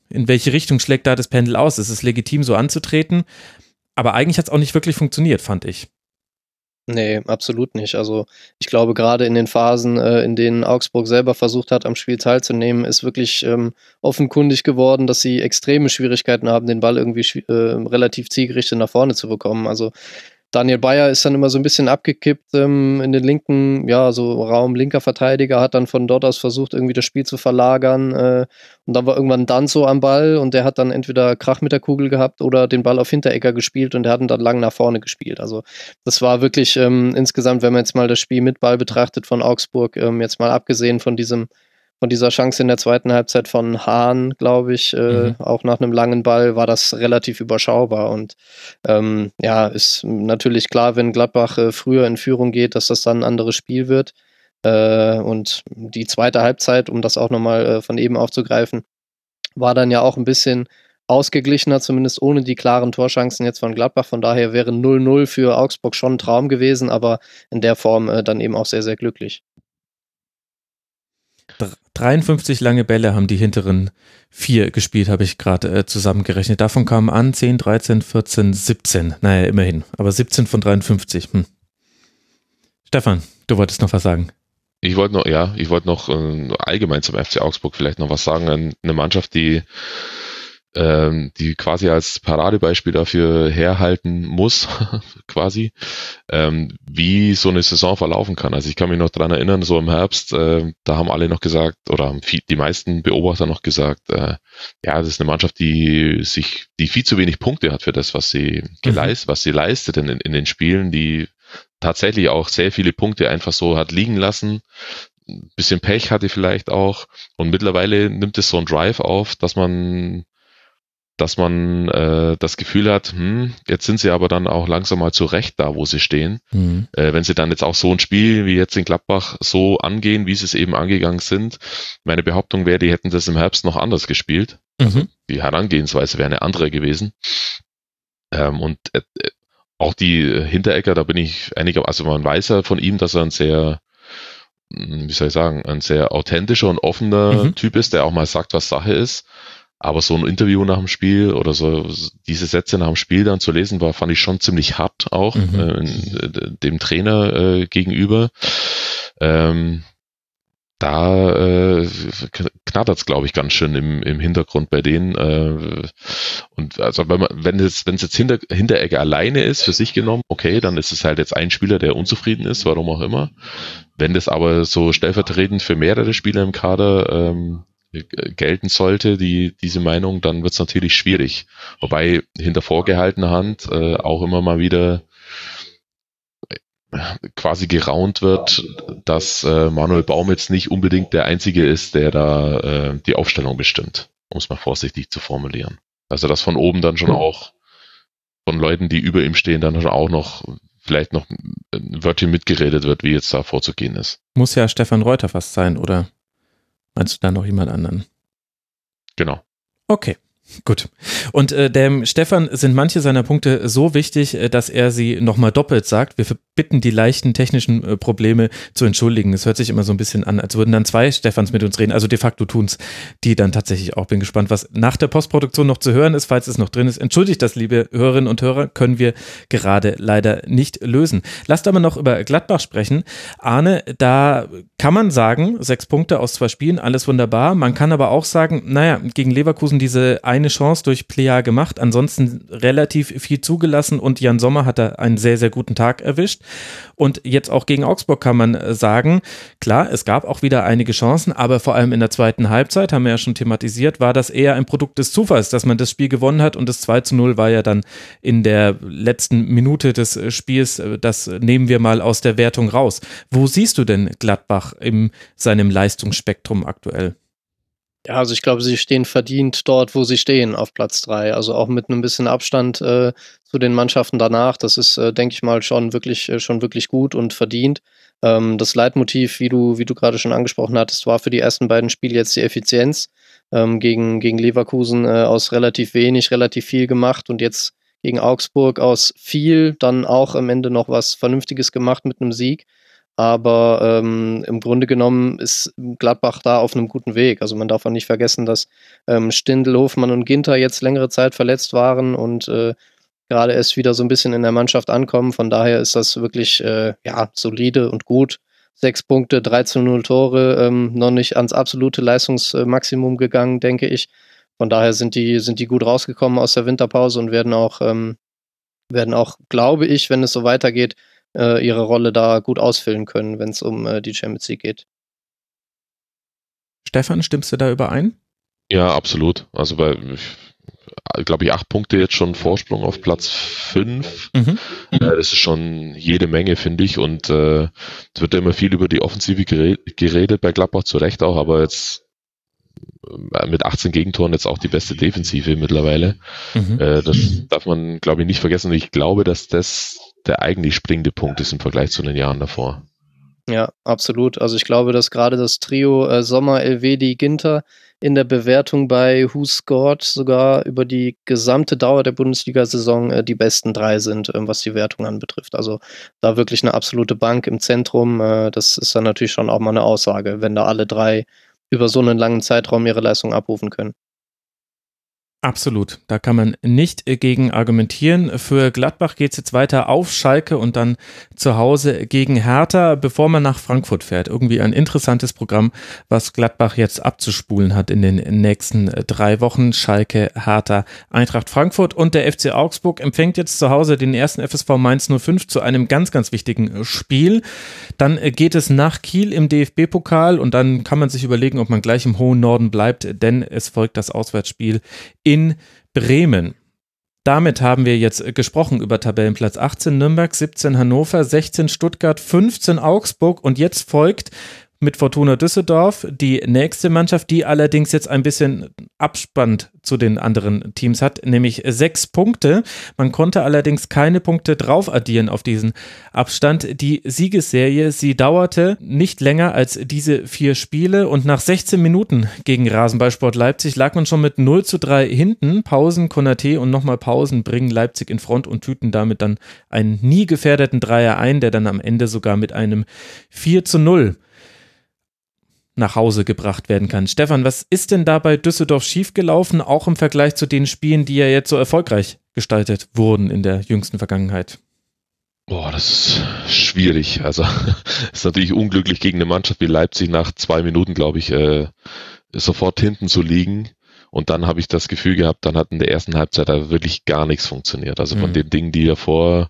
in welche Richtung schlägt da das Pendel aus. Es ist legitim, so anzutreten, aber eigentlich hat es auch nicht wirklich funktioniert, fand ich. Nee, absolut nicht. Also ich glaube, gerade in den Phasen, äh, in denen Augsburg selber versucht hat, am Spiel teilzunehmen, ist wirklich ähm, offenkundig geworden, dass sie extreme Schwierigkeiten haben, den Ball irgendwie äh, relativ zielgerichtet nach vorne zu bekommen. Also Daniel Bayer ist dann immer so ein bisschen abgekippt ähm, in den linken, ja, so Raum linker Verteidiger, hat dann von dort aus versucht, irgendwie das Spiel zu verlagern. Äh, und dann war irgendwann Danzo am Ball und der hat dann entweder Krach mit der Kugel gehabt oder den Ball auf Hinteregger gespielt und der hat ihn dann lang nach vorne gespielt. Also das war wirklich ähm, insgesamt, wenn man jetzt mal das Spiel mit Ball betrachtet von Augsburg, ähm, jetzt mal abgesehen von diesem von dieser Chance in der zweiten Halbzeit von Hahn, glaube ich, äh, mhm. auch nach einem langen Ball war das relativ überschaubar. Und ähm, ja, ist natürlich klar, wenn Gladbach äh, früher in Führung geht, dass das dann ein anderes Spiel wird. Äh, und die zweite Halbzeit, um das auch nochmal äh, von eben aufzugreifen, war dann ja auch ein bisschen ausgeglichener, zumindest ohne die klaren Torchancen jetzt von Gladbach. Von daher wäre 0-0 für Augsburg schon ein Traum gewesen, aber in der Form äh, dann eben auch sehr, sehr glücklich. 53 lange Bälle haben die hinteren vier gespielt, habe ich gerade äh, zusammengerechnet. Davon kamen an 10, 13, 14, 17. Naja, immerhin. Aber 17 von 53. Hm. Stefan, du wolltest noch was sagen. Ich wollte noch, ja, ich wollte noch äh, allgemein zum FC Augsburg vielleicht noch was sagen. Eine Mannschaft, die ähm, die quasi als Paradebeispiel dafür herhalten muss, quasi, ähm, wie so eine Saison verlaufen kann. Also ich kann mich noch dran erinnern, so im Herbst, äh, da haben alle noch gesagt, oder haben viel, die meisten Beobachter noch gesagt, äh, ja, das ist eine Mannschaft, die sich, die viel zu wenig Punkte hat für das, was sie mhm. geleistet, was sie leistet in, in den Spielen, die tatsächlich auch sehr viele Punkte einfach so hat liegen lassen, bisschen Pech hatte vielleicht auch und mittlerweile nimmt es so ein Drive auf, dass man dass man äh, das Gefühl hat, hm, jetzt sind sie aber dann auch langsam mal zurecht da, wo sie stehen. Mhm. Äh, wenn sie dann jetzt auch so ein Spiel wie jetzt in Gladbach so angehen, wie sie es eben angegangen sind, meine Behauptung wäre, die hätten das im Herbst noch anders gespielt. Mhm. Also die Herangehensweise wäre eine andere gewesen. Ähm, und äh, auch die Hinterecker, da bin ich einiger, also man weiß ja von ihm, dass er ein sehr hm, wie soll ich sagen, ein sehr authentischer und offener mhm. Typ ist, der auch mal sagt, was Sache ist. Aber so ein Interview nach dem Spiel oder so diese Sätze nach dem Spiel dann zu lesen, war, fand ich schon ziemlich hart auch mhm. äh, dem Trainer äh, gegenüber. Ähm, da äh, knattert es, glaube ich, ganz schön im, im Hintergrund bei denen. Äh, und also wenn man, wenn es, wenn es jetzt hinter, Hinteregger alleine ist, für sich genommen, okay, dann ist es halt jetzt ein Spieler, der unzufrieden ist, warum auch immer. Wenn das aber so stellvertretend für mehrere Spieler im Kader ähm, gelten sollte, die, diese Meinung, dann wird es natürlich schwierig. Wobei hinter vorgehaltener Hand äh, auch immer mal wieder äh, quasi geraunt wird, dass äh, Manuel Baum jetzt nicht unbedingt der Einzige ist, der da äh, die Aufstellung bestimmt, um es mal vorsichtig zu formulieren. Also dass von oben dann schon auch von Leuten, die über ihm stehen, dann schon auch noch vielleicht noch ein Wörtchen mitgeredet wird, wie jetzt da vorzugehen ist. Muss ja Stefan Reuter fast sein, oder? Meinst du da noch jemand anderen? Genau. Okay. Gut. Und äh, dem Stefan sind manche seiner Punkte so wichtig, äh, dass er sie nochmal doppelt sagt. Wir bitten die leichten technischen äh, Probleme zu entschuldigen. Es hört sich immer so ein bisschen an, als würden dann zwei Stefans mit uns reden. Also de facto tun's die dann tatsächlich auch. Bin gespannt, was nach der Postproduktion noch zu hören ist, falls es noch drin ist. Entschuldigt das, liebe Hörerinnen und Hörer, können wir gerade leider nicht lösen. Lasst aber noch über Gladbach sprechen. Arne, da kann man sagen, sechs Punkte aus zwei Spielen, alles wunderbar. Man kann aber auch sagen, naja, gegen Leverkusen diese eine Chance durch Plea gemacht, ansonsten relativ viel zugelassen und Jan Sommer hat da einen sehr, sehr guten Tag erwischt. Und jetzt auch gegen Augsburg kann man äh, sagen, klar, es gab auch wieder einige Chancen, aber vor allem in der zweiten Halbzeit, haben wir ja schon thematisiert, war das eher ein Produkt des Zufalls, dass man das Spiel gewonnen hat und das 2 zu 0 war ja dann in der letzten Minute des äh, Spiels, äh, das nehmen wir mal aus der Wertung raus. Wo siehst du denn Gladbach in seinem Leistungsspektrum aktuell? Ja, also ich glaube, sie stehen verdient dort, wo sie stehen, auf Platz drei. Also auch mit einem bisschen Abstand äh, zu den Mannschaften danach. Das ist, äh, denke ich mal, schon wirklich, äh, schon wirklich gut und verdient. Ähm, das Leitmotiv, wie du, wie du gerade schon angesprochen hattest, war für die ersten beiden Spiele jetzt die Effizienz. Ähm, gegen, gegen Leverkusen äh, aus relativ wenig, relativ viel gemacht und jetzt gegen Augsburg aus viel, dann auch am Ende noch was Vernünftiges gemacht mit einem Sieg. Aber ähm, im Grunde genommen ist Gladbach da auf einem guten Weg. Also man darf auch nicht vergessen, dass ähm, Stindl, Hofmann und Ginter jetzt längere Zeit verletzt waren und äh, gerade erst wieder so ein bisschen in der Mannschaft ankommen. Von daher ist das wirklich äh, ja, solide und gut. Sechs Punkte, 13 0 Tore, ähm, noch nicht ans absolute Leistungsmaximum gegangen, denke ich. Von daher sind die, sind die gut rausgekommen aus der Winterpause und werden auch, ähm, werden auch, glaube ich, wenn es so weitergeht, äh, ihre Rolle da gut ausfüllen können, wenn es um äh, die Champions League geht. Stefan, stimmst du da überein? Ja, absolut. Also bei, glaube ich, acht Punkte jetzt schon Vorsprung auf Platz fünf. Mhm. Äh, das ist schon jede Menge, finde ich. Und äh, es wird ja immer viel über die Offensive geredet bei Gladbach, zu Recht auch, aber jetzt äh, mit 18 Gegentoren jetzt auch die beste Defensive mittlerweile. Mhm. Äh, das darf man, glaube ich, nicht vergessen. Ich glaube, dass das der eigentlich springende Punkt ist im Vergleich zu den Jahren davor. Ja, absolut. Also ich glaube, dass gerade das Trio äh, Sommer, Elvedi, Ginter in der Bewertung bei Who Scored sogar über die gesamte Dauer der Bundesliga-Saison äh, die besten drei sind, äh, was die Wertung anbetrifft. Also da wirklich eine absolute Bank im Zentrum. Äh, das ist dann natürlich schon auch mal eine Aussage, wenn da alle drei über so einen langen Zeitraum ihre Leistung abrufen können. Absolut, da kann man nicht gegen argumentieren. Für Gladbach geht es jetzt weiter auf Schalke und dann zu Hause gegen Hertha, bevor man nach Frankfurt fährt. Irgendwie ein interessantes Programm, was Gladbach jetzt abzuspulen hat in den nächsten drei Wochen. Schalke, Hertha, Eintracht Frankfurt und der FC Augsburg empfängt jetzt zu Hause den ersten FSV Mainz 05 zu einem ganz, ganz wichtigen Spiel. Dann geht es nach Kiel im DFB-Pokal und dann kann man sich überlegen, ob man gleich im hohen Norden bleibt, denn es folgt das Auswärtsspiel in Bremen. Damit haben wir jetzt gesprochen über Tabellenplatz 18 Nürnberg, 17 Hannover, 16 Stuttgart, 15 Augsburg und jetzt folgt mit Fortuna Düsseldorf. Die nächste Mannschaft, die allerdings jetzt ein bisschen Abspann zu den anderen Teams hat, nämlich sechs Punkte. Man konnte allerdings keine Punkte drauf addieren auf diesen Abstand. Die Siegesserie, sie dauerte nicht länger als diese vier Spiele und nach 16 Minuten gegen Rasenballsport Leipzig lag man schon mit 0 zu 3 hinten. Pausen, Konate und nochmal Pausen bringen Leipzig in Front und tüten damit dann einen nie gefährdeten Dreier ein, der dann am Ende sogar mit einem 4 zu 0 nach Hause gebracht werden kann. Stefan, was ist denn da bei Düsseldorf schiefgelaufen, auch im Vergleich zu den Spielen, die ja jetzt so erfolgreich gestaltet wurden in der jüngsten Vergangenheit? Boah, das ist schwierig. Also ist natürlich unglücklich gegen eine Mannschaft wie Leipzig nach zwei Minuten, glaube ich, äh, sofort hinten zu liegen. Und dann habe ich das Gefühl gehabt, dann hat in der ersten Halbzeit da wirklich gar nichts funktioniert. Also von mhm. den Dingen, die davor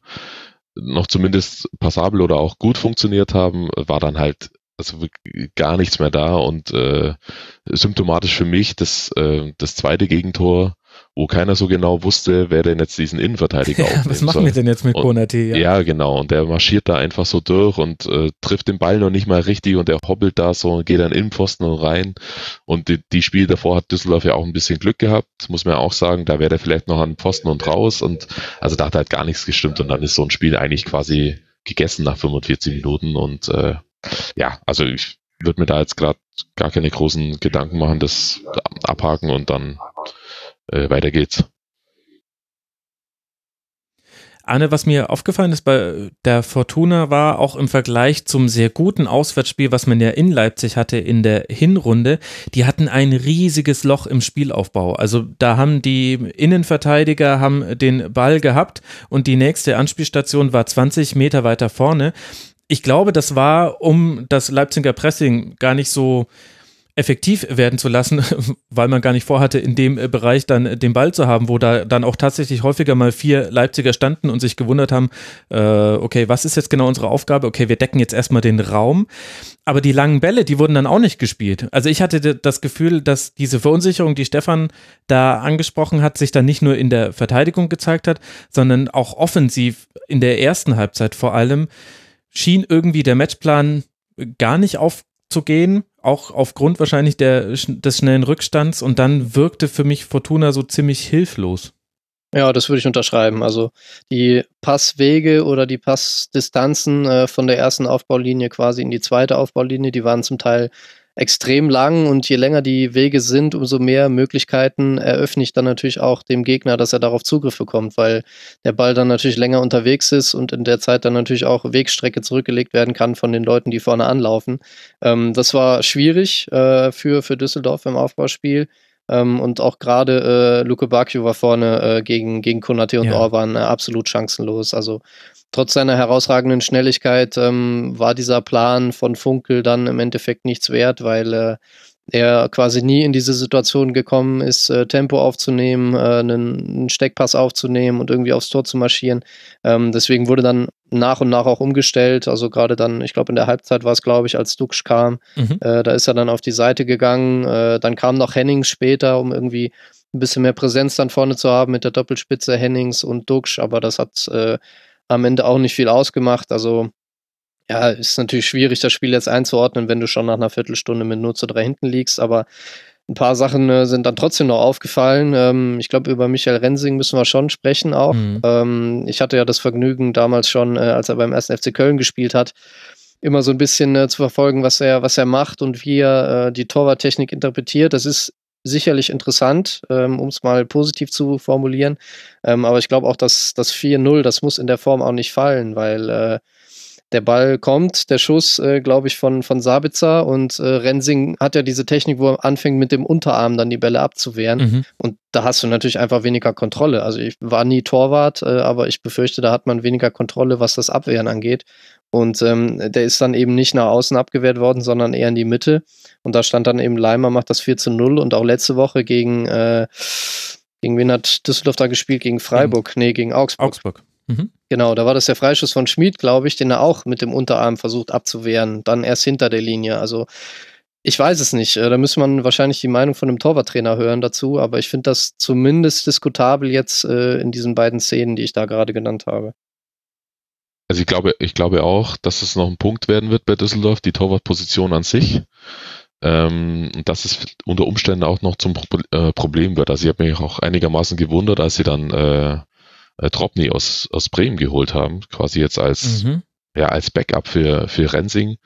noch zumindest passabel oder auch gut funktioniert haben, war dann halt also gar nichts mehr da und äh, symptomatisch für mich das, äh, das zweite Gegentor, wo keiner so genau wusste, wer denn jetzt diesen Innenverteidiger ja, Was machen soll. wir denn jetzt mit Konate? Ja. ja, genau. Und der marschiert da einfach so durch und äh, trifft den Ball noch nicht mal richtig und der hoppelt da so und geht dann in den Pfosten und rein. Und die, die Spiele davor hat Düsseldorf ja auch ein bisschen Glück gehabt, muss man ja auch sagen. Da wäre der vielleicht noch an Pfosten und raus und also da hat halt gar nichts gestimmt und dann ist so ein Spiel eigentlich quasi gegessen nach 45 Minuten und äh, ja, also ich würde mir da jetzt gerade gar keine großen Gedanken machen, das abhaken und dann äh, weiter geht's. Anne, was mir aufgefallen ist bei der Fortuna war auch im Vergleich zum sehr guten Auswärtsspiel, was man ja in Leipzig hatte in der Hinrunde, die hatten ein riesiges Loch im Spielaufbau. Also da haben die Innenverteidiger haben den Ball gehabt und die nächste Anspielstation war 20 Meter weiter vorne. Ich glaube, das war, um das Leipziger Pressing gar nicht so effektiv werden zu lassen, weil man gar nicht vorhatte, in dem äh, Bereich dann äh, den Ball zu haben, wo da dann auch tatsächlich häufiger mal vier Leipziger standen und sich gewundert haben, äh, okay, was ist jetzt genau unsere Aufgabe? Okay, wir decken jetzt erstmal den Raum. Aber die langen Bälle, die wurden dann auch nicht gespielt. Also ich hatte das Gefühl, dass diese Verunsicherung, die Stefan da angesprochen hat, sich dann nicht nur in der Verteidigung gezeigt hat, sondern auch offensiv in der ersten Halbzeit vor allem schien irgendwie der Matchplan gar nicht auf zu gehen, auch aufgrund wahrscheinlich der, des schnellen Rückstands und dann wirkte für mich Fortuna so ziemlich hilflos. Ja, das würde ich unterschreiben. Also die Passwege oder die Passdistanzen äh, von der ersten Aufbaulinie quasi in die zweite Aufbaulinie, die waren zum Teil extrem lang und je länger die Wege sind, umso mehr Möglichkeiten eröffne ich dann natürlich auch dem Gegner, dass er darauf Zugriff bekommt, weil der Ball dann natürlich länger unterwegs ist und in der Zeit dann natürlich auch Wegstrecke zurückgelegt werden kann von den Leuten, die vorne anlaufen. Ähm, das war schwierig äh, für, für Düsseldorf im Aufbauspiel. Ähm, und auch gerade äh, Luke Bacchio war vorne äh, gegen, gegen Konate und ja. Orban äh, absolut chancenlos. Also trotz seiner herausragenden Schnelligkeit ähm, war dieser Plan von Funkel dann im Endeffekt nichts wert, weil äh, er quasi nie in diese Situation gekommen ist, äh, Tempo aufzunehmen, äh, einen, einen, Steckpass aufzunehmen und irgendwie aufs Tor zu marschieren. Ähm, deswegen wurde dann nach und nach auch umgestellt. Also gerade dann, ich glaube in der Halbzeit war es, glaube ich, als Dux kam, mhm. äh, da ist er dann auf die Seite gegangen. Äh, dann kam noch Hennings später, um irgendwie ein bisschen mehr Präsenz dann vorne zu haben mit der Doppelspitze Hennings und Dux, aber das hat äh, am Ende auch nicht viel ausgemacht. Also ja, ist natürlich schwierig, das Spiel jetzt einzuordnen, wenn du schon nach einer Viertelstunde mit 0 zu 3 hinten liegst, aber ein paar Sachen äh, sind dann trotzdem noch aufgefallen. Ähm, ich glaube, über Michael Rensing müssen wir schon sprechen auch. Mhm. Ähm, ich hatte ja das Vergnügen damals schon, äh, als er beim ersten FC Köln gespielt hat, immer so ein bisschen äh, zu verfolgen, was er, was er macht und wie er äh, die Torwarttechnik interpretiert. Das ist sicherlich interessant, ähm, um es mal positiv zu formulieren. Ähm, aber ich glaube auch, dass das 4-0, das muss in der Form auch nicht fallen, weil äh, der Ball kommt, der Schuss, äh, glaube ich, von, von Sabitzer und äh, Rensing hat ja diese Technik, wo er anfängt, mit dem Unterarm dann die Bälle abzuwehren. Mhm. Und da hast du natürlich einfach weniger Kontrolle. Also ich war nie Torwart, äh, aber ich befürchte, da hat man weniger Kontrolle, was das Abwehren angeht. Und ähm, der ist dann eben nicht nach außen abgewehrt worden, sondern eher in die Mitte. Und da stand dann eben Leimer, macht das 4 zu 0 und auch letzte Woche gegen, äh, gegen wen hat Düsseldorf da gespielt? Gegen Freiburg? Mhm. Nee, gegen Augsburg. Augsburg. Mhm. Genau, da war das der Freischuss von Schmid, glaube ich, den er auch mit dem Unterarm versucht abzuwehren, dann erst hinter der Linie. Also ich weiß es nicht. Äh, da müsste man wahrscheinlich die Meinung von dem Torwarttrainer hören dazu, aber ich finde das zumindest diskutabel jetzt äh, in diesen beiden Szenen, die ich da gerade genannt habe. Also ich glaube, ich glaube auch, dass es noch ein Punkt werden wird bei Düsseldorf, die Torwartposition an sich. Ähm, dass es unter Umständen auch noch zum Pro äh, Problem wird. Also ich habe mich auch einigermaßen gewundert, als sie dann äh, äh, Tropny aus, aus Bremen geholt haben, quasi jetzt als, mhm. ja, als Backup für, für Rensing.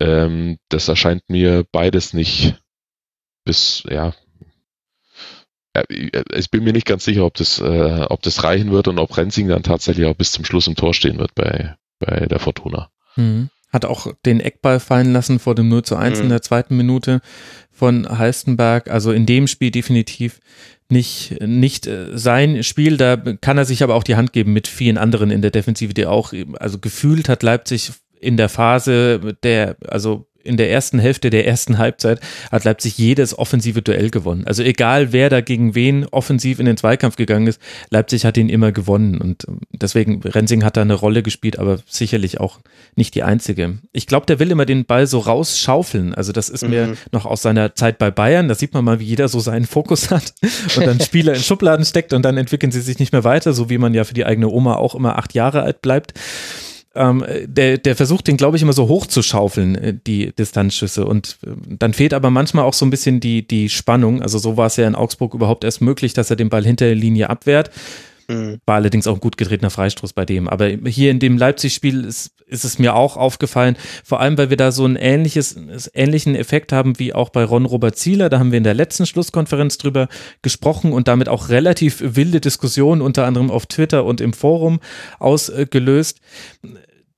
Ähm, das erscheint mir beides nicht bis, ja, ich bin mir nicht ganz sicher, ob das, äh, ob das reichen wird und ob Rensing dann tatsächlich auch bis zum Schluss im Tor stehen wird bei, bei der Fortuna. Mhm. Hat auch den Eckball fallen lassen vor dem 0 zu 1 mhm. in der zweiten Minute von Heistenberg. Also in dem Spiel definitiv nicht, nicht äh, sein Spiel. Da kann er sich aber auch die Hand geben mit vielen anderen in der Defensive, die auch, also gefühlt hat Leipzig in der Phase der, also in der ersten Hälfte der ersten Halbzeit hat Leipzig jedes offensive Duell gewonnen. Also egal, wer da gegen wen offensiv in den Zweikampf gegangen ist, Leipzig hat ihn immer gewonnen. Und ähm, deswegen, Rensing hat da eine Rolle gespielt, aber sicherlich auch nicht die einzige. Ich glaube, der will immer den Ball so rausschaufeln. Also das ist mhm. mir noch aus seiner Zeit bei Bayern. Da sieht man mal, wie jeder so seinen Fokus hat und dann Spieler in Schubladen steckt und dann entwickeln sie sich nicht mehr weiter, so wie man ja für die eigene Oma auch immer acht Jahre alt bleibt ähm, der, der versucht den, glaube ich, immer so hoch zu schaufeln, äh, die Distanzschüsse. Und äh, dann fehlt aber manchmal auch so ein bisschen die, die Spannung. Also so war es ja in Augsburg überhaupt erst möglich, dass er den Ball hinter der Linie abwehrt. Mhm. War allerdings auch ein gut getretener Freistoß bei dem. Aber hier in dem Leipzig-Spiel ist, ist es mir auch aufgefallen, vor allem weil wir da so einen ähnliches, ähnlichen Effekt haben wie auch bei Ron Robert Zieler. Da haben wir in der letzten Schlusskonferenz drüber gesprochen und damit auch relativ wilde Diskussionen unter anderem auf Twitter und im Forum ausgelöst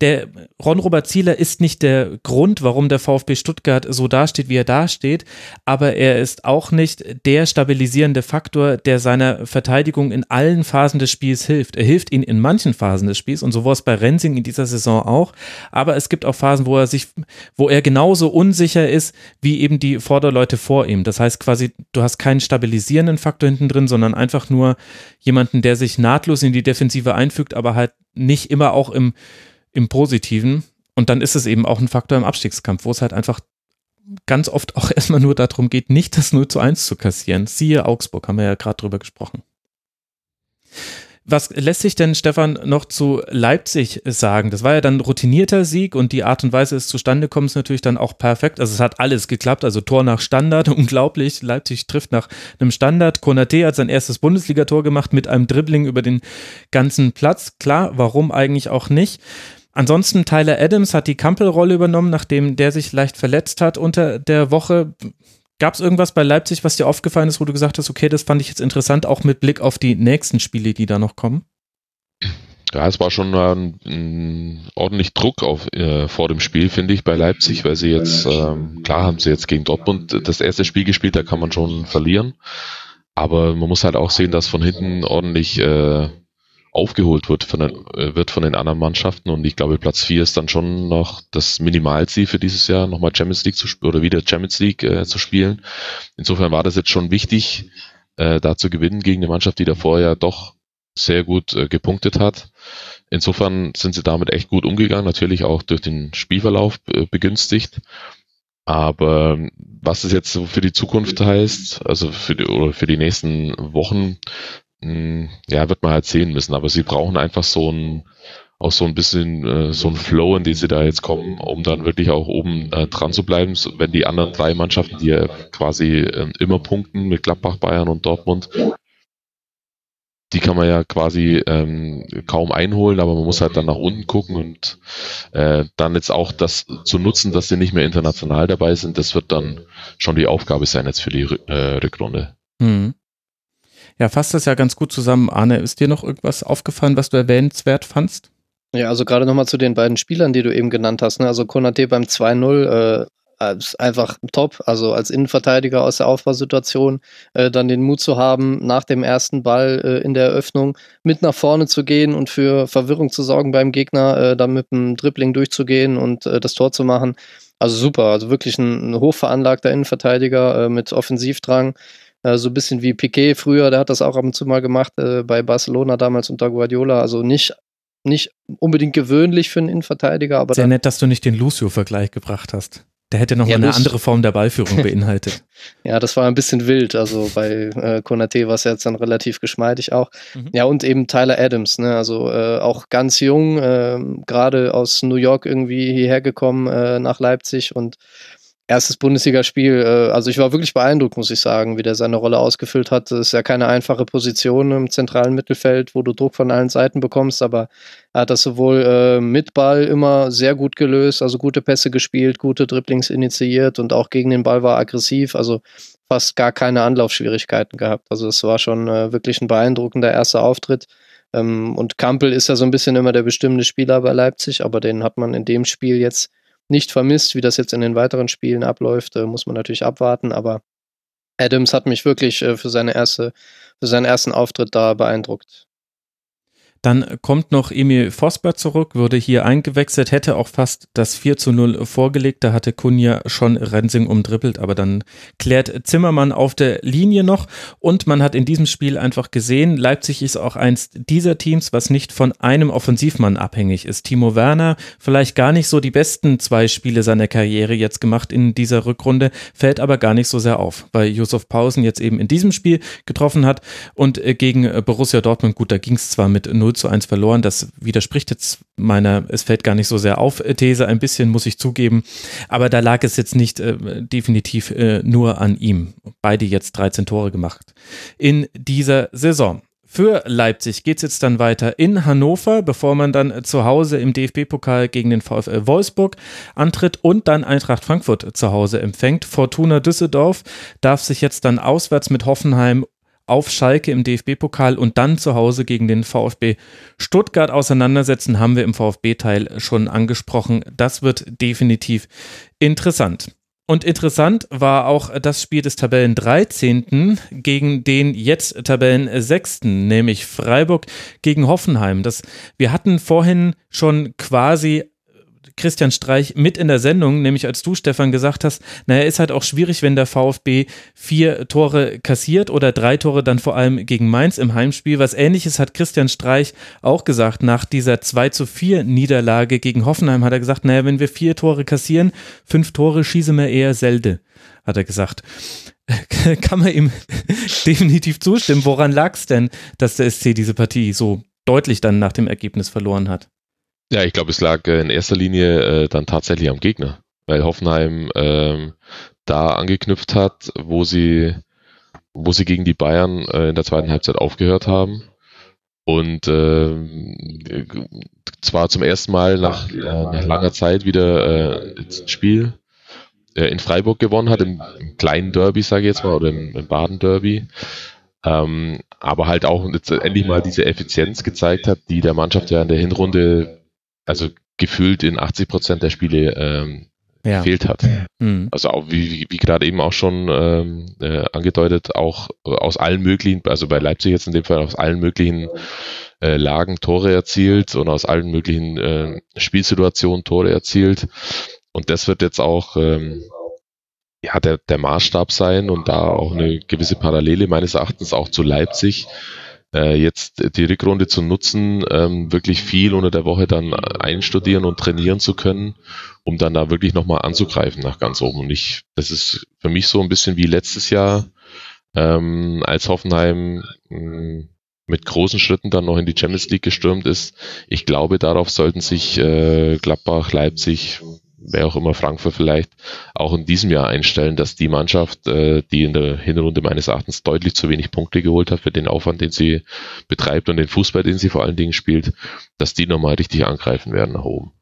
der Ron-Robert Zieler ist nicht der Grund, warum der VfB Stuttgart so dasteht, wie er dasteht, aber er ist auch nicht der stabilisierende Faktor, der seiner Verteidigung in allen Phasen des Spiels hilft. Er hilft ihnen in manchen Phasen des Spiels und so war es bei Rensing in dieser Saison auch, aber es gibt auch Phasen, wo er sich, wo er genauso unsicher ist, wie eben die Vorderleute vor ihm. Das heißt quasi, du hast keinen stabilisierenden Faktor hinten drin, sondern einfach nur jemanden, der sich nahtlos in die Defensive einfügt, aber halt nicht immer auch im im Positiven. Und dann ist es eben auch ein Faktor im Abstiegskampf, wo es halt einfach ganz oft auch erstmal nur darum geht, nicht das 0 zu 1 zu kassieren. Siehe Augsburg, haben wir ja gerade drüber gesprochen. Was lässt sich denn, Stefan, noch zu Leipzig sagen? Das war ja dann routinierter Sieg und die Art und Weise des Zustandekommens ist natürlich dann auch perfekt. Also es hat alles geklappt, also Tor nach Standard, unglaublich. Leipzig trifft nach einem Standard. Konate hat sein erstes Bundesligator gemacht mit einem Dribbling über den ganzen Platz. Klar, warum eigentlich auch nicht? Ansonsten Tyler Adams hat die Kampelrolle übernommen, nachdem der sich leicht verletzt hat unter der Woche. Gab es irgendwas bei Leipzig, was dir aufgefallen ist, wo du gesagt hast, okay, das fand ich jetzt interessant, auch mit Blick auf die nächsten Spiele, die da noch kommen? Ja, es war schon ein, ein ordentlich Druck auf, äh, vor dem Spiel, finde ich, bei Leipzig, weil sie jetzt, ähm, klar haben sie jetzt gegen Dortmund das erste Spiel gespielt, da kann man schon verlieren. Aber man muss halt auch sehen, dass von hinten ordentlich äh, aufgeholt wird von, den, äh, wird von den anderen Mannschaften und ich glaube Platz 4 ist dann schon noch das Minimalziel für dieses Jahr, nochmal Champions League zu oder wieder Champions League äh, zu spielen. Insofern war das jetzt schon wichtig, äh, da zu gewinnen gegen eine Mannschaft, die davor ja doch sehr gut äh, gepunktet hat. Insofern sind sie damit echt gut umgegangen, natürlich auch durch den Spielverlauf äh, begünstigt. Aber was es jetzt für die Zukunft heißt, also für die, oder für die nächsten Wochen, hm, ja, wird man halt sehen müssen. Aber sie brauchen einfach so ein, auch so ein bisschen äh, so ein Flow, in den sie da jetzt kommen, um dann wirklich auch oben äh, dran zu bleiben. So, wenn die anderen drei Mannschaften, die ja quasi äh, immer punkten mit Gladbach, Bayern und Dortmund, die kann man ja quasi ähm, kaum einholen, aber man muss halt dann nach unten gucken und äh, dann jetzt auch das zu nutzen, dass sie nicht mehr international dabei sind, das wird dann schon die Aufgabe sein jetzt für die äh, Rückrunde. Mhm. Ja, fasst das ja ganz gut zusammen. Arne, ist dir noch irgendwas aufgefallen, was du erwähnenswert fandst? Ja, also gerade nochmal zu den beiden Spielern, die du eben genannt hast. Ne? Also Konate beim 2-0 äh, ist einfach top. Also als Innenverteidiger aus der Aufbausituation äh, dann den Mut zu haben, nach dem ersten Ball äh, in der Eröffnung mit nach vorne zu gehen und für Verwirrung zu sorgen beim Gegner, äh, dann mit dem Dribbling durchzugehen und äh, das Tor zu machen. Also super, also wirklich ein, ein hochveranlagter Innenverteidiger äh, mit Offensivdrang. Äh, so ein bisschen wie Piquet früher, der hat das auch ab und zu mal gemacht äh, bei Barcelona damals unter Guardiola. Also nicht, nicht unbedingt gewöhnlich für einen Innenverteidiger, aber. Sehr nett, dass du nicht den Lucio-Vergleich gebracht hast. Der hätte noch ja, mal eine andere Form der Ballführung beinhaltet. ja, das war ein bisschen wild. Also bei äh, Konate war es jetzt dann relativ geschmeidig auch. Mhm. Ja, und eben Tyler Adams, ne? Also äh, auch ganz jung, äh, gerade aus New York irgendwie hierher gekommen äh, nach Leipzig und erstes Bundesligaspiel, äh, also ich war wirklich beeindruckt, muss ich sagen, wie der seine Rolle ausgefüllt hat. Das ist ja keine einfache Position im zentralen Mittelfeld, wo du Druck von allen Seiten bekommst, aber er hat das sowohl äh, mit Ball immer sehr gut gelöst, also gute Pässe gespielt, gute Dribblings initiiert und auch gegen den Ball war aggressiv, also fast gar keine Anlaufschwierigkeiten gehabt. Also es war schon äh, wirklich ein beeindruckender erster Auftritt. Ähm, und Kampel ist ja so ein bisschen immer der bestimmende Spieler bei Leipzig, aber den hat man in dem Spiel jetzt nicht vermisst. Wie das jetzt in den weiteren Spielen abläuft, äh, muss man natürlich abwarten, aber Adams hat mich wirklich äh, für seine erste, für seinen ersten Auftritt da beeindruckt. Dann kommt noch Emil Vosper zurück, wurde hier eingewechselt, hätte auch fast das 4 zu 0 vorgelegt. Da hatte Kunja schon Rensing umdribbelt, aber dann klärt Zimmermann auf der Linie noch. Und man hat in diesem Spiel einfach gesehen, Leipzig ist auch eins dieser Teams, was nicht von einem Offensivmann abhängig ist. Timo Werner, vielleicht gar nicht so die besten zwei Spiele seiner Karriere jetzt gemacht in dieser Rückrunde, fällt aber gar nicht so sehr auf, weil Josef Pausen jetzt eben in diesem Spiel getroffen hat und äh, gegen Borussia Dortmund, gut, da ging es zwar mit 0 zu 1 verloren. Das widerspricht jetzt meiner, es fällt gar nicht so sehr auf äh, These, ein bisschen muss ich zugeben. Aber da lag es jetzt nicht äh, definitiv äh, nur an ihm. Beide jetzt 13 Tore gemacht in dieser Saison. Für Leipzig geht es jetzt dann weiter in Hannover, bevor man dann zu Hause im DFB-Pokal gegen den VfL Wolfsburg antritt und dann Eintracht Frankfurt zu Hause empfängt. Fortuna Düsseldorf darf sich jetzt dann auswärts mit Hoffenheim auf Schalke im DFB-Pokal und dann zu Hause gegen den VfB Stuttgart auseinandersetzen, haben wir im VfB-Teil schon angesprochen. Das wird definitiv interessant. Und interessant war auch das Spiel des Tabellen 13. gegen den jetzt Tabellen 6., nämlich Freiburg gegen Hoffenheim. Das, wir hatten vorhin schon quasi Christian Streich mit in der Sendung, nämlich als du, Stefan, gesagt hast, naja, ist halt auch schwierig, wenn der VfB vier Tore kassiert oder drei Tore dann vor allem gegen Mainz im Heimspiel. Was ähnliches hat Christian Streich auch gesagt. Nach dieser 2 zu 4 Niederlage gegen Hoffenheim hat er gesagt, naja, wenn wir vier Tore kassieren, fünf Tore schießen wir eher selde, hat er gesagt. Kann man ihm definitiv zustimmen. Woran lag es denn, dass der SC diese Partie so deutlich dann nach dem Ergebnis verloren hat? Ja, ich glaube, es lag äh, in erster Linie äh, dann tatsächlich am Gegner, weil Hoffenheim ähm, da angeknüpft hat, wo sie, wo sie gegen die Bayern äh, in der zweiten Halbzeit aufgehört haben. Und äh, zwar zum ersten Mal nach, äh, nach langer Zeit wieder äh, ein Spiel äh, in Freiburg gewonnen hat, im, im kleinen Derby, sage ich jetzt mal, oder im, im Baden-Derby. Ähm, aber halt auch jetzt endlich mal diese Effizienz gezeigt hat, die der Mannschaft ja in der Hinrunde also gefühlt in 80 Prozent der Spiele ähm, ja. gefehlt hat. Mhm. Also auch wie, wie, wie gerade eben auch schon ähm, äh, angedeutet, auch aus allen möglichen, also bei Leipzig jetzt in dem Fall aus allen möglichen äh, Lagen Tore erzielt und aus allen möglichen äh, Spielsituationen Tore erzielt. Und das wird jetzt auch ähm, ja, der, der Maßstab sein und da auch eine gewisse Parallele meines Erachtens auch zu Leipzig, äh, jetzt die Rückrunde zu nutzen, ähm, wirklich viel unter der Woche dann einstudieren und trainieren zu können, um dann da wirklich nochmal anzugreifen nach ganz oben. Und ich, das ist für mich so ein bisschen wie letztes Jahr, ähm, als Hoffenheim mh, mm, mit großen Schritten dann noch in die Champions League gestürmt ist. Ich glaube, darauf sollten sich äh, Gladbach, Leipzig, wer auch immer Frankfurt vielleicht auch in diesem Jahr einstellen, dass die Mannschaft, äh, die in der Hinrunde meines Erachtens deutlich zu wenig Punkte geholt hat für den Aufwand, den sie betreibt und den Fußball, den sie vor allen Dingen spielt, dass die nochmal richtig angreifen werden nach oben.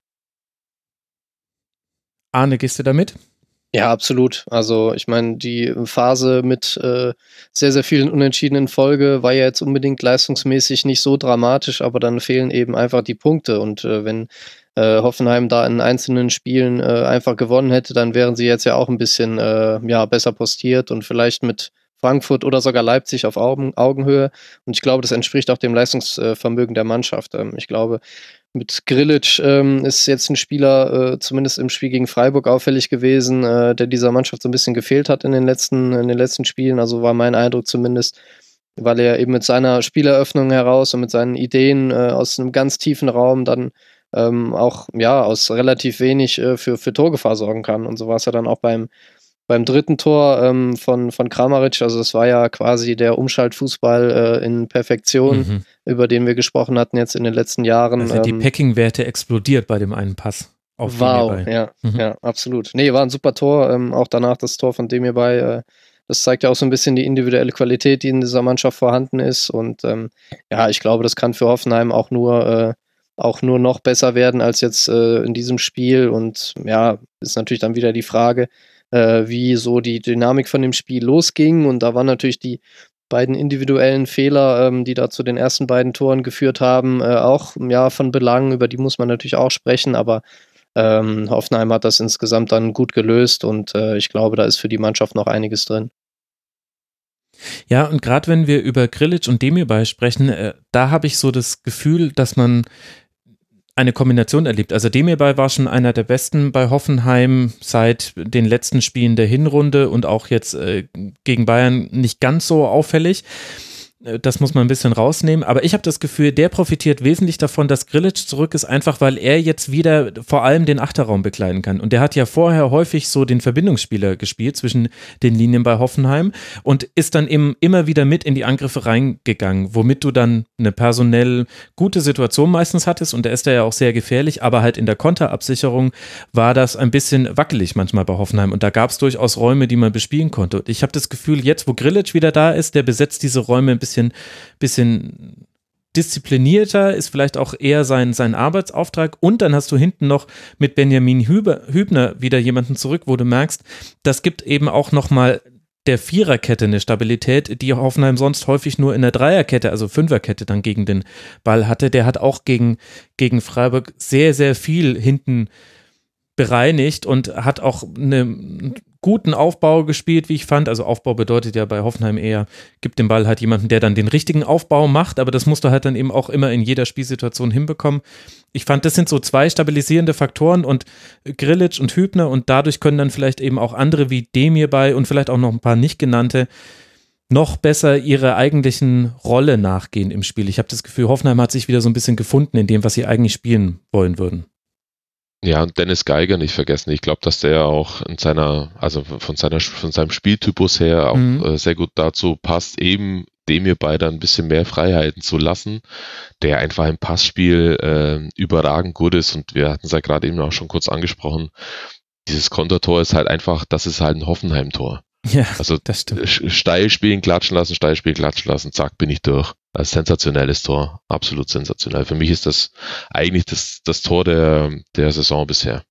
Arne, gehst du damit? Ja, absolut. Also ich meine, die Phase mit äh, sehr, sehr vielen Unentschiedenen Folge war ja jetzt unbedingt leistungsmäßig nicht so dramatisch, aber dann fehlen eben einfach die Punkte. Und äh, wenn äh, Hoffenheim da in einzelnen Spielen äh, einfach gewonnen hätte, dann wären sie jetzt ja auch ein bisschen äh, ja, besser postiert und vielleicht mit Frankfurt oder sogar Leipzig auf Augen, Augenhöhe. Und ich glaube, das entspricht auch dem Leistungsvermögen der Mannschaft. Ähm, ich glaube, mit Grilic ähm, ist jetzt ein Spieler, äh, zumindest im Spiel gegen Freiburg, auffällig gewesen, äh, der dieser Mannschaft so ein bisschen gefehlt hat in den letzten, in den letzten Spielen. Also war mein Eindruck zumindest, weil er eben mit seiner Spieleröffnung heraus und mit seinen Ideen äh, aus einem ganz tiefen Raum dann ähm, auch ja aus relativ wenig äh, für, für Torgefahr sorgen kann. Und so war es ja dann auch beim, beim dritten Tor ähm, von, von Kramaric. Also es war ja quasi der Umschaltfußball äh, in Perfektion, mhm. über den wir gesprochen hatten jetzt in den letzten Jahren. Sind die ähm, Packing-Werte explodiert bei dem einen Pass. Auf wow, ja, mhm. ja, absolut. Nee, war ein super Tor. Ähm, auch danach das Tor von dem hierbei. Äh, das zeigt ja auch so ein bisschen die individuelle Qualität, die in dieser Mannschaft vorhanden ist. Und ähm, ja, ich glaube, das kann für Hoffenheim auch nur äh, auch nur noch besser werden als jetzt äh, in diesem Spiel. Und ja, ist natürlich dann wieder die Frage, äh, wie so die Dynamik von dem Spiel losging. Und da waren natürlich die beiden individuellen Fehler, ähm, die da zu den ersten beiden Toren geführt haben, äh, auch ja von Belang, über die muss man natürlich auch sprechen, aber ähm, Hoffenheim hat das insgesamt dann gut gelöst und äh, ich glaube, da ist für die Mannschaft noch einiges drin. Ja, und gerade wenn wir über Grillitsch und Demirbay sprechen, äh, da habe ich so das Gefühl, dass man eine Kombination erlebt. Also Demirbay war schon einer der besten bei Hoffenheim seit den letzten Spielen der Hinrunde und auch jetzt äh, gegen Bayern nicht ganz so auffällig. Äh, das muss man ein bisschen rausnehmen. Aber ich habe das Gefühl, der profitiert wesentlich davon, dass Grillic zurück ist, einfach weil er jetzt wieder vor allem den Achterraum bekleiden kann. Und der hat ja vorher häufig so den Verbindungsspieler gespielt zwischen den Linien bei Hoffenheim und ist dann eben immer wieder mit in die Angriffe reingegangen, womit du dann eine personell gute Situation meistens hattest. Und der ist da ja auch sehr gefährlich, aber halt in der Konterabsicherung war das ein bisschen wackelig manchmal bei Hoffenheim. Und da gab es durchaus Räume, die man bespielen konnte. Und ich habe das Gefühl, jetzt, wo Grillic wieder da ist, der besetzt diese Räume ein bisschen bisschen, bisschen disziplinierter, ist vielleicht auch eher sein, sein Arbeitsauftrag. Und dann hast du hinten noch mit Benjamin Hüber, Hübner wieder jemanden zurück, wo du merkst, das gibt eben auch nochmal der Viererkette eine Stabilität, die Hoffenheim sonst häufig nur in der Dreierkette, also Fünferkette dann gegen den Ball hatte. Der hat auch gegen, gegen Freiburg sehr, sehr viel hinten bereinigt und hat auch einen guten Aufbau gespielt, wie ich fand. Also Aufbau bedeutet ja bei Hoffenheim eher, gibt den Ball halt jemanden, der dann den richtigen Aufbau macht, aber das musst du halt dann eben auch immer in jeder Spielsituation hinbekommen. Ich fand, das sind so zwei stabilisierende Faktoren und Grillitsch und Hübner und dadurch können dann vielleicht eben auch andere wie Demir bei und vielleicht auch noch ein paar nicht genannte noch besser ihrer eigentlichen Rolle nachgehen im Spiel. Ich habe das Gefühl, Hoffenheim hat sich wieder so ein bisschen gefunden in dem, was sie eigentlich spielen wollen würden. Ja, und Dennis Geiger nicht vergessen. Ich glaube, dass der auch in seiner, also von seiner, von seinem Spieltypus her auch mhm. äh, sehr gut dazu passt, eben dem ihr beide ein bisschen mehr Freiheiten zu lassen, der einfach im Passspiel äh, überragend gut ist und wir hatten es ja gerade eben auch schon kurz angesprochen. Dieses Kontertor ist halt einfach, das ist halt ein Hoffenheim-Tor. Ja, also das stimmt. steil spielen, klatschen lassen, steil spielen, klatschen lassen, zack, bin ich durch. Ein sensationelles Tor, absolut sensationell. Für mich ist das eigentlich das, das Tor der, der Saison bisher.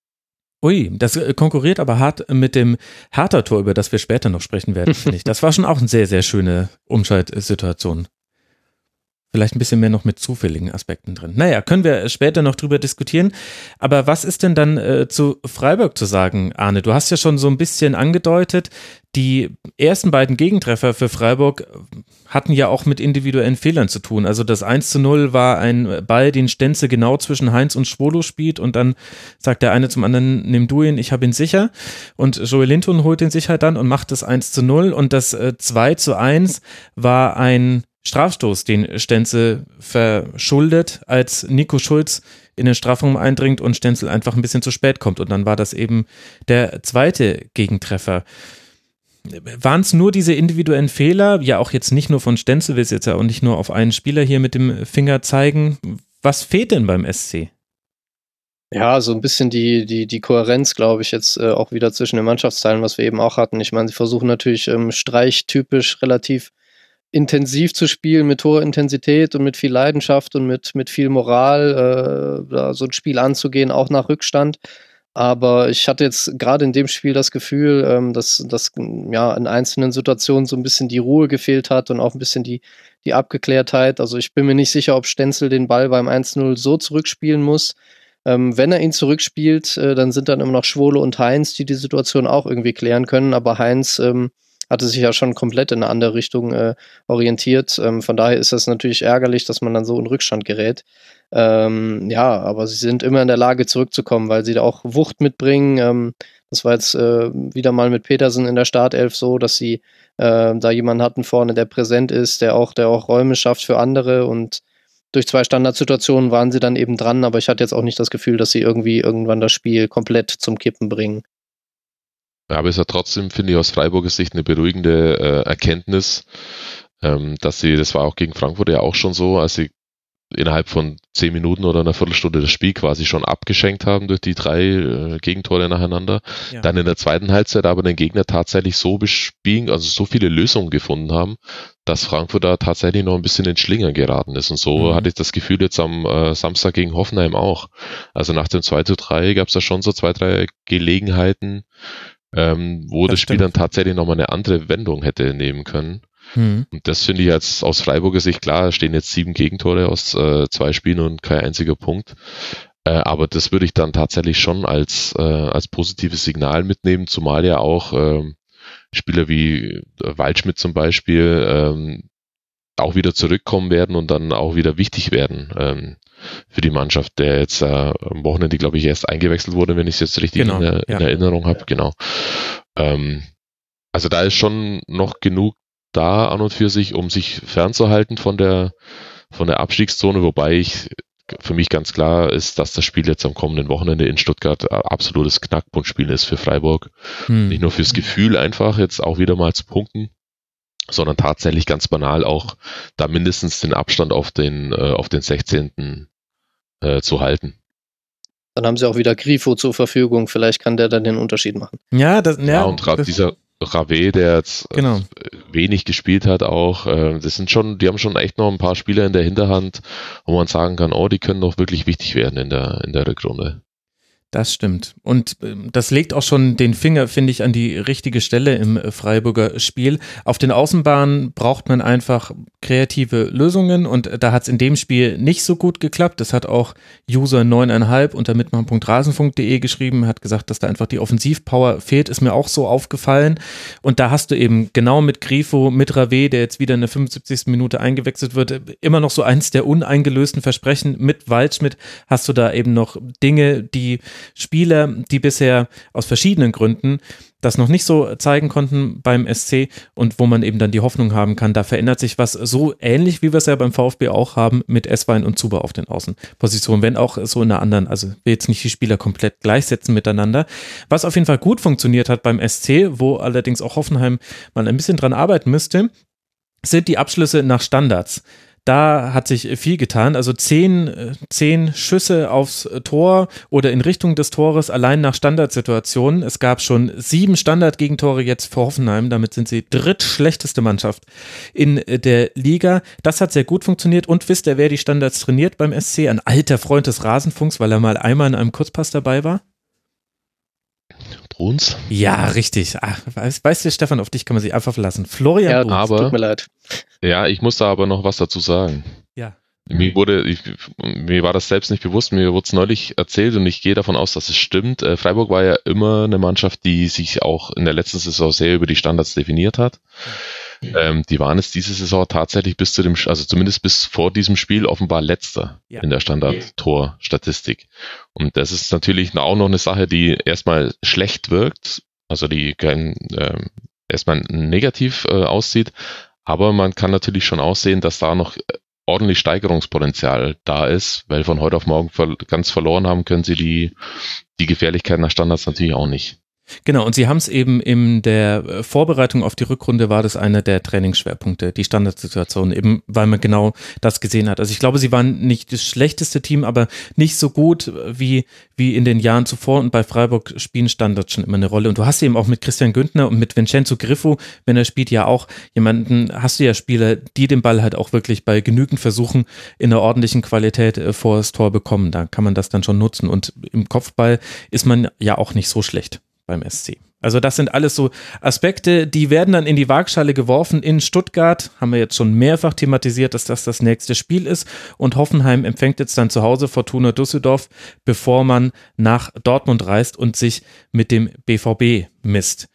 Ui, das äh, konkurriert aber hart mit dem Hertha-Tor, über das wir später noch sprechen werden, finde ich. Das war schon auch eine sehr, sehr schöne Umschaltsituation. Vielleicht ein bisschen mehr noch mit zufälligen Aspekten drin. Naja, können wir später noch drüber diskutieren. Aber was ist denn dann äh, zu Freiburg zu sagen, Arne? Du hast ja schon so ein bisschen angedeutet, die ersten beiden Gegentreffer für Freiburg hatten ja auch mit individuellen Fehlern zu tun. Also das 1 zu 0 war ein Ball, den Stenze genau zwischen Heinz und Schwolo spielt und dann sagt der eine zum anderen, nimm du ihn, ich habe ihn sicher. Und Joel Linton holt den sich halt dann und macht das 1 zu 0 und das äh, 2 zu 1 war ein Strafstoß, den Stenzel verschuldet, als Nico Schulz in den Strafraum eindringt und Stenzel einfach ein bisschen zu spät kommt. Und dann war das eben der zweite Gegentreffer. Waren es nur diese individuellen Fehler? Ja, auch jetzt nicht nur von Stenzel, will es jetzt ja auch nicht nur auf einen Spieler hier mit dem Finger zeigen. Was fehlt denn beim SC? Ja, so ein bisschen die, die, die Kohärenz, glaube ich, jetzt äh, auch wieder zwischen den Mannschaftsteilen, was wir eben auch hatten. Ich meine, sie versuchen natürlich ähm, streichtypisch relativ intensiv zu spielen, mit hoher Intensität und mit viel Leidenschaft und mit, mit viel Moral, äh, so ein Spiel anzugehen, auch nach Rückstand. Aber ich hatte jetzt gerade in dem Spiel das Gefühl, ähm, dass, dass ja in einzelnen Situationen so ein bisschen die Ruhe gefehlt hat und auch ein bisschen die, die Abgeklärtheit. Also ich bin mir nicht sicher, ob Stenzel den Ball beim 1-0 so zurückspielen muss. Ähm, wenn er ihn zurückspielt, äh, dann sind dann immer noch Schwole und Heinz, die die Situation auch irgendwie klären können. Aber Heinz ähm, hatte sich ja schon komplett in eine andere Richtung äh, orientiert. Ähm, von daher ist das natürlich ärgerlich, dass man dann so in Rückstand gerät. Ähm, ja, aber sie sind immer in der Lage zurückzukommen, weil sie da auch Wucht mitbringen. Ähm, das war jetzt äh, wieder mal mit Petersen in der Startelf so, dass sie äh, da jemanden hatten vorne, der präsent ist, der auch, der auch Räume schafft für andere und durch zwei Standardsituationen waren sie dann eben dran, aber ich hatte jetzt auch nicht das Gefühl, dass sie irgendwie irgendwann das Spiel komplett zum Kippen bringen. Ja, aber es ist ja trotzdem, finde ich, aus Freiburger Sicht eine beruhigende äh, Erkenntnis, ähm, dass sie, das war auch gegen Frankfurt ja auch schon so, als sie innerhalb von zehn Minuten oder einer Viertelstunde das Spiel quasi schon abgeschenkt haben durch die drei äh, Gegentore nacheinander. Ja. Dann in der zweiten Halbzeit aber den Gegner tatsächlich so bespielen, also so viele Lösungen gefunden haben, dass Frankfurt da tatsächlich noch ein bisschen in Schlingern geraten ist. Und so mhm. hatte ich das Gefühl jetzt am äh, Samstag gegen Hoffenheim auch. Also nach dem 2 zu 3 gab es da schon so zwei, drei Gelegenheiten, ähm, wo das, das Spiel dann tatsächlich nochmal eine andere Wendung hätte nehmen können. Mhm. Und das finde ich jetzt aus Freiburger Sicht klar, stehen jetzt sieben Gegentore aus äh, zwei Spielen und kein einziger Punkt. Äh, aber das würde ich dann tatsächlich schon als, äh, als positives Signal mitnehmen, zumal ja auch äh, Spieler wie äh, Waldschmidt zum Beispiel ähm, auch wieder zurückkommen werden und dann auch wieder wichtig werden. Ähm, für die Mannschaft, der jetzt äh, am Wochenende, glaube ich, erst eingewechselt wurde, wenn ich es jetzt richtig genau, in, in, Erinnerung habe. Genau. Ähm, also da ist schon noch genug da an und für sich, um sich fernzuhalten von der von der Abstiegszone, wobei ich für mich ganz klar ist, dass das Spiel jetzt am kommenden Wochenende in Stuttgart absolutes Knackpunktspiel ist für Freiburg. Hm. Nicht nur fürs Gefühl einfach jetzt auch wieder mal zu punkten, sondern tatsächlich ganz banal auch da mindestens den Abstand auf den, äh, auf den 16 äh, zu halten. Dann haben sie auch wieder Grifo zur Verfügung. Vielleicht kann der dann den Unterschied machen. Ja, das, ja, ja und gerade dieser, Rave, der jetzt äh, Genau. wenig gespielt hat auch. Äh, Das sind schon, die haben schon echt noch ein paar Spieler in der Hinterhand, wo man sagen kann, oh, die können noch wirklich wichtig werden in der, in der Rückrunde. Das stimmt. Und ähm, das legt auch schon den Finger, finde ich, an die richtige Stelle im äh, Freiburger Spiel. Auf den Außenbahnen braucht man einfach kreative Lösungen und äh, da hat es in dem Spiel nicht so gut geklappt. Das hat auch User 9,5 unter mitmachen.rasenfunk.de geschrieben, hat gesagt, dass da einfach die Offensivpower fehlt, ist mir auch so aufgefallen. Und da hast du eben genau mit Grifo, mit Rave, der jetzt wieder in der 75. Minute eingewechselt wird, immer noch so eins der uneingelösten Versprechen. Mit Waldschmidt hast du da eben noch Dinge, die Spieler, die bisher aus verschiedenen Gründen das noch nicht so zeigen konnten beim SC und wo man eben dann die Hoffnung haben kann, da verändert sich was so ähnlich, wie wir es ja beim VfB auch haben mit Esswein und Zuber auf den Außenpositionen, wenn auch so in einer anderen, also will jetzt nicht die Spieler komplett gleichsetzen miteinander. Was auf jeden Fall gut funktioniert hat beim SC, wo allerdings auch Hoffenheim mal ein bisschen dran arbeiten müsste, sind die Abschlüsse nach Standards. Da hat sich viel getan. Also zehn, zehn Schüsse aufs Tor oder in Richtung des Tores allein nach Standardsituationen. Es gab schon sieben Standardgegentore jetzt für Hoffenheim. Damit sind sie drittschlechteste Mannschaft in der Liga. Das hat sehr gut funktioniert. Und wisst ihr, wer die Standards trainiert beim SC? Ein alter Freund des Rasenfunks, weil er mal einmal in einem Kurzpass dabei war. Bruns? Ja, richtig. Ach, weißt, du, Stefan, auf dich kann man sich einfach verlassen. Florian Ja, Bruns. aber- tut mir leid. Ja, ich muss da aber noch was dazu sagen. Ja. Mir wurde, ich, mir war das selbst nicht bewusst, mir wurde es neulich erzählt und ich gehe davon aus, dass es stimmt. Äh, Freiburg war ja immer eine Mannschaft, die sich auch in der letzten Saison sehr über die Standards definiert hat. Ähm, die waren es diese Saison tatsächlich bis zu dem, also zumindest bis vor diesem Spiel offenbar letzter Ja. in der Standard-Tor-Statistik. Und das ist natürlich auch noch eine Sache, die erstmal schlecht wirkt, also die kein, ähm, erstmal negativ äh, aussieht, aber man kann natürlich schon aussehen, dass da noch ordentlich Steigerungspotenzial da ist, weil von heute auf morgen ganz verloren haben können sie die, die Gefährlichkeit nach Standards natürlich auch nicht. Genau, und sie haben es eben in der äh, Vorbereitung auf die Rückrunde war das einer der Trainingsschwerpunkte, die Standardsituation, eben weil man genau das gesehen hat. Also ich glaube, sie waren nicht das schlechteste Team, aber nicht so gut äh, wie, wie in den Jahren zuvor und bei Freiburg spielen Standards schon immer eine Rolle. Und du hast eben auch mit Christian Güntner und mit Vincenzo Griffo, wenn er spielt, ja auch jemanden, hast du ja Spieler, die den Ball halt auch wirklich bei genügend Versuchen in einer ordentlichen Qualität äh, vor das Tor bekommen. Da kann man das dann schon nutzen. Und im Kopfball ist man ja auch nicht so schlecht beim SC. Also das sind alles so Aspekte, die werden dann in die Waagschale geworfen in Stuttgart. Haben wir jetzt schon mehrfach thematisiert, dass das das nächste Spiel ist. Und Hoffenheim empfängt jetzt dann zu Hause Fortuna Düsseldorf, bevor man nach Dortmund reist und sich mit dem BVB misst.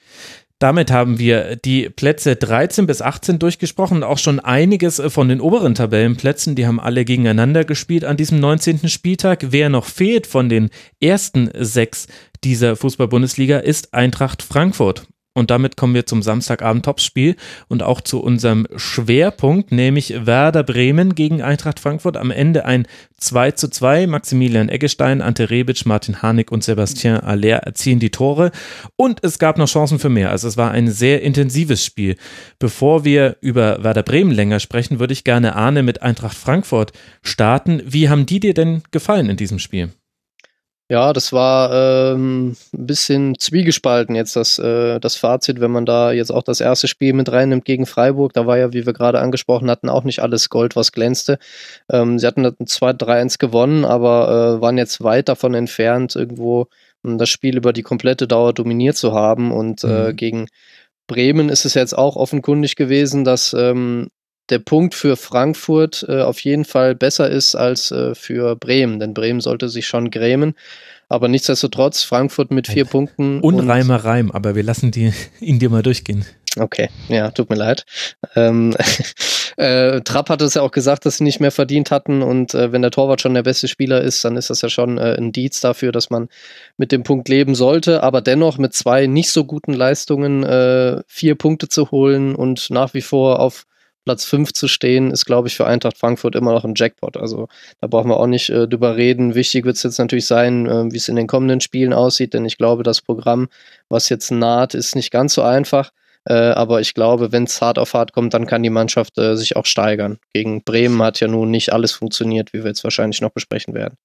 Damit haben wir die Plätze 13 bis 18 durchgesprochen. Auch schon einiges von den oberen Tabellenplätzen. Die haben alle gegeneinander gespielt an diesem 19. Spieltag. Wer noch fehlt von den ersten sechs dieser Fußball-Bundesliga ist Eintracht Frankfurt. Und damit kommen wir zum Samstagabend-Topspiel und auch zu unserem Schwerpunkt, nämlich Werder Bremen gegen Eintracht Frankfurt. Am Ende ein 2 zu 2. Maximilian Eggestein, Ante Rebic, Martin Harnik und Sebastian Aller erzielen die Tore. Und es gab noch Chancen für mehr. Also es war ein sehr intensives Spiel. Bevor wir über Werder Bremen länger sprechen, würde ich gerne Arne mit Eintracht Frankfurt starten. Wie haben die dir denn gefallen in diesem Spiel? Ja, das war ähm, ein bisschen zwiegespalten jetzt das, äh, das Fazit, wenn man da jetzt auch das erste Spiel mit reinnimmt gegen Freiburg. Da war ja, wie wir gerade angesprochen hatten, auch nicht alles Gold, was glänzte. Ähm, sie hatten das 2-3-1 gewonnen, aber äh, waren jetzt weit davon entfernt, irgendwo um das Spiel über die komplette Dauer dominiert zu haben. Und äh, Mhm. gegen Bremen ist es jetzt auch offenkundig gewesen, dass ähm, der Punkt für Frankfurt äh, auf jeden Fall besser ist als äh, für Bremen, denn Bremen sollte sich schon grämen. Aber nichtsdestotrotz, Frankfurt mit vier Ein Punkten. Unreimer Reim, aber wir lassen die, ihn dir mal durchgehen. Okay, ja, tut mir leid. Ähm, äh, Trapp hat es ja auch gesagt, dass sie nicht mehr verdient hatten und äh, wenn der Torwart schon der beste Spieler ist, dann ist das ja schon äh, ein Indiz dafür, dass man mit dem Punkt leben sollte, aber dennoch mit zwei nicht so guten Leistungen äh, vier Punkte zu holen und nach wie vor auf Platz 5 zu stehen, ist, glaube ich, für Eintracht Frankfurt immer noch ein Jackpot. Also da brauchen wir auch nicht äh, drüber reden. Wichtig wird es jetzt natürlich sein, äh, wie es in den kommenden Spielen aussieht, denn ich glaube, das Programm, was jetzt naht, ist nicht ganz so einfach. Äh, aber ich glaube, wenn es hart auf hart kommt, dann kann die Mannschaft äh, sich auch steigern. Gegen Bremen hat ja nun nicht alles funktioniert, wie wir jetzt wahrscheinlich noch besprechen werden.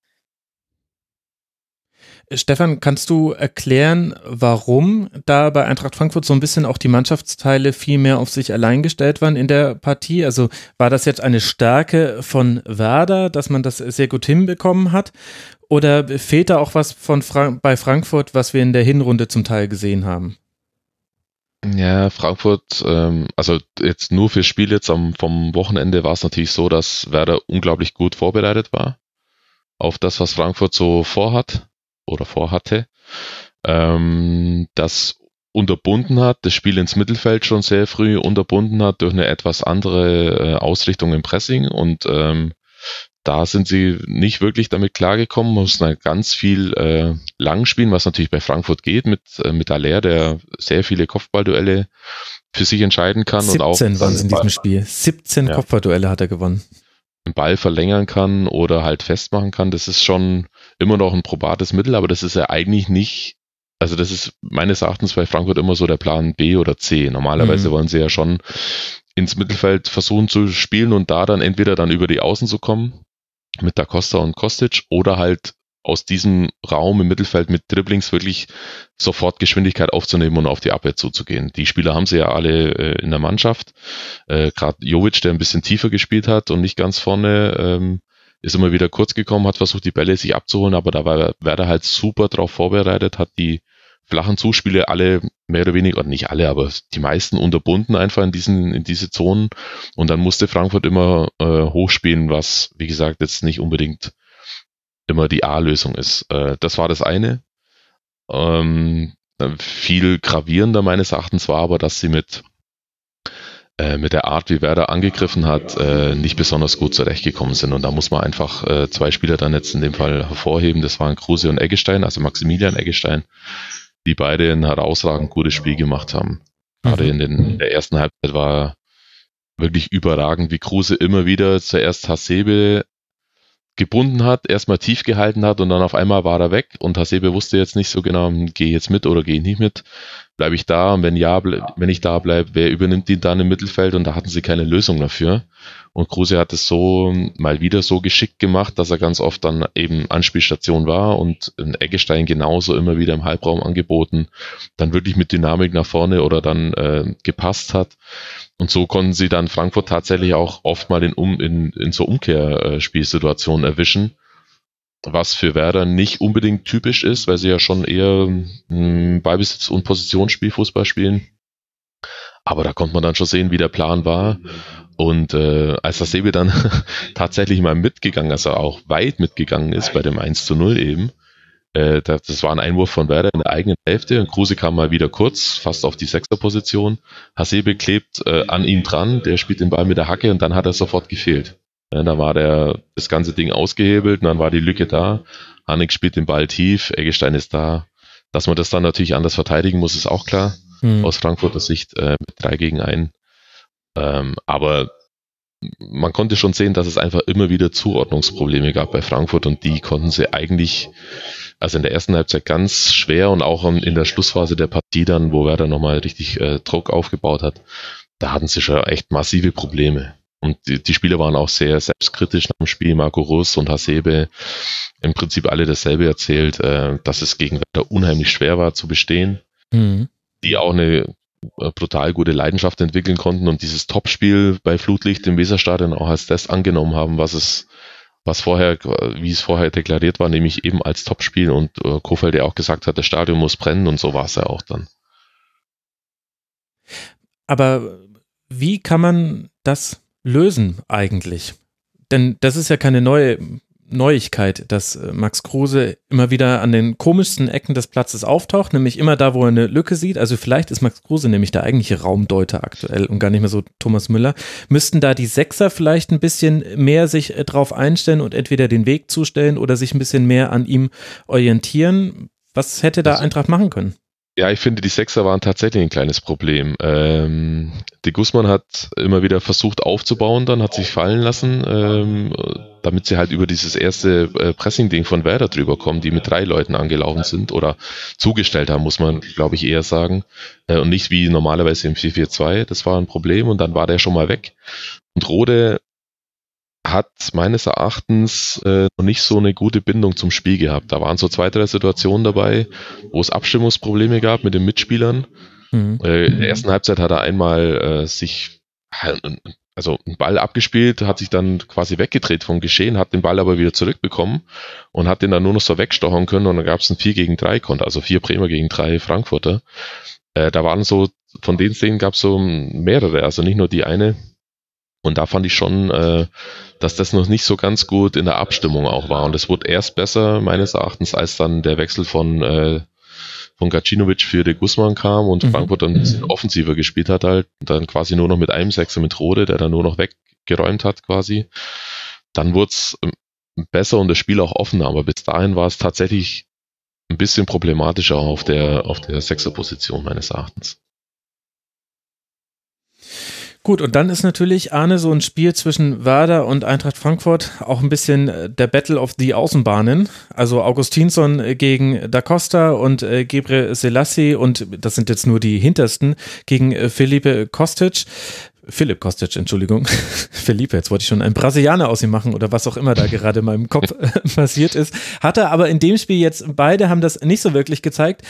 Stefan, kannst du erklären, warum da bei Eintracht Frankfurt so ein bisschen auch die Mannschaftsteile viel mehr auf sich allein gestellt waren in der Partie? Also war das jetzt eine Stärke von Werder, dass man das sehr gut hinbekommen hat? Oder fehlt da auch was von Fra bei Frankfurt, was wir in der Hinrunde zum Teil gesehen haben? Ja, Frankfurt, ähm, also jetzt nur fürs Spiel jetzt am, vom Wochenende war es natürlich so, dass Werder unglaublich gut vorbereitet war auf das, was Frankfurt so vorhat oder vorhatte. Ähm, das unterbunden hat, das Spiel ins Mittelfeld schon sehr früh unterbunden hat durch eine etwas andere äh, Ausrichtung im Pressing und ähm, da sind sie nicht wirklich damit klargekommen, mussten ganz viel äh, lang spielen, was natürlich bei Frankfurt geht, mit, äh, mit Aller, der sehr viele Kopfballduelle für sich entscheiden kann. 17 und auch waren es in diesem Spiel. 17 ja. Kopfballduelle hat er gewonnen. Den Ball verlängern kann oder halt festmachen kann, das ist schon immer noch ein probates Mittel, aber das ist ja eigentlich nicht, also das ist meines Erachtens bei Frankfurt immer so der Plan B oder C. Normalerweise mhm. wollen sie ja schon ins Mittelfeld versuchen zu spielen und da dann entweder dann über die Außen zu kommen mit Da Costa und Kostic oder halt aus diesem Raum im Mittelfeld mit Dribblings wirklich sofort Geschwindigkeit aufzunehmen und auf die Abwehr zuzugehen. Die Spieler haben sie ja alle äh, in der Mannschaft. Äh, Gerade Jovic, der ein bisschen tiefer gespielt hat und nicht ganz vorne, ähm, ist immer wieder kurz gekommen, hat versucht, die Bälle sich abzuholen, aber da war Werder halt super drauf vorbereitet, hat die flachen Zuspiele alle mehr oder weniger, oder nicht alle, aber die meisten unterbunden einfach in diesen, in diese Zonen. Und dann musste Frankfurt immer äh, hochspielen, was, wie gesagt, jetzt nicht unbedingt immer die A-Lösung ist. Äh, das war das eine. Ähm, viel gravierender meines Erachtens war aber, dass sie mit, äh, mit der Art, wie Werder angegriffen hat, äh, nicht besonders gut zurechtgekommen sind. Und da muss man einfach äh, zwei Spieler dann jetzt in dem Fall hervorheben. Das waren Kruse und Eggestein, also Maximilian Eggestein, die beide ein herausragend gutes Spiel gemacht haben. Gerade mhm. in, den, in der ersten Halbzeit war wirklich überragend, wie Kruse immer wieder zuerst Hasebe gebunden hat, erstmal tief gehalten hat und dann auf einmal war er weg und Hasebe wusste jetzt nicht so genau, gehe ich jetzt mit oder gehe ich nicht mit, bleibe ich da? Und wenn ja, wenn ich da bleibe, wer übernimmt ihn dann im Mittelfeld? Und da hatten sie keine Lösung dafür. Und Kruse hat es so mal wieder so geschickt gemacht, dass er ganz oft dann eben Anspielstation war und ein Eggestein genauso immer wieder im Halbraum angeboten, dann wirklich mit Dynamik nach vorne oder dann äh, gepasst hat. Und so konnten sie dann Frankfurt tatsächlich auch oft mal in, um, in, in so Umkehrspielsituationen erwischen, was für Werder nicht unbedingt typisch ist, weil sie ja schon eher hm, Ballbesitz- und Positionsspiel Fußball spielen. Aber da konnte man dann schon sehen, wie der Plan war. Und äh, als das dann tatsächlich mal mitgegangen, also auch weit mitgegangen ist bei dem 1 zu 0 eben, äh, das war ein Einwurf von Werder in der eigenen Hälfte und Kruse kam mal wieder kurz, fast auf die Sechserposition. Hasebe klebt äh, an ihm dran, der spielt den Ball mit der Hacke und dann hat er sofort gefehlt. Ja, da war der, das ganze Ding ausgehebelt und dann war die Lücke da. Hanik spielt den Ball tief, Eggestein ist da. Dass man das dann natürlich anders verteidigen muss, ist auch klar. Mhm. Aus Frankfurter Sicht äh, mit drei gegen ein. Ähm, aber man konnte schon sehen, dass es einfach immer wieder Zuordnungsprobleme gab bei Frankfurt und die konnten sie eigentlich also in der ersten Halbzeit ganz schwer und auch in der Schlussphase der Partie dann, wo Werder nochmal richtig äh, Druck aufgebaut hat, da hatten sie schon echt massive Probleme. Und die, die Spieler waren auch sehr selbstkritisch nach dem Spiel. Marco Russ und Hasebe im Prinzip alle dasselbe erzählt, äh, dass es gegen Werder unheimlich schwer war zu bestehen. Mhm. Die auch eine äh, brutal gute Leidenschaft entwickeln konnten und dieses Topspiel bei Flutlicht im Weserstadion auch als das angenommen haben, was es was vorher, wie es vorher deklariert war, nämlich eben als Topspiel und äh, Kofeld ja auch gesagt hat, das Stadion muss brennen und so war es ja auch dann. Aber wie kann man das lösen eigentlich? Denn das ist ja keine neue Neuigkeit, dass äh, Max Kruse immer wieder an den komischsten Ecken des Platzes auftaucht, nämlich immer da, wo er eine Lücke sieht. Also vielleicht ist Max Kruse nämlich der eigentliche Raumdeuter aktuell und gar nicht mehr so Thomas Müller. Müssten da die Sechser vielleicht ein bisschen mehr sich äh, drauf einstellen und entweder den Weg zustellen oder sich ein bisschen mehr an ihm orientieren? Was hätte da Eintracht machen können? Ja, ich finde, die Sechser waren tatsächlich ein kleines Problem. Ähm, de Guzman hat immer wieder versucht aufzubauen, dann hat sich fallen lassen, ähm, damit sie halt über dieses erste äh, Pressing-Ding von Werder drüber kommen, die mit drei Leuten angelaufen sind oder zugestellt haben, muss man, glaube ich, eher sagen. Äh, und nicht wie normalerweise im 4-4-2. Das war ein Problem und dann war der schon mal weg. Und Rode hat meines Erachtens äh, noch nicht so eine gute Bindung zum Spiel gehabt. Da waren so zwei, drei Situationen dabei, wo es Abstimmungsprobleme gab mit den Mitspielern. Mhm. Äh, in der ersten Halbzeit hat er einmal äh, sich also einen Ball abgespielt, hat sich dann quasi weggedreht vom Geschehen, hat den Ball aber wieder zurückbekommen und hat den dann nur noch so wegstochern können und dann gab es ein 4 gegen 3 Konter, also vier Bremer gegen drei Frankfurter. Äh, da waren so, von den Szenen gab es so mehrere, also nicht nur die eine. Und da fand ich schon, äh, dass das noch nicht so ganz gut in der Abstimmung auch war. Und es wurde erst besser, meines Erachtens, als dann der Wechsel von äh, von Gacinovic für de Guzman kam und mhm. Frankfurt dann ein bisschen offensiver gespielt hat halt, dann quasi nur noch mit einem Sechser mit Rode, der dann nur noch weggeräumt hat quasi, dann wurde es ähm, besser und das Spiel auch offener, aber bis dahin war es tatsächlich ein bisschen problematischer auf der, auf der Sechserposition meines Erachtens. Gut, und dann ist natürlich Arne so ein Spiel zwischen Werder und Eintracht Frankfurt auch ein bisschen äh, der Battle of the Außenbahnen. Also Augustinsson äh, gegen Da Costa und äh, Gebre Selassie und das sind jetzt nur die hintersten gegen Felipe Kostic. Philipp Kostic, Entschuldigung. Felipe, jetzt wollte ich schon einen Brasilianer aus ihm machen oder was auch immer da gerade in meinem Kopf passiert ist. Hat er aber in dem Spiel jetzt, beide haben das nicht so wirklich gezeigt,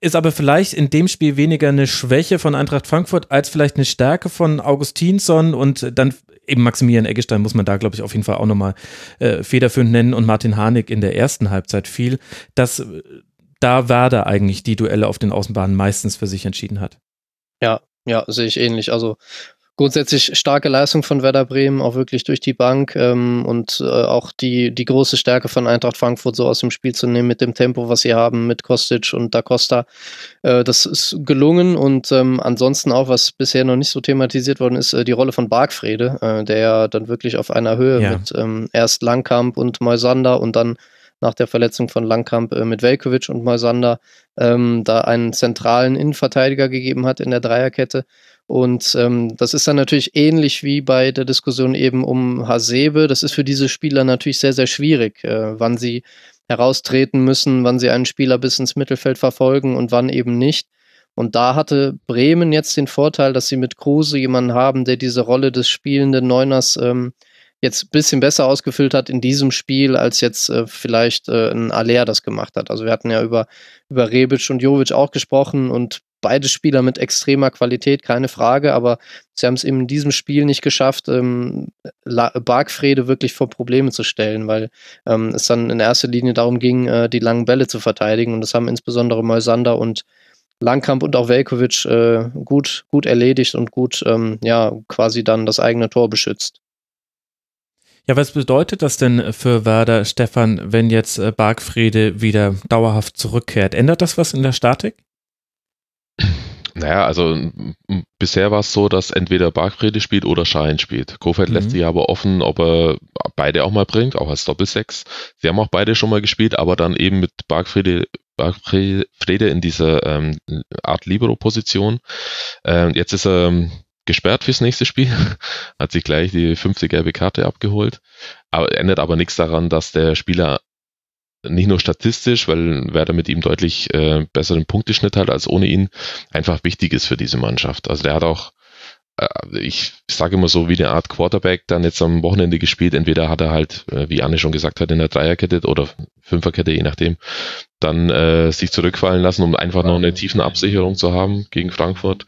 ist aber vielleicht in dem Spiel weniger eine Schwäche von Eintracht Frankfurt als vielleicht eine Stärke von Augustinsson und dann eben Maximilian Eggestein muss man da, glaube ich, auf jeden Fall auch nochmal äh, federführend nennen und Martin Harnik in der ersten Halbzeit viel, dass äh, da Werder eigentlich die Duelle auf den Außenbahnen meistens für sich entschieden hat. Ja, ja, sehe ich ähnlich. Also grundsätzlich starke Leistung von Werder Bremen, auch wirklich durch die Bank ähm, und äh, auch die, die große Stärke von Eintracht Frankfurt so aus dem Spiel zu nehmen mit dem Tempo, was sie haben mit Kostic und Da Costa. Äh, das ist gelungen und ähm, ansonsten auch, was bisher noch nicht so thematisiert worden ist, äh, die Rolle von Bargfrede, äh, der ja dann wirklich auf einer Höhe ja. mit ähm, erst Langkamp und Moisander und dann nach der Verletzung von Langkamp äh, mit Velkovic und Moisander ähm, da einen zentralen Innenverteidiger gegeben hat in der Dreierkette. Und ähm, das ist dann natürlich ähnlich wie bei der Diskussion eben um Hasebe. Das ist für diese Spieler natürlich sehr, sehr schwierig, äh, wann sie heraustreten müssen, wann sie einen Spieler bis ins Mittelfeld verfolgen und wann eben nicht. Und da hatte Bremen jetzt den Vorteil, dass sie mit Kruse jemanden haben, der diese Rolle des spielenden Neuners ähm, jetzt ein bisschen besser ausgefüllt hat in diesem Spiel, als jetzt äh, vielleicht äh, ein Aller das gemacht hat. Also wir hatten ja über, über Rebic und Jovic auch gesprochen und beide Spieler mit extremer Qualität, keine Frage, aber sie haben es eben in diesem Spiel nicht geschafft, ähm, Bargfrede wirklich vor Probleme zu stellen, weil ähm, es dann in erster Linie darum ging, äh, die langen Bälle zu verteidigen und das haben insbesondere Moisander und Langkamp und auch Velkovic äh, gut, gut erledigt und gut, ähm, ja, quasi dann das eigene Tor beschützt. Ja, was bedeutet das denn für Werder, Stefan, wenn jetzt äh, Bargfrede wieder dauerhaft zurückkehrt? Ändert das was in der Statik? Naja, also bisher war es so, dass entweder Bargfrede spielt oder Schein spielt. Kofeld mhm. lässt sich aber offen, ob er beide auch mal bringt, auch als Doppelsechs. Sie haben auch beide schon mal gespielt, aber dann eben mit Bargfrede, Bargfrede in dieser ähm, Art Libero-Position. Ähm, jetzt ist er ähm, gesperrt fürs nächste Spiel, hat sich gleich die fünfte gelbe Karte abgeholt. Aber ändert aber nichts daran, dass der Spieler nicht nur statistisch, weil Werder mit ihm deutlich äh, besseren Punkteschnitt hat als ohne ihn, einfach wichtig ist für diese Mannschaft. Also der hat auch, äh, ich sage immer so, wie eine Art Quarterback dann jetzt am Wochenende gespielt. Entweder hat er halt, äh, wie Anne schon gesagt hat, in der Dreierkette oder Fünferkette, je nachdem, dann äh, sich zurückfallen lassen, um einfach noch eine tiefen Absicherung zu haben gegen Frankfurt.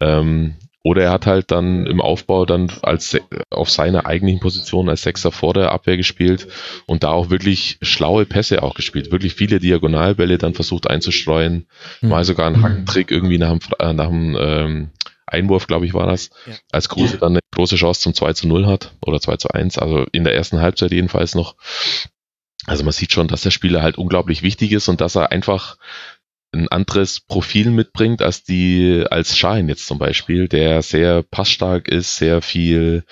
Ähm, oder er hat halt dann im Aufbau dann als auf seiner eigentlichen Position als Sechser vor der Abwehr gespielt und da auch wirklich schlaue Pässe auch gespielt. Wirklich viele Diagonalbälle dann versucht einzustreuen. Mhm. Mal sogar einen Hacktrick irgendwie nach dem, äh, nach dem ähm, Einwurf, glaube ich, war das, ja. als Kruse dann eine große Chance zum 2 zu 0 hat oder 2 zu 1, also in der ersten Halbzeit jedenfalls noch. Also man sieht schon, dass der Spieler halt unglaublich wichtig ist und dass er einfach ein anderes Profil mitbringt als die, als Schein jetzt zum Beispiel, der sehr passstark ist, sehr viel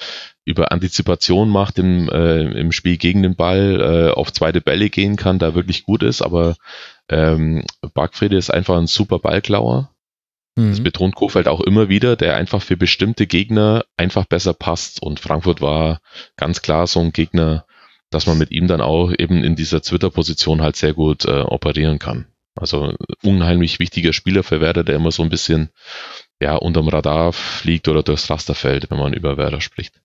über Antizipation macht im, äh, im Spiel gegen den Ball, äh, auf zweite Bälle gehen kann, da wirklich gut ist, aber ähm, Bargfrede ist einfach ein super Ballklauer. Mhm. Das betont Kofeld auch immer wieder, der einfach für bestimmte Gegner einfach besser passt. Und Frankfurt war ganz klar so ein Gegner, dass man mit ihm dann auch eben in dieser Twitter-Position halt sehr gut äh, operieren kann. Also unheimlich wichtiger Spieler für Werder, der immer so ein bisschen ja, unterm Radar fliegt oder durchs Raster fällt, wenn man über Werder spricht.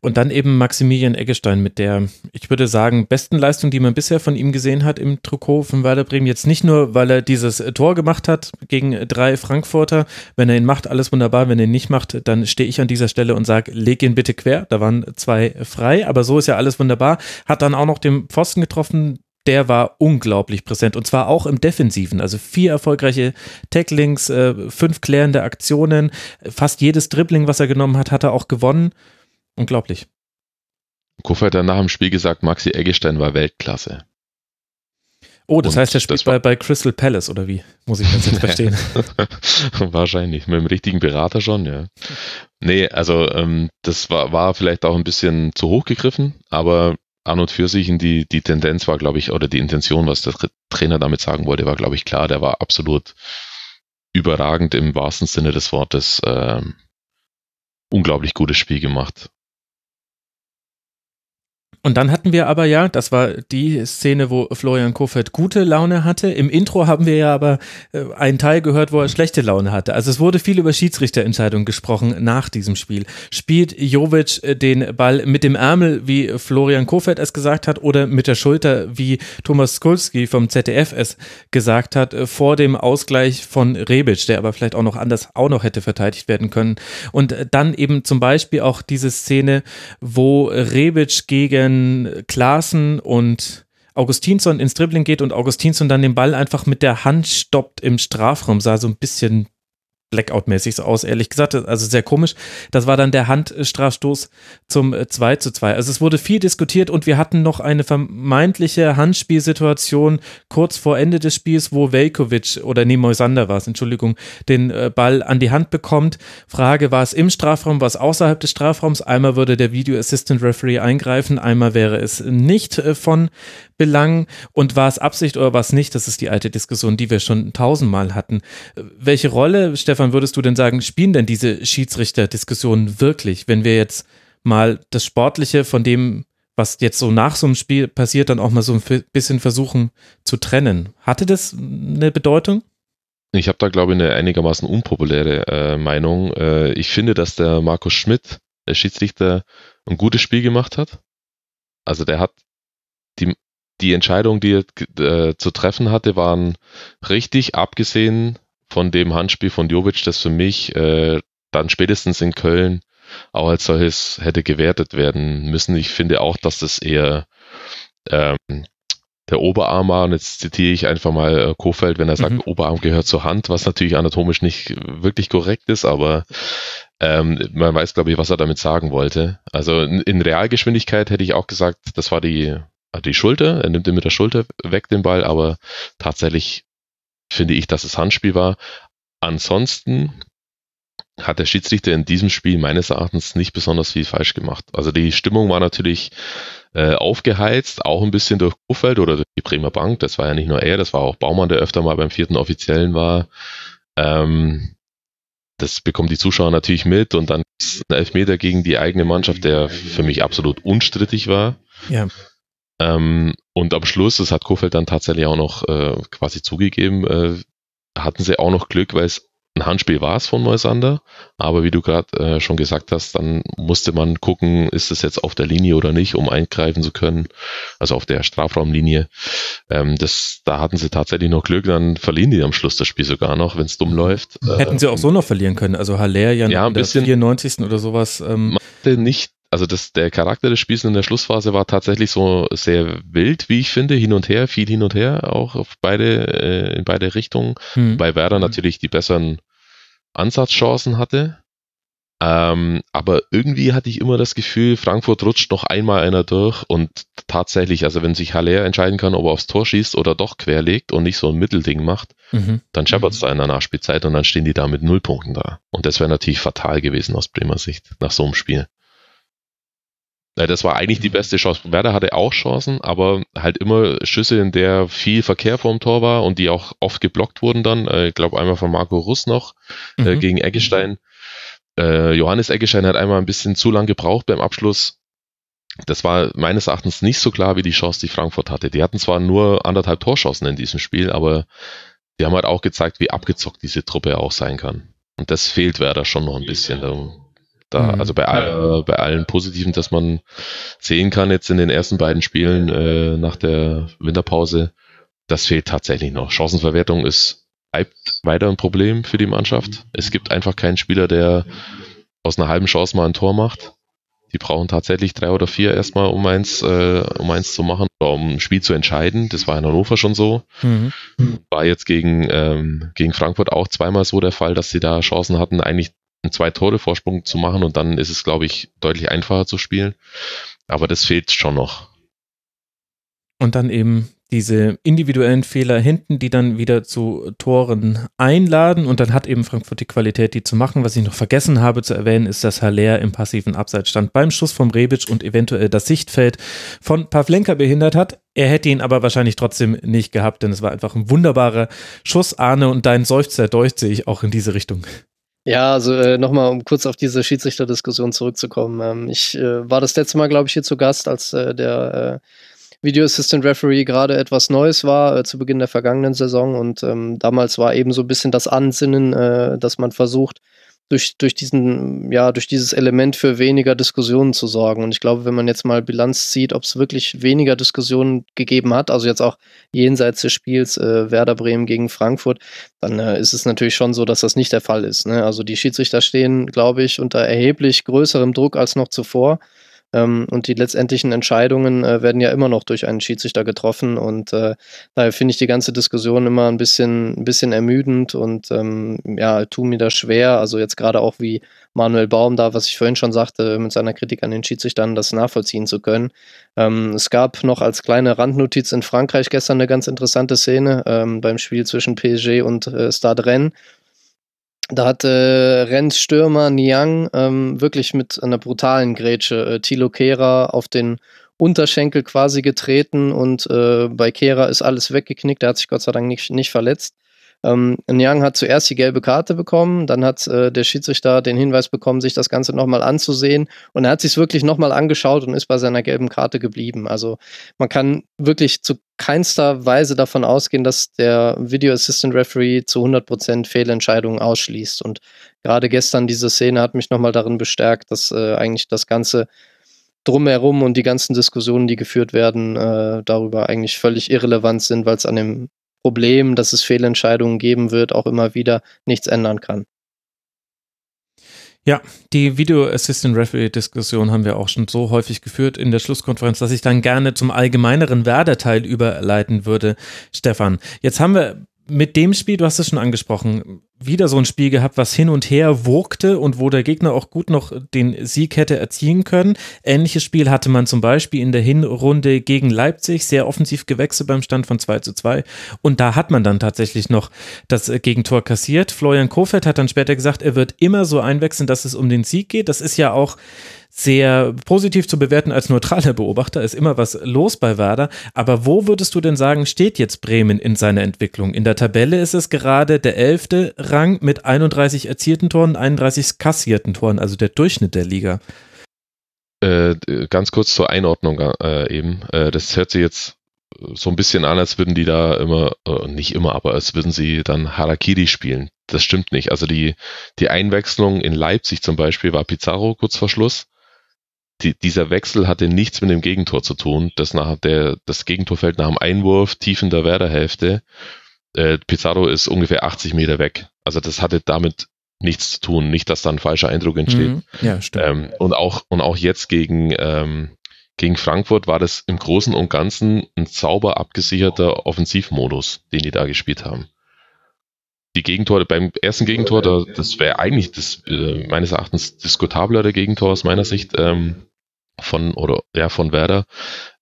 Und dann eben Maximilian Eggestein mit der, ich würde sagen, besten Leistung, die man bisher von ihm gesehen hat im Trikot von Werder Bremen. Jetzt nicht nur, weil er dieses Tor gemacht hat gegen drei Frankfurter. Wenn er ihn macht, alles wunderbar. Wenn er ihn nicht macht, dann stehe ich an dieser Stelle und sage, leg ihn bitte quer. Da waren zwei frei, aber so ist ja alles wunderbar. Hat dann auch noch den Pfosten getroffen, der war unglaublich präsent und zwar auch im Defensiven. Also vier erfolgreiche Tacklings, äh, fünf klärende Aktionen, fast jedes Dribbling, was er genommen hat, hat er auch gewonnen. Unglaublich. Koffer hat dann nach dem Spiel gesagt, Maxi Eggestein war Weltklasse. Oh, das Und heißt, er spielt bei, bei Crystal Palace oder wie? Muss ich das jetzt verstehen? Wahrscheinlich, mit dem richtigen Berater schon, ja. Nee, also ähm, das war, war vielleicht auch ein bisschen zu hoch gegriffen, aber an und für sich die, die Tendenz war, glaube ich, oder die Intention, was der Trainer damit sagen wollte, war, glaube ich, klar. Der war absolut überragend im wahrsten Sinne des Wortes. Ähm, unglaublich gutes Spiel gemacht. Und dann hatten wir aber ja, das war die Szene, wo Florian Kofeld gute Laune hatte. Im Intro haben wir ja aber äh, einen Teil gehört, wo er schlechte Laune hatte. Also es wurde viel über Schiedsrichterentscheidungen gesprochen nach diesem Spiel. Spielt Jovic äh, den Ball mit dem Ärmel, wie Florian Kofeld es gesagt hat, oder mit der Schulter, wie Thomas Skulski vom ZDF es gesagt hat, äh, vor dem Ausgleich von Rebic, der aber vielleicht auch noch anders auch noch hätte verteidigt werden können. Und dann eben zum Beispiel auch diese Szene, wo Rebic gegen wenn Klaassen und Augustinsson ins Dribbling geht und Augustinsson dann den Ball einfach mit der Hand stoppt im Strafraum, sah so ein bisschen Blackout-mäßig so aus, ehrlich gesagt. Also sehr komisch. Das war dann der Handstrafstoß zum 2 äh, zu 2. Also es wurde viel diskutiert und wir hatten noch eine vermeintliche Handspielsituation kurz vor Ende des Spiels, wo Velkovic oder nee, Moisander war es, Entschuldigung, den äh, Ball an die Hand bekommt. Frage, war es im Strafraum, war es außerhalb des Strafraums? Einmal würde der Video Assistant Referee eingreifen, einmal wäre es nicht äh, von Belang und war es Absicht oder war es nicht? Das ist die alte Diskussion, die wir schon tausendmal hatten. Welche Rolle, Stefan, würdest du denn sagen, spielen denn diese Schiedsrichter-Diskussionen wirklich, wenn wir jetzt mal das Sportliche von dem, was jetzt so nach so einem Spiel passiert, dann auch mal so ein bisschen versuchen zu trennen? Hatte das eine Bedeutung? Ich habe da, glaube ich, eine einigermaßen unpopuläre äh, Meinung. Äh, ich finde, dass der Markus Schmidt, der Schiedsrichter, ein gutes Spiel gemacht hat. Also der hat die die Entscheidungen, die er äh, zu treffen hatte, waren richtig, abgesehen von dem Handspiel von Jovic, das für mich äh, dann spätestens in Köln auch als solches hätte gewertet werden müssen. Ich finde auch, dass das eher ähm, der Oberarm war, und jetzt zitiere ich einfach mal äh, Kofeld, wenn er sagt, mhm. Oberarm gehört zur Hand, was natürlich anatomisch nicht wirklich korrekt ist, aber ähm, man weiß, glaube ich, was er damit sagen wollte. Also in, in Realgeschwindigkeit hätte ich auch gesagt, das war die die Schulter, er nimmt ihn mit der Schulter weg den Ball, aber tatsächlich finde ich, dass es Handspiel war. Ansonsten hat der Schiedsrichter in diesem Spiel meines Erachtens nicht besonders viel falsch gemacht. Also die Stimmung war natürlich äh, aufgeheizt, auch ein bisschen durch Kofeld oder durch die Bremer Bank. Das war ja nicht nur er, das war auch Baumann, der öfter mal beim vierten Offiziellen war. Ähm, das bekommen die Zuschauer natürlich mit und dann ein Elfmeter gegen die eigene Mannschaft, der für mich absolut unstrittig war. Ja. Ähm, und am Schluss, das hat Kofeld dann tatsächlich auch noch äh, quasi zugegeben, äh, hatten sie auch noch Glück, weil es ein Handspiel war es von Moisander, aber wie du gerade äh, schon gesagt hast, dann musste man gucken, ist es jetzt auf der Linie oder nicht, um eingreifen zu können, also auf der Strafraumlinie. Ähm, das, da hatten sie tatsächlich noch Glück, dann verlieren die am Schluss das Spiel sogar noch, wenn es dumm läuft. Hätten sie auch so noch verlieren können, also Haller ja, ja ein bisschen, 94. oder sowas. Ähm. nicht also das, der Charakter des Spiels in der Schlussphase war tatsächlich so sehr wild, wie ich finde, hin und her, viel hin und her, auch auf beide, äh, in beide Richtungen, hm. bei Werder hm. natürlich die besseren Ansatzchancen hatte. Ähm, aber irgendwie hatte ich immer das Gefühl, Frankfurt rutscht noch einmal einer durch und tatsächlich, also wenn sich Haller entscheiden kann, ob er aufs Tor schießt oder doch querlegt und nicht so ein Mittelding macht, mhm. dann scheppert es mhm. da in der Nachspielzeit und dann stehen die da mit null Punkten da. Und das wäre natürlich fatal gewesen aus Bremer Sicht nach so einem Spiel. Das war eigentlich die beste Chance. Werder hatte auch Chancen, aber halt immer Schüsse, in der viel Verkehr vorm Tor war und die auch oft geblockt wurden dann. Äh, ich glaube einmal von Marco Russ noch äh, mhm. gegen Eggestein. Äh, Johannes Eggestein hat einmal ein bisschen zu lang gebraucht beim Abschluss. Das war meines Erachtens nicht so klar wie die Chance, die Frankfurt hatte. Die hatten zwar nur anderthalb Torschancen in diesem Spiel, aber die haben halt auch gezeigt, wie abgezockt diese Truppe auch sein kann. Und das fehlt Werder schon noch ein bisschen. Da mhm. Also bei, all, bei allen Positiven, dass man sehen kann jetzt in den ersten beiden Spielen äh, nach der Winterpause, das fehlt tatsächlich noch. Chancenverwertung ist bleibt weiter ein Problem für die Mannschaft. Es gibt einfach keinen Spieler, der aus einer halben Chance mal ein Tor macht. Die brauchen tatsächlich drei oder vier erstmal, um eins, äh, um eins zu machen oder um ein Spiel zu entscheiden. Das war in Hannover schon so. Mhm. War jetzt gegen, ähm, gegen Frankfurt auch zweimal so der Fall, dass sie da Chancen hatten, eigentlich einen Zwei-Tore-Vorsprung zu machen und dann ist es, glaube ich, deutlich einfacher zu spielen. Aber das fehlt schon noch. Und dann eben diese individuellen Fehler hinten, die dann wieder zu Toren einladen und dann hat eben Frankfurt die Qualität, die zu machen. Was ich noch vergessen habe zu erwähnen, ist, dass Haller im passiven Abseits stand beim Schuss vom Rebic und eventuell das Sichtfeld von Pavlenka behindert hat. Er hätte ihn aber wahrscheinlich trotzdem nicht gehabt, denn es war einfach ein wunderbarer Schuss, Arne, und dein Seufzer deucht ich auch in diese Richtung. Ja, also äh, nochmal, um kurz auf diese Schiedsrichterdiskussion zurückzukommen. Ähm, ich äh, war das letzte Mal, glaube ich, hier zu Gast, als äh, der äh, Video Assistant Referee gerade etwas Neues war äh, zu Beginn der vergangenen Saison und ähm, damals war eben so ein bisschen das Ansinnen, äh, dass man versucht, durch, durch diesen, ja, durch dieses Element für weniger Diskussionen zu sorgen. Und ich glaube, wenn man jetzt mal Bilanz zieht, ob es wirklich weniger Diskussionen gegeben hat, also jetzt auch jenseits des Spiels äh, Werder Bremen gegen Frankfurt, dann äh, ist es natürlich schon so, dass das nicht der Fall ist. Ne? Also die Schiedsrichter stehen, glaube ich, unter erheblich größerem Druck als noch zuvor. Ähm, und die letztendlichen Entscheidungen äh, werden ja immer noch durch einen Schiedsrichter getroffen. Und äh, daher finde ich die ganze Diskussion immer ein bisschen, ein bisschen ermüdend und ähm, ja, tut mir das schwer. Also jetzt gerade auch wie Manuel Baum da, was ich vorhin schon sagte, mit seiner Kritik an den Schiedsrichtern, das nachvollziehen zu können. Ähm, es gab noch als kleine Randnotiz in Frankreich gestern eine ganz interessante Szene ähm, beim Spiel zwischen PSG und äh, Stade Rennes da hat äh, Rennes Stürmer Niang ähm, wirklich mit einer brutalen Grätsche äh, Thilo Kehrer auf den Unterschenkel quasi getreten und äh, bei Kehrer ist alles weggeknickt. Der hat sich Gott sei Dank nicht, nicht verletzt. Ähm, Nyang hat zuerst die gelbe Karte bekommen, dann hat äh, der Schiedsrichter den Hinweis bekommen, sich das Ganze nochmal anzusehen und er hat sich wirklich nochmal angeschaut und ist bei seiner gelben Karte geblieben. Also man kann wirklich zu keinster Weise davon ausgehen, dass der Video Assistant Referee zu 100% Fehlentscheidungen ausschließt und gerade gestern diese Szene hat mich nochmal darin bestärkt, dass äh, eigentlich das Ganze drumherum und die ganzen Diskussionen, die geführt werden, äh, darüber eigentlich völlig irrelevant sind, weil es an dem Problem, dass es Fehlentscheidungen geben wird, auch immer wieder nichts ändern kann. Ja, die Video Assistant Referee Diskussion haben wir auch schon so häufig geführt in der Schlusskonferenz, dass ich dann gerne zum allgemeineren Werder-Teil überleiten würde. Stefan, jetzt haben wir mit dem Spiel, du hast es schon angesprochen, wieder so ein Spiel gehabt, was hin und her wogte und wo der Gegner auch gut noch den Sieg hätte erzielen können. Ähnliches Spiel hatte man zum Beispiel in der Hinrunde gegen Leipzig, sehr offensiv gewechselt beim Stand von 2 zu 2. Und da hat man dann tatsächlich noch das Gegentor kassiert. Florian Kofeld hat dann später gesagt, er wird immer so einwechseln, dass es um den Sieg geht. Das ist ja auch sehr positiv zu bewerten als neutraler Beobachter, ist immer was los bei Werder. Aber wo würdest du denn sagen, steht jetzt Bremen in seiner Entwicklung? In der Tabelle ist es gerade der elfte Rang mit 31 erzielten Toren, 31 kassierten Toren, also der Durchschnitt der Liga. Äh, ganz kurz zur Einordnung äh, eben. Äh, das hört sich jetzt so ein bisschen an, als würden die da immer, äh, nicht immer, aber als würden sie dann Harakiri spielen. Das stimmt nicht. Also die, die Einwechslung in Leipzig zum Beispiel war Pizarro kurz vor Schluss die, dieser Wechsel hatte nichts mit dem Gegentor zu tun. Das, nach der, das Gegentor fällt nach dem Einwurf tief in der Werderhälfte. Äh, Pizarro ist ungefähr 80 Meter weg. Also das hatte damit nichts zu tun. Nicht, dass da ein falscher Eindruck entsteht. Mhm. Ja, stimmt. Ähm, und, auch, und auch jetzt gegen, ähm, gegen Frankfurt war das im Großen und Ganzen ein sauber abgesicherter Offensivmodus, den die da gespielt haben. Die Gegentore, beim ersten Gegentor, da, das wäre eigentlich das äh, meines Erachtens diskutablere Gegentor aus meiner Sicht. Ähm, von oder ja von Werder,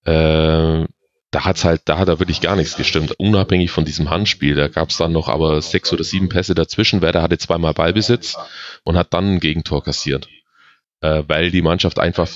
äh, da hat's halt, da hat er wirklich gar nichts gestimmt, unabhängig von diesem Handspiel. Da gab's dann noch aber sechs oder sieben Pässe dazwischen. Werder hatte zweimal Ballbesitz und hat dann ein Gegentor kassiert, äh, weil die Mannschaft einfach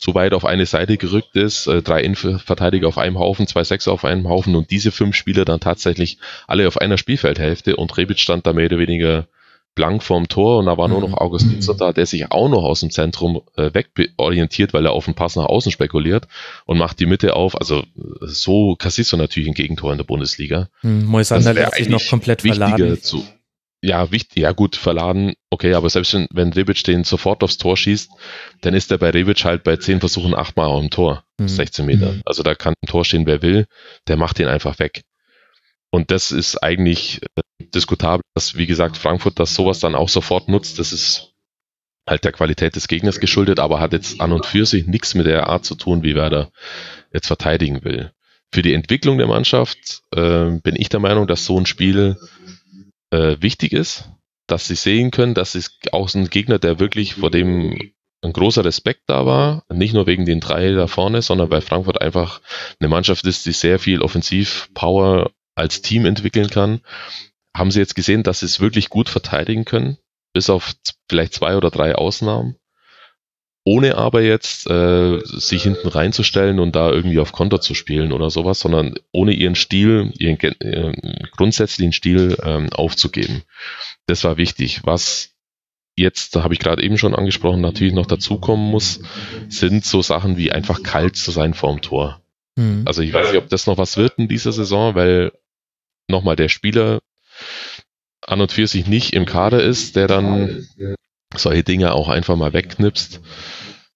so weit auf eine Seite gerückt ist, äh, drei Innenverteidiger auf einem Haufen, zwei Sechser auf einem Haufen und diese fünf Spieler dann tatsächlich alle auf einer Spielfeldhälfte und Rebic stand da mehr oder weniger blank vorm Tor und da war nur noch mhm. Augustinson da, der sich auch noch aus dem Zentrum äh, wegorientiert, weil er auf den Pass nach außen spekuliert und macht die Mitte auf. Also so kassierst du natürlich ein Gegentor in der Bundesliga. Hm, Moisander lässt sich noch komplett verladen. Zu, ja, wichtig, ja gut, verladen, okay, aber selbst wenn, wenn Rebic den sofort aufs Tor schießt, dann ist er bei Rebic halt bei zehn Versuchen achtmal im Tor, mhm. 16 Meter. Mhm. Also da kann im Tor stehen, wer will, der macht ihn einfach weg. Und das ist eigentlich äh, diskutabel, dass, wie gesagt, Frankfurt das sowas dann auch sofort nutzt. Das ist halt der Qualität des Gegners geschuldet, aber hat jetzt an und für sich nichts mit der Art zu tun, wie Werder jetzt verteidigen will. Für die Entwicklung der Mannschaft äh, bin ich der Meinung, dass so ein Spiel äh, wichtig ist, dass sie sehen können, dass es auch ein Gegner, der wirklich vor dem ein großer Respekt da war, nicht nur wegen den drei da vorne, sondern weil Frankfurt einfach eine Mannschaft ist, die sehr viel Offensiv-Power als Team entwickeln kann. Haben sie jetzt gesehen, dass sie es wirklich gut verteidigen können, bis auf vielleicht zwei oder drei Ausnahmen ohne aber jetzt äh, sich hinten reinzustellen und da irgendwie auf Konter zu spielen oder sowas, sondern ohne ihren Stil, ihren äh, grundsätzlichen Stil ähm, aufzugeben. Das war wichtig. Was jetzt, da habe ich gerade eben schon angesprochen, natürlich noch dazukommen muss, sind so Sachen wie einfach kalt zu sein vorm Tor. Mhm. Also ich weiß nicht, ob das noch was wird in dieser Saison, weil nochmal der Spieler an und für sich nicht im Kader ist, der dann solche Dinge auch einfach mal wegknipst.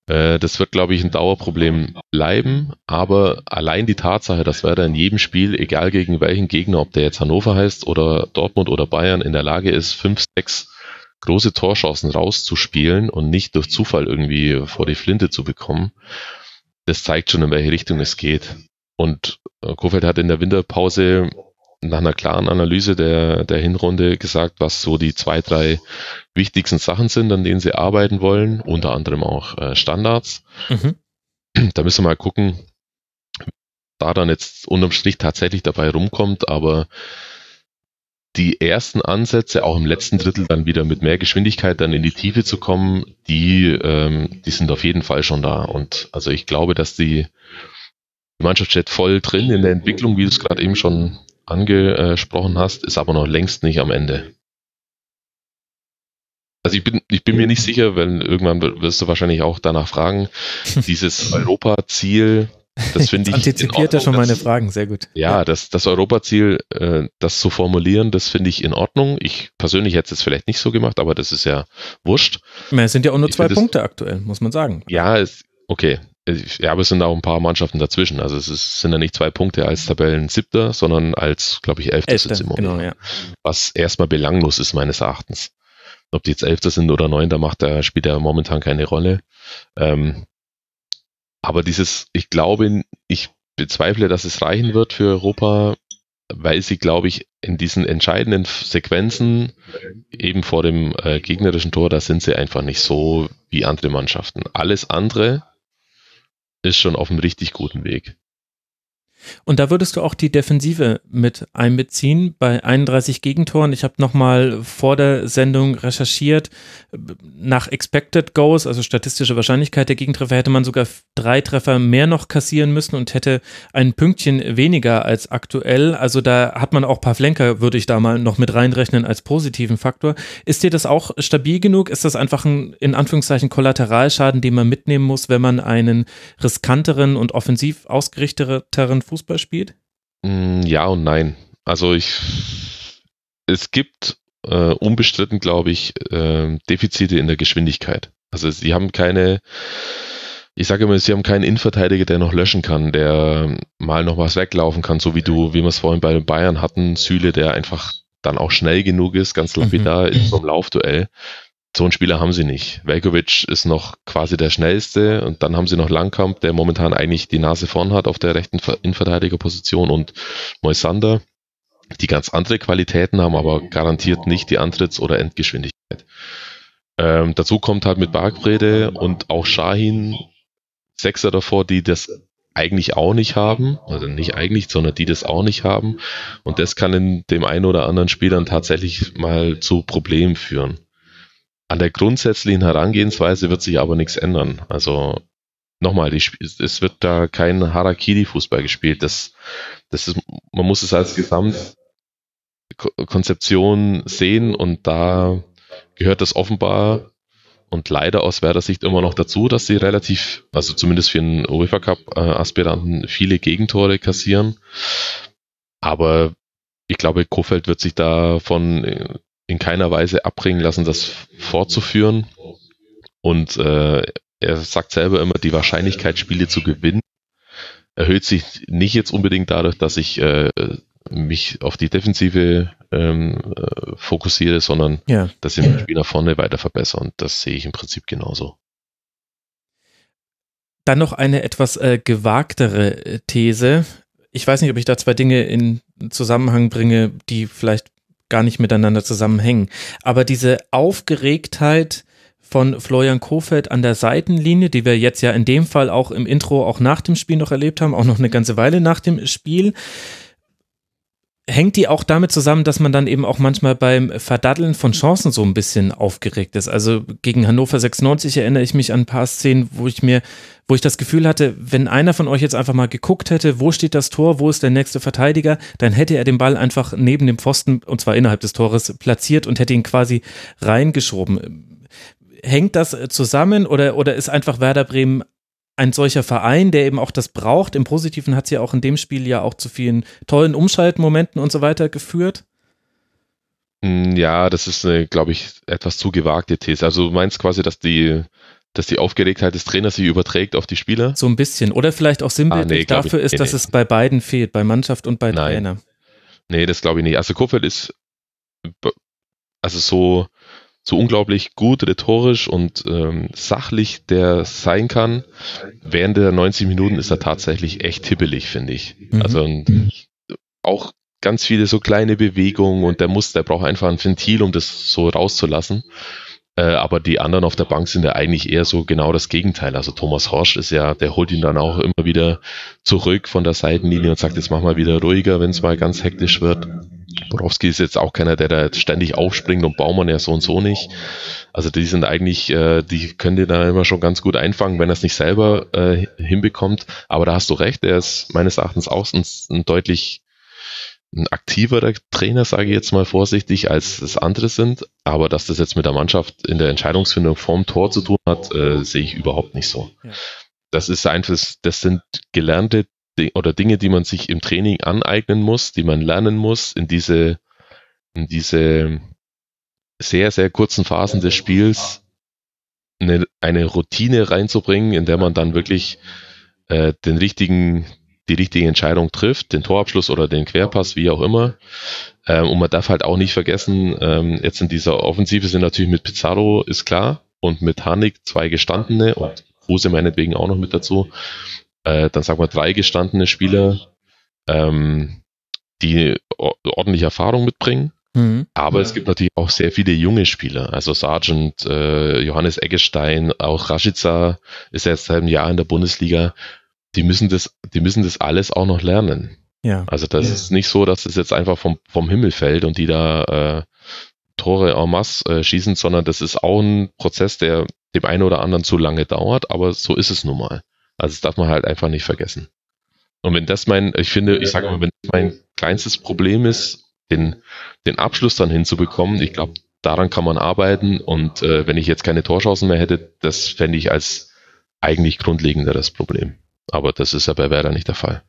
Äh, das wird, glaube ich, ein Dauerproblem bleiben, aber allein die Tatsache, dass Werder in jedem Spiel, egal gegen welchen Gegner, ob der jetzt Hannover heißt oder Dortmund oder Bayern, in der Lage ist, fünf, sechs große Torchancen rauszuspielen und nicht durch Zufall irgendwie vor die Flinte zu bekommen, das zeigt schon, in welche Richtung es geht. Und äh, Kofeld hat in der Winterpause nach einer klaren Analyse der, der Hinrunde gesagt, was so die zwei, drei wichtigsten Sachen sind, an denen sie arbeiten wollen, unter anderem auch äh, Standards. Mhm. Da müssen wir mal gucken, da dann jetzt unterm Strich tatsächlich dabei rumkommt, aber die ersten Ansätze, auch im letzten Drittel dann wieder mit mehr Geschwindigkeit dann in die Tiefe zu kommen, die, ähm, die sind auf jeden Fall schon da. Und also ich glaube, dass die, die Mannschaft steht voll drin in der Entwicklung, wie du es gerade eben schon angesprochen hast, ist aber noch längst nicht am Ende. Also ich bin, ich bin mir nicht sicher, weil irgendwann wirst du wahrscheinlich auch danach fragen, dieses Europa-Ziel, das finde ich. Antizipiert er schon meine Fragen, sehr gut. Ja, das, das Europaziel, äh, das zu formulieren, das finde ich in Ordnung. Ich persönlich hätte es vielleicht nicht so gemacht, aber das ist ja wurscht. Es sind ja auch nur zwei Punkte aktuell, muss man sagen. Ja, es, okay. Ja, aber es sind auch ein paar Mannschaften dazwischen. Also es ist, sind ja nicht zwei Punkte als Tabellen siebter, sondern als, glaube ich, elfter Sitz im Moment. Genau, ja. Was erstmal belanglos ist, meines Erachtens. Ob die jetzt elfter sind oder neunter, macht da, spielt ja momentan keine Rolle. Ähm, aber dieses, ich glaube, ich bezweifle, dass es reichen wird für Europa, weil sie, glaube ich, in diesen entscheidenden Sequenzen eben vor dem äh, gegnerischen Tor, da sind sie einfach nicht so wie andere Mannschaften. Alles andere ist schon auf einem richtig guten Weg. Und da würdest du auch die Defensive mit einbeziehen bei 31 Gegentoren. Ich habe nochmal vor der Sendung recherchiert. Nach Expected Goals, also statistische Wahrscheinlichkeit der Gegentreffer, hätte man sogar drei Treffer mehr noch kassieren müssen und hätte ein Pünktchen weniger als aktuell. Also da hat man auch Pavlenka, würde ich da mal noch mit reinrechnen als positiven Faktor. Ist dir das auch stabil genug? Ist das einfach ein, in Anführungszeichen, Kollateralschaden, den man mitnehmen muss, wenn man einen riskanteren und offensiv ausgerichteten Fußball spielt? Mm, ja und nein. Also ich, es gibt äh, unbestritten, glaube ich, äh, Defizite in der Geschwindigkeit. Also sie haben keine, ich sage immer, sie haben keinen Innenverteidiger, der noch löschen kann, der mal noch was weglaufen kann, so wie du, wie wir es vorhin bei Bayern hatten, Süle, der einfach dann auch schnell genug ist, ganz lapidar mhm. in so einem Laufduell. So einen Spieler haben sie nicht. Velkovic ist noch quasi der schnellste und dann haben sie noch Langkamp, der momentan eigentlich die Nase vorn hat auf der rechten Innenverteidigerposition und Moisander, die ganz andere Qualitäten haben, aber garantiert nicht die Antritts- oder Endgeschwindigkeit. Ähm, dazu kommt halt mit Bargbrede und auch Shahin Sechser davor, die das eigentlich auch nicht haben, also nicht eigentlich, sondern die das auch nicht haben. Und das kann in dem einen oder anderen Spiel dann tatsächlich mal zu Problemen führen. An der grundsätzlichen Herangehensweise wird sich aber nichts ändern. Also nochmal, die, es wird da kein Harakiri-Fußball gespielt. Das, das ist, man muss es als Gesamtkonzeption sehen und da gehört das offenbar und leider aus Werder Sicht immer noch dazu, dass sie relativ, also zumindest für einen UEFA Cup Aspiranten viele Gegentore kassieren. Aber ich glaube, Kofeld wird sich davon in keiner Weise abbringen lassen, das fortzuführen. Und äh, er sagt selber immer, die Wahrscheinlichkeit, Spiele zu gewinnen, erhöht sich nicht jetzt unbedingt dadurch, dass ich äh, mich auf die Defensive ähm, äh, fokussiere, sondern Ja. dass ich mein Spiel nach vorne weiter verbessere. Und das sehe ich im Prinzip genauso. Dann noch eine etwas äh, gewagtere äh, These. Ich weiß nicht, ob ich da zwei Dinge in Zusammenhang bringe, die vielleicht gar nicht miteinander zusammenhängen. Aber diese Aufgeregtheit von Florian Kofeld an der Seitenlinie, die wir jetzt ja in dem Fall auch im Intro, auch nach dem Spiel noch erlebt haben, auch noch eine ganze Weile nach dem Spiel, hängt die auch damit zusammen, dass man dann eben auch manchmal beim Verdaddeln von Chancen so ein bisschen aufgeregt ist. Also gegen Hannover 96 erinnere ich mich an ein paar Szenen, wo ich mir, wo ich das Gefühl hatte, wenn einer von euch jetzt einfach mal geguckt hätte, wo steht das Tor, wo ist der nächste Verteidiger, dann hätte er den Ball einfach neben dem Pfosten, und zwar innerhalb des Tores, platziert und hätte ihn quasi reingeschoben. Hängt das zusammen oder, oder ist einfach Werder Bremen ein solcher Verein, der eben auch das braucht. Im Positiven hat es ja auch in dem Spiel ja auch zu vielen tollen Umschaltmomenten und so weiter geführt. Mm, Ja, das ist eine, glaube ich, etwas zu gewagte These. Also du meinst quasi, dass die, dass die Aufgeregtheit des Trainers sich überträgt auf die Spieler? So ein bisschen. Oder vielleicht auch sinnbildlich Ah, nee, glaub ich- dafür ist, nee, dass nee. es bei beiden fehlt, bei Mannschaft und bei Nein. Trainer. Nee, das glaube ich nicht. Also Kofeld ist also so, so unglaublich gut rhetorisch und ähm, sachlich der sein kann. Während der 90 Minuten ist er tatsächlich echt hibbelig, finde ich. Mhm. Also und auch ganz viele so kleine Bewegungen und der muss, der braucht einfach ein Ventil, um das so rauszulassen. Äh, aber die anderen auf der Bank sind ja eigentlich eher so genau das Gegenteil. Also Thomas Horsch ist ja, der holt ihn dann auch immer wieder zurück von der Seitenlinie und sagt, jetzt mach mal wieder ruhiger, wenn es mal ganz hektisch wird. Borowski ist jetzt auch keiner, der da jetzt ständig aufspringt und Baumann ja so und so nicht. Also die sind eigentlich, äh, die können dir da immer schon ganz gut einfangen, wenn er es nicht selber äh, hinbekommt. Aber da hast du recht, er ist meines Erachtens auch ein, ein deutlich ein aktiverer Trainer, sage ich jetzt mal vorsichtig, als das andere sind. Aber dass das jetzt mit der Mannschaft in der Entscheidungsfindung vorm Tor zu tun hat, äh, sehe ich überhaupt nicht so. Ja. Das ist einfach, das sind gelernte oder Dinge, die man sich im Training aneignen muss, die man lernen muss, in diese, in diese sehr, sehr kurzen Phasen des Spiels eine, eine Routine reinzubringen, in der man dann wirklich äh, den richtigen, die richtige Entscheidung trifft, den Torabschluss oder den Querpass, wie auch immer. Ähm, und man darf halt auch nicht vergessen, ähm, jetzt in dieser Offensive sind natürlich mit Pizarro, ist klar, und mit Hanik zwei gestandene und Kruse meinetwegen auch noch mit dazu. Äh, dann sagen wir drei gestandene Spieler, ähm, die or- ordentlich Erfahrung mitbringen. Mhm. Aber es gibt natürlich auch sehr viele junge Spieler. Also Sargent, äh, Johannes Eggestein, auch Rashica ist jetzt seit einem Jahr in der Bundesliga. Die müssen das, die müssen das alles auch noch lernen. Ja. Also das Ja. ist nicht so, dass es jetzt einfach vom, vom Himmel fällt und die da äh, Tore en masse äh, schießen, sondern das ist auch ein Prozess, der dem einen oder anderen zu lange dauert, aber so ist es nun mal. Also das darf man halt einfach nicht vergessen. Und wenn das mein, ich finde, ich sage mal, wenn das mein kleinstes Problem ist, den, den Abschluss dann hinzubekommen, ich glaube, daran kann man arbeiten und äh, wenn ich jetzt keine Torchancen mehr hätte, das fände ich als eigentlich grundlegenderes Problem. Aber das ist ja bei Werder nicht der Fall.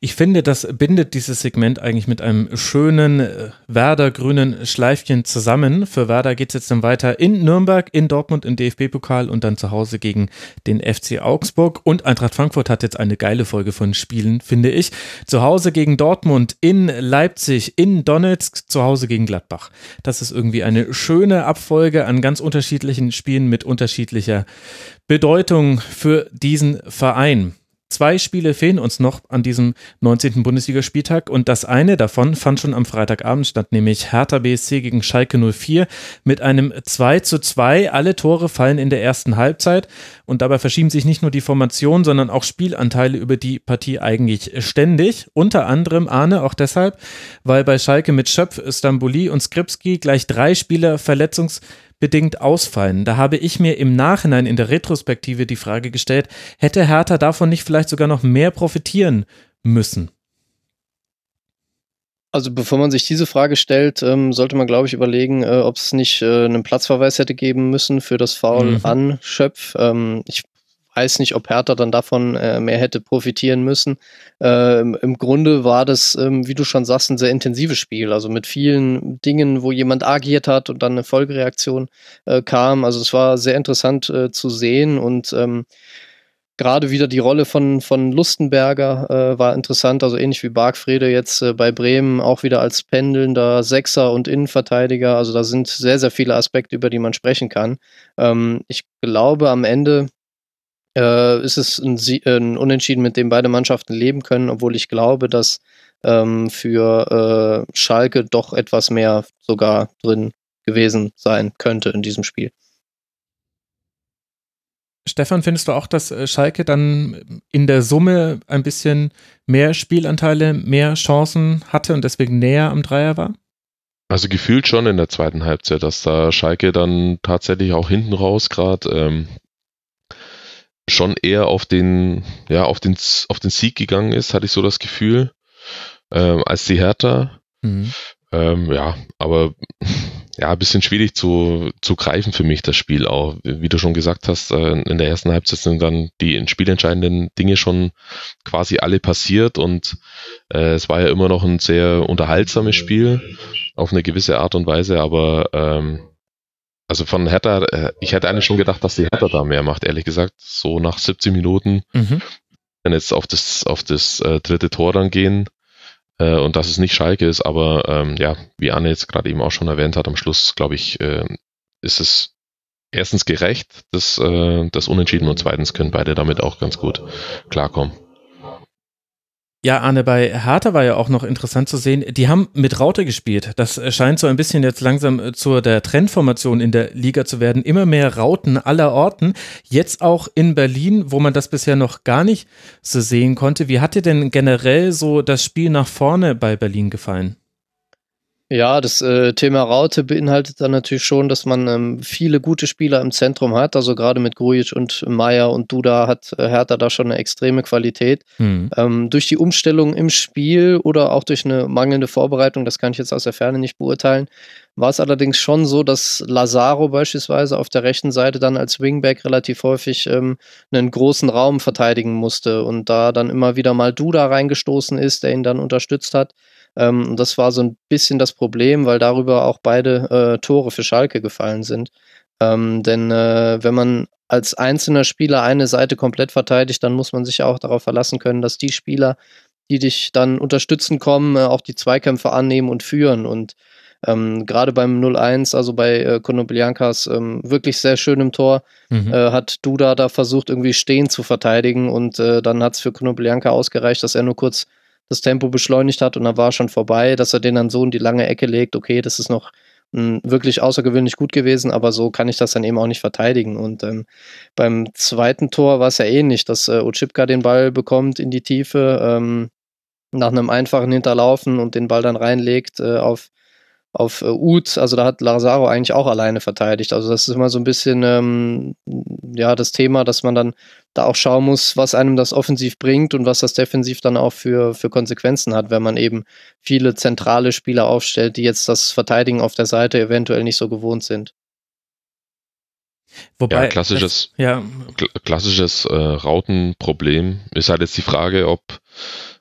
Ich finde, das bindet dieses Segment eigentlich mit einem schönen äh, Werder-grünen Schleifchen zusammen. Für Werder geht es jetzt dann weiter in Nürnberg, in Dortmund im DFB-Pokal und dann zu Hause gegen den FC Augsburg. Und Eintracht Frankfurt hat jetzt eine geile Folge von Spielen, finde ich. Zu Hause gegen Dortmund, in Leipzig, in Donetsk, zu Hause gegen Gladbach. Das ist irgendwie eine schöne Abfolge an ganz unterschiedlichen Spielen mit unterschiedlicher Bedeutung für diesen Verein. Zwei Spiele fehlen uns noch an diesem 19. Bundesligaspieltag und das eine davon fand schon am Freitagabend statt, nämlich Hertha BSC gegen Schalke 04 mit einem 2 zu 2. Alle Tore fallen in der ersten Halbzeit und dabei verschieben sich nicht nur die Formation, sondern auch Spielanteile über die Partie eigentlich ständig. Unter anderem Arne auch deshalb, weil bei Schalke mit Schöpf, Stamboli und Skripski gleich drei Spieler verletzungs bedingt ausfallen. Da habe ich mir im Nachhinein in der Retrospektive die Frage gestellt, hätte Hertha davon nicht vielleicht sogar noch mehr profitieren müssen? Also bevor man sich diese Frage stellt, ähm, sollte man, glaube ich, überlegen, äh, ob es nicht äh, einen Platzverweis hätte geben müssen für das Foul Mhm. an Schöpf. Ähm, ich weiß nicht, ob Hertha dann davon äh, mehr hätte profitieren müssen. Ähm, Im Grunde war das, ähm, wie du schon sagst, ein sehr intensives Spiel. Also mit vielen Dingen, wo jemand agiert hat und dann eine Folgereaktion äh, kam. Also es war sehr interessant äh, zu sehen und ähm, gerade wieder die Rolle von, von Lustenberger äh, war interessant, also ähnlich wie Bargfrede jetzt äh, bei Bremen, auch wieder als pendelnder Sechser und Innenverteidiger. Also da sind sehr, sehr viele Aspekte, über die man sprechen kann. Ähm, ich glaube, am Ende äh, ist es ein, ein, Unentschieden, mit dem beide Mannschaften leben können, obwohl ich glaube, dass ähm, für äh, Schalke doch etwas mehr sogar drin gewesen sein könnte in diesem Spiel. Stefan, findest du auch, dass äh, Schalke dann in der Summe ein bisschen mehr Spielanteile, mehr Chancen hatte und deswegen näher am Dreier war? Also gefühlt schon in der zweiten Halbzeit, dass da Schalke dann tatsächlich auch hinten raus gerade ähm, schon eher auf den, ja, auf den, auf den Sieg gegangen ist, hatte ich so das Gefühl, ähm, als die Hertha. Mhm. Ähm, ja, aber ja, ein bisschen schwierig zu, zu greifen für mich, das Spiel auch. Wie du schon gesagt hast, äh, in der ersten Halbzeit sind dann die spielentscheidenden Dinge schon quasi alle passiert und äh, es war ja immer noch ein sehr unterhaltsames Spiel auf eine gewisse Art und Weise, aber ähm, also von Hertha, äh, ich hätte eigentlich schon gedacht, dass die Hertha da mehr macht, ehrlich gesagt. So nach 17 Minuten, mhm. wenn jetzt auf das, auf das äh, dritte Tor dann gehen, äh, und dass es nicht Schalke ist, aber ähm, ja, wie Anne jetzt gerade eben auch schon erwähnt hat, am Schluss, glaube ich, äh, ist es erstens gerecht, das, äh, das Unentschieden und zweitens können beide damit auch ganz gut klarkommen. Ja, Arne, bei Hertha war ja auch noch interessant zu sehen, die haben mit Raute gespielt. Das scheint so ein bisschen jetzt langsam äh, zur der Trendformation in der Liga zu werden. Immer mehr Rauten aller Orten. Jetzt auch in Berlin, wo man das bisher noch gar nicht so sehen konnte. Wie hat dir denn generell so das Spiel nach vorne bei Berlin gefallen? Ja, das äh, Thema Raute beinhaltet dann natürlich schon, dass man ähm, viele gute Spieler im Zentrum hat. Also gerade mit Grujic und Meier und Duda hat äh, Hertha da schon eine extreme Qualität. Mhm. Ähm, durch die Umstellung im Spiel oder auch durch eine mangelnde Vorbereitung, das kann ich jetzt aus der Ferne nicht beurteilen, war es allerdings schon so, dass Lazaro beispielsweise auf der rechten Seite dann als Wingback relativ häufig ähm, einen großen Raum verteidigen musste und da dann immer wieder mal Duda reingestoßen ist, der ihn dann unterstützt hat. Ähm, das war so ein bisschen das Problem, weil darüber auch beide äh, Tore für Schalke gefallen sind. Ähm, denn äh, wenn man als einzelner Spieler eine Seite komplett verteidigt, dann muss man sich auch darauf verlassen können, dass die Spieler, die dich dann unterstützen kommen, äh, auch die Zweikämpfe annehmen und führen. Und ähm, gerade beim 0-1, also bei äh, Konoplyankas, ähm, wirklich sehr schön im Tor, mhm. äh, hat Duda da versucht, irgendwie stehen zu verteidigen und äh, dann hat es für Konoplyanka ausgereicht, dass er nur kurz das Tempo beschleunigt hat und dann war schon vorbei, dass er den dann so in die lange Ecke legt, okay, das ist noch m, hm, wirklich außergewöhnlich gut gewesen, aber so kann ich das dann eben auch nicht verteidigen. Und ähm, beim zweiten Tor war es ja ähnlich, dass äh, Ochipka den Ball bekommt in die Tiefe, ähm, nach einem einfachen Hinterlaufen und den Ball dann reinlegt äh, auf auf äh, Ud, also da hat Lazaro eigentlich auch alleine verteidigt. Also das ist immer so ein bisschen ähm, ja das Thema, dass man dann da auch schauen muss, was einem das offensiv bringt und was das defensiv dann auch für, für Konsequenzen hat, wenn man eben viele zentrale Spieler aufstellt, die jetzt das Verteidigen auf der Seite eventuell nicht so gewohnt sind. Wobei, ja, klassisches, das, ja. klassisches äh, Rautenproblem ist halt jetzt die Frage, ob,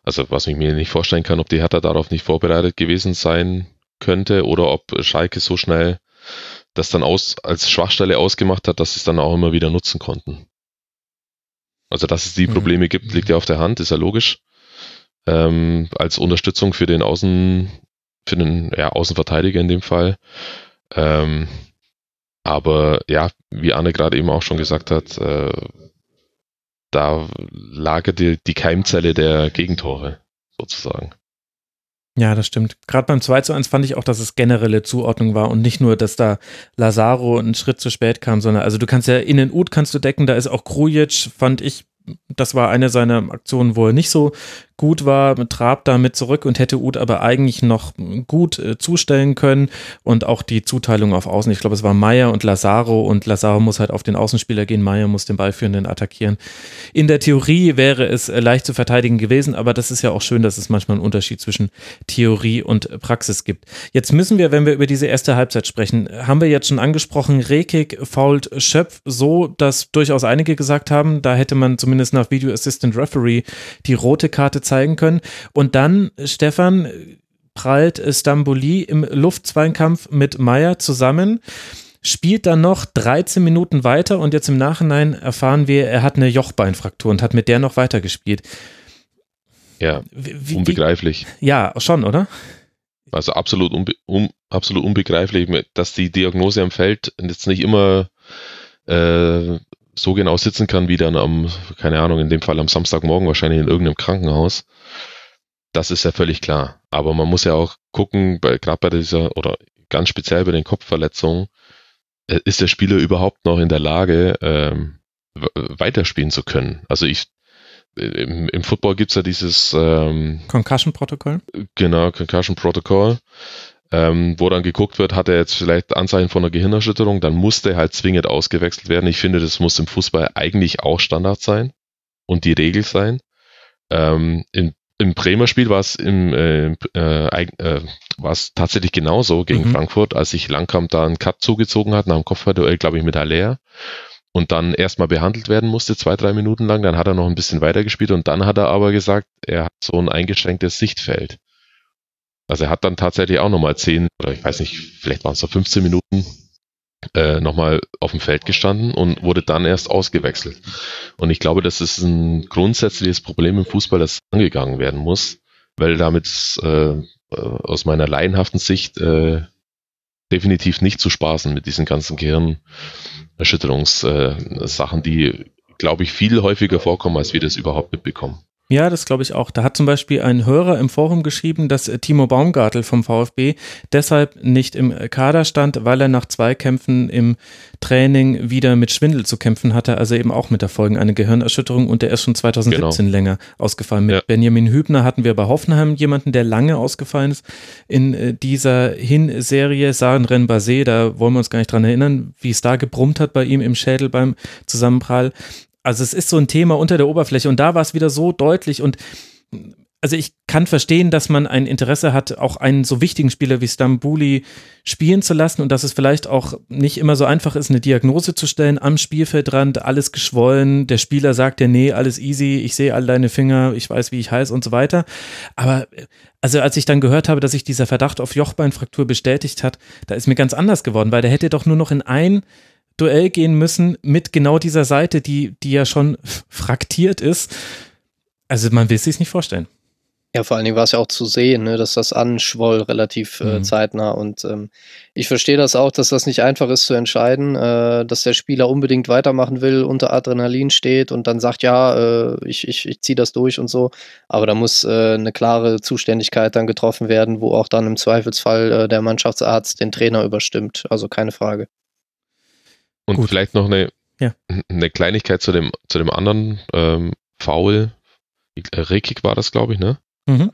also was ich mir nicht vorstellen kann, ob die Hertha darauf nicht vorbereitet gewesen sein könnte oder ob Schalke so schnell das dann aus, als Schwachstelle ausgemacht hat, dass sie es dann auch immer wieder nutzen konnten. Also, dass es die mhm. Probleme gibt, liegt ja auf der Hand, ist ja logisch. Ähm, als Unterstützung für den Außen, für den ja, Außenverteidiger in dem Fall. Ähm, aber ja, wie Anne gerade eben auch schon gesagt hat, äh, da lagerte die Keimzelle der Gegentore sozusagen. Ja, das stimmt. Gerade beim 2 zu 1 fand ich auch, dass es generelle Zuordnung war und nicht nur, dass da Lazaro einen Schritt zu spät kam, sondern also du kannst ja in den Ut kannst du decken, da ist auch Krujic, fand ich, das war eine seiner Aktionen, wo er nicht so gut war, trabt damit zurück und hätte Uth aber eigentlich noch gut äh, zustellen können und auch die Zuteilung auf Außen. Ich glaube, es war Meier und Lazaro und Lazaro muss halt auf den Außenspieler gehen, Meier muss den Ballführenden attackieren. In der Theorie wäre es äh, leicht zu verteidigen gewesen, aber das ist ja auch schön, dass es manchmal einen Unterschied zwischen Theorie und Praxis gibt. Jetzt müssen wir, wenn wir über diese erste Halbzeit sprechen, haben wir jetzt schon angesprochen, Rekik fault Schöpf so, dass durchaus einige gesagt haben, da hätte man zumindest nach Video Assistant Referee die rote Karte zeigen können. Und dann, Stefan, prallt Stamboli im Luftzweinkampf mit Meyer zusammen spielt dann noch 13 Minuten weiter und jetzt im Nachhinein erfahren wir, er hat eine Jochbeinfraktur und hat mit der noch weitergespielt. Ja, wie, unbegreiflich. Ja, schon, oder? Also absolut, unbe un absolut unbegreiflich, dass die Diagnose am Feld jetzt nicht immer äh, so genau sitzen kann, wie dann am, keine Ahnung, in dem Fall am Samstagmorgen wahrscheinlich in irgendeinem Krankenhaus. Das ist ja völlig klar. Aber man muss ja auch gucken, gerade bei dieser, oder ganz speziell bei den Kopfverletzungen, äh, ist der Spieler überhaupt noch in der Lage, ähm, weiterspielen zu können? Also ich, äh, im, im Football gibt's ja dieses ähm, Concussion-Protokoll. Genau, Concussion-Protokoll ähm, wo dann geguckt wird, hat er jetzt vielleicht Anzeichen von einer Gehirnerschütterung, dann muss der halt zwingend ausgewechselt werden. Ich finde, das muss im Fußball eigentlich auch Standard sein und die Regel sein. Ähm, in, Im Bremer Spiel war es im, äh, äh, äh, war es tatsächlich genauso gegen mhm. Frankfurt, als sich Langkamp da einen Cut zugezogen hat, nach dem Kopfballduell, glaube ich, mit Aller und dann erstmal behandelt werden musste, zwei, drei Minuten lang. Dann hat er noch ein bisschen weitergespielt und dann hat er aber gesagt, er hat so ein eingeschränktes Sichtfeld. Also er hat dann tatsächlich auch nochmal 10 oder ich weiß nicht, vielleicht waren es noch 15 Minuten äh, nochmal auf dem Feld gestanden und wurde dann erst ausgewechselt. Und ich glaube, das ist ein grundsätzliches Problem im Fußball, das angegangen werden muss, weil damit äh, aus meiner laienhaften Sicht äh, definitiv nicht zu spaßen mit diesen ganzen Gehirnerschütterungssachen, äh, die, glaube ich, viel häufiger vorkommen, als wir das überhaupt mitbekommen. Ja, das glaube ich auch. Da hat zum Beispiel ein Hörer im Forum geschrieben, dass äh, Timo Baumgartel vom VfB deshalb nicht im Kader stand, weil er nach zwei Kämpfen im Training wieder mit Schwindel zu kämpfen hatte, also eben auch mit der Folgen eine Gehirnerschütterung und der ist schon 2017 genau. länger ausgefallen. Mit ja. Benjamin Hübner hatten wir bei Hoffenheim jemanden, der lange ausgefallen ist in äh, dieser Hinserie. Saren Renbase, da wollen wir uns gar nicht dran erinnern, wie es da gebrummt hat bei ihm im Schädel beim Zusammenprall also es ist so ein Thema unter der Oberfläche und da war es wieder so deutlich und also ich kann verstehen, dass man ein Interesse hat, auch einen so wichtigen Spieler wie Stambuli spielen zu lassen und dass es vielleicht auch nicht immer so einfach ist, eine Diagnose zu stellen am Spielfeldrand, alles geschwollen, der Spieler sagt ja, nee, alles easy, ich sehe all deine Finger, ich weiß, wie ich heiße und so weiter. Aber also als ich dann gehört habe, dass sich dieser Verdacht auf Jochbeinfraktur bestätigt hat, da ist mir ganz anders geworden, weil der hätte doch nur noch in ein Duell gehen müssen mit genau dieser Seite, die, die ja schon fraktiert ist. Also man will es sich nicht vorstellen. Ja, vor allen Dingen war es ja auch zu sehen, ne, dass das anschwoll relativ äh, mhm. zeitnah. Und ähm, ich verstehe das auch, dass das nicht einfach ist zu entscheiden, äh, dass der Spieler unbedingt weitermachen will, unter Adrenalin steht und dann sagt, ja, äh, ich, ich, ich ziehe das durch und so. Aber da muss äh, eine klare Zuständigkeit dann getroffen werden, wo auch dann im Zweifelsfall äh, der Mannschaftsarzt den Trainer überstimmt. Also keine Frage. Und Gut. vielleicht noch eine, ja. eine Kleinigkeit zu dem, zu dem anderen ähm, Foul. Rekik war das, glaube ich, ne? Mhm.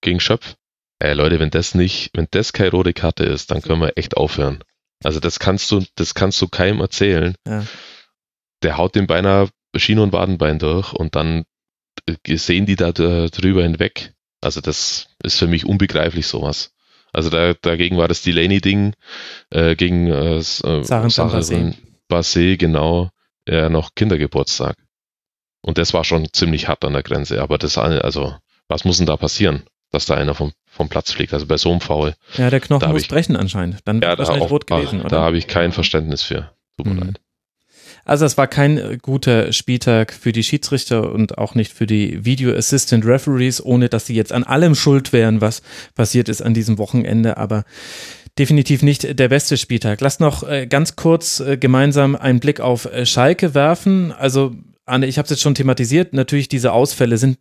Gegen Schöpf. Ey, Leute, wenn das nicht, wenn das keine rote Karte ist, dann können wir echt aufhören. Also das kannst du, das kannst du keinem erzählen. Ja. Der haut den beinahe Schiene und Wadenbein durch und dann äh, sehen die da drüber hinweg. Also das ist für mich unbegreiflich sowas. Also da, dagegen war das Delaney-Ding äh, gegen äh, äh Sachen Basé genau äh, noch Kindergeburtstag. Und das war schon ziemlich hart an der Grenze. Aber das, also, was muss denn da passieren, dass da einer vom, vom Platz fliegt? Also bei so einem Foul. Ja, der Knochen muss ich, brechen anscheinend. Dann ja, wahrscheinlich auch, rot gewesen, ach, Da habe ich kein Verständnis für. Tut mir mhm. leid. Also es war kein guter Spieltag für die Schiedsrichter und auch nicht für die Video Assistant Referees, ohne dass sie jetzt an allem schuld wären, was passiert ist an diesem Wochenende. Aber definitiv nicht der beste Spieltag. Lass noch äh, ganz kurz äh, gemeinsam einen Blick auf äh, Schalke werfen. Also, Anne, ich habe es jetzt schon thematisiert. Natürlich, diese Ausfälle sind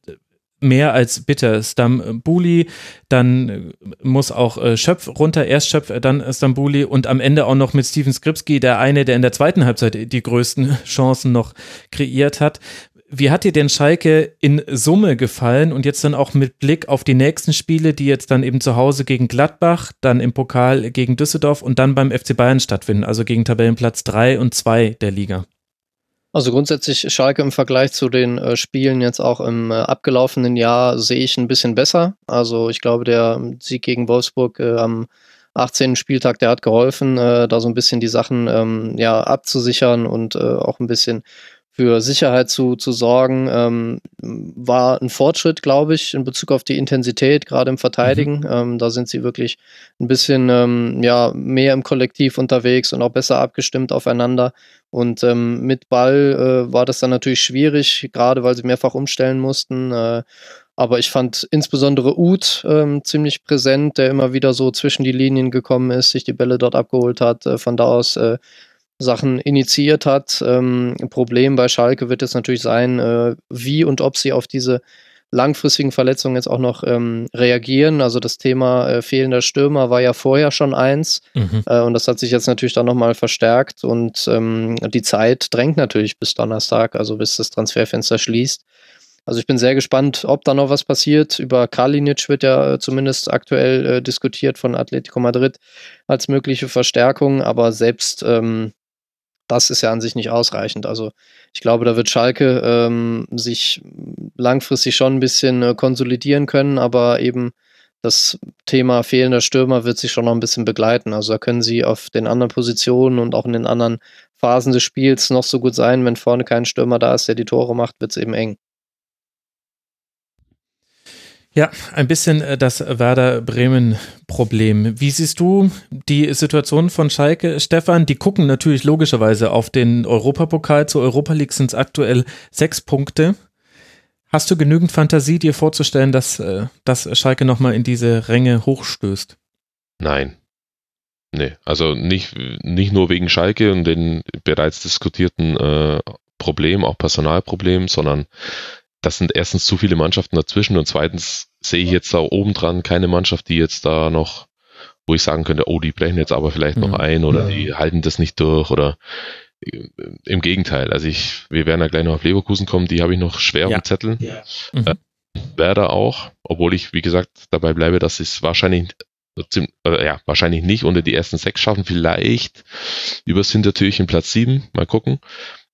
mehr als bitter. Stambuli, dann muss auch Schöpf runter, erst Schöpf, dann Stambuli und am Ende auch noch mit Steven Skripski, der eine, der in der zweiten Halbzeit die größten Chancen noch kreiert hat Wie hat dir denn Schalke in Summe gefallen und jetzt dann auch mit Blick auf die nächsten Spiele, die jetzt dann eben zu Hause gegen Gladbach, dann im Pokal gegen Düsseldorf und dann beim FC Bayern stattfinden, also gegen Tabellenplatz 3 und 2 der Liga? Also grundsätzlich Schalke im Vergleich zu den äh, Spielen jetzt auch im äh, abgelaufenen Jahr sehe ich ein bisschen besser. Also ich glaube, der Sieg gegen Wolfsburg äh, am 18. Spieltag, der hat geholfen, äh, da so ein bisschen die Sachen ähm, ja abzusichern und äh, auch ein bisschen für Sicherheit zu, zu sorgen, ähm, war ein Fortschritt, glaube ich, in Bezug auf die Intensität, gerade im Verteidigen. Mhm. Ähm, da sind sie wirklich ein bisschen ähm, ja, mehr im Kollektiv unterwegs und auch besser abgestimmt aufeinander. Und ähm, mit Ball äh, war das dann natürlich schwierig, gerade weil sie mehrfach umstellen mussten. Äh, aber ich fand insbesondere Uth ähm, ziemlich präsent, der immer wieder so zwischen die Linien gekommen ist, sich die Bälle dort abgeholt hat. Äh, von da aus äh, Sachen initiiert hat. Ähm, Problem bei Schalke wird jetzt natürlich sein, äh, wie und ob sie auf diese langfristigen Verletzungen jetzt auch noch ähm, reagieren. Also das Thema äh, fehlender Stürmer war ja vorher schon eins mhm. äh, und das hat sich jetzt natürlich dann nochmal verstärkt und ähm, die Zeit drängt natürlich bis Donnerstag, also bis das Transferfenster schließt. Also ich bin sehr gespannt, ob da noch was passiert. Über Kalinic wird ja äh, zumindest aktuell äh, diskutiert von Atletico Madrid als mögliche Verstärkung, aber selbst ähm, das ist ja an sich nicht ausreichend. Also ich glaube, da wird Schalke ähm, sich langfristig schon ein bisschen äh, konsolidieren können, aber eben das Thema fehlender Stürmer wird sich schon noch ein bisschen begleiten. Also da können sie auf den anderen Positionen und auch in den anderen Phasen des Spiels noch so gut sein. Wenn vorne kein Stürmer da ist, der die Tore macht, wird es eben eng. Ja, ein bisschen äh, das Werder Bremen-Problem. Wie siehst du die Situation von Schalke, Stefan? Die gucken natürlich logischerweise auf den Europapokal. Zur Europa League sind es aktuell sechs Punkte. Hast du genügend Fantasie, dir vorzustellen, dass, äh, dass Schalke nochmal in diese Ränge hochstößt? Nein. Nee, also nicht, nicht nur wegen Schalke und den bereits diskutierten äh, Problem, auch Personalproblem, sondern das sind erstens zu viele Mannschaften dazwischen und zweitens sehe ich jetzt da oben dran keine Mannschaft, die jetzt da noch, wo ich sagen könnte, oh, die brechen jetzt aber vielleicht noch ein oder ja. die halten das nicht durch oder äh, im Gegenteil. Also ich, wir werden ja gleich noch auf Leverkusen kommen, die habe ich noch schwer ja. auf Zetteln. Ja. Mhm. Äh, Werder auch, obwohl ich, wie gesagt, dabei bleibe, dass es wahrscheinlich äh, ja, wahrscheinlich nicht unter die ersten sechs schaffen, vielleicht übers Hintertürchen Platz sieben, mal gucken.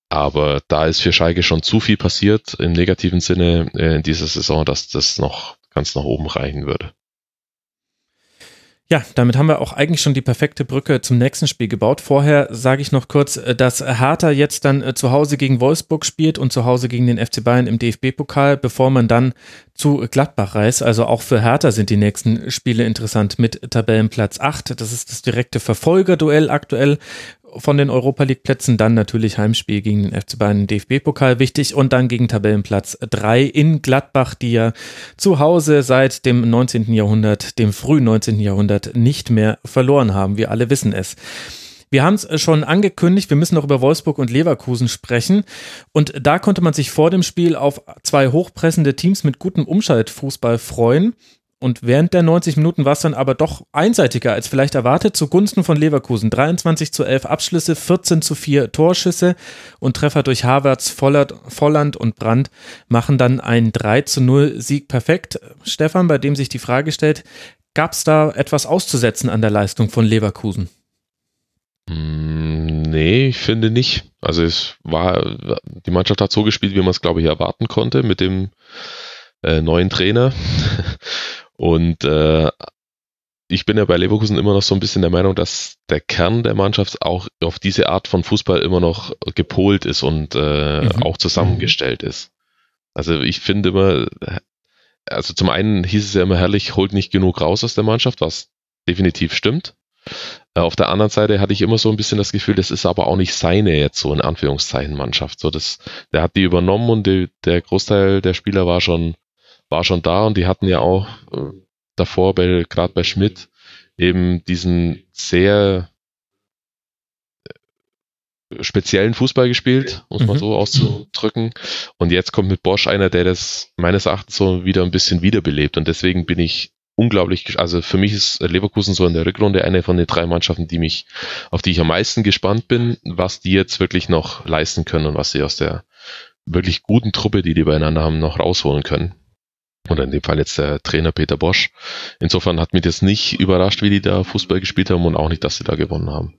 Aber da ist für Schalke schon zu viel passiert im negativen Sinne äh, in dieser Saison, dass das noch ganz nach oben reichen würde. Ja, damit haben wir auch eigentlich schon die perfekte Brücke zum nächsten Spiel gebaut. Vorher sage ich noch kurz, äh, dass Hertha jetzt dann äh, zu Hause gegen Wolfsburg spielt und zu Hause gegen den FC Bayern im DFB-Pokal, bevor man dann zu Gladbach reist. Also auch für Hertha sind die nächsten Spiele interessant mit Tabellenplatz 8. Das ist das direkte Verfolgerduell aktuell von den Europa League Plätzen, dann natürlich Heimspiel gegen den FC Bayern DFB-Pokal wichtig und dann gegen Tabellenplatz 3 in Gladbach, die ja zu Hause seit dem 19. Jahrhundert, dem frühen 19. Jahrhundert nicht mehr verloren haben. Wir alle wissen es. Wir haben es schon angekündigt, wir müssen noch über Wolfsburg und Leverkusen sprechen. Und da konnte man sich vor dem Spiel auf zwei hochpressende Teams mit gutem Umschaltfußball freuen. Und während der 90 Minuten war es dann aber doch einseitiger als vielleicht erwartet, zugunsten von Leverkusen. 23 zu 11 Abschlüsse, 14 zu 4 Torschüsse und Treffer durch Havertz, Volland und Brandt machen dann einen 3 zu 0 Sieg perfekt. Stefan, bei dem sich die Frage stellt, gab es da etwas auszusetzen an der Leistung von Leverkusen? Mm, nee, ich finde nicht. Also es war, die Mannschaft hat so gespielt, wie man es, glaube ich, erwarten konnte mit dem äh, neuen Trainer. Und äh, ich bin ja bei Leverkusen immer noch so ein bisschen der Meinung, dass der Kern der Mannschaft auch auf diese Art von Fußball immer noch gepolt ist und äh, mhm. auch zusammengestellt ist. Also ich finde immer, also zum einen hieß es ja immer herrlich, holt nicht genug raus aus der Mannschaft, was definitiv stimmt. Äh, auf der anderen Seite hatte ich immer so ein bisschen das Gefühl, das ist aber auch nicht seine jetzt so in Anführungszeichen Mannschaft. So das, der hat die übernommen und die, der Großteil der Spieler war schon war schon da und die hatten ja auch äh, davor bei gerade bei Schmidt eben diesen sehr äh, speziellen Fußball gespielt, muss man mhm. so auszudrücken. Und jetzt kommt mit Bosch einer, der das meines Erachtens so wieder ein bisschen wiederbelebt. Und deswegen bin ich unglaublich, also für mich ist Leverkusen so in der Rückrunde eine von den drei Mannschaften, die mich, auf die ich am meisten gespannt bin, was die jetzt wirklich noch leisten können und was sie aus der wirklich guten Truppe, die die beieinander haben, noch rausholen können. Oder in dem Fall jetzt der Trainer Peter Bosch. Insofern hat mich das nicht überrascht, wie die da Fußball gespielt haben und auch nicht, dass sie da gewonnen haben.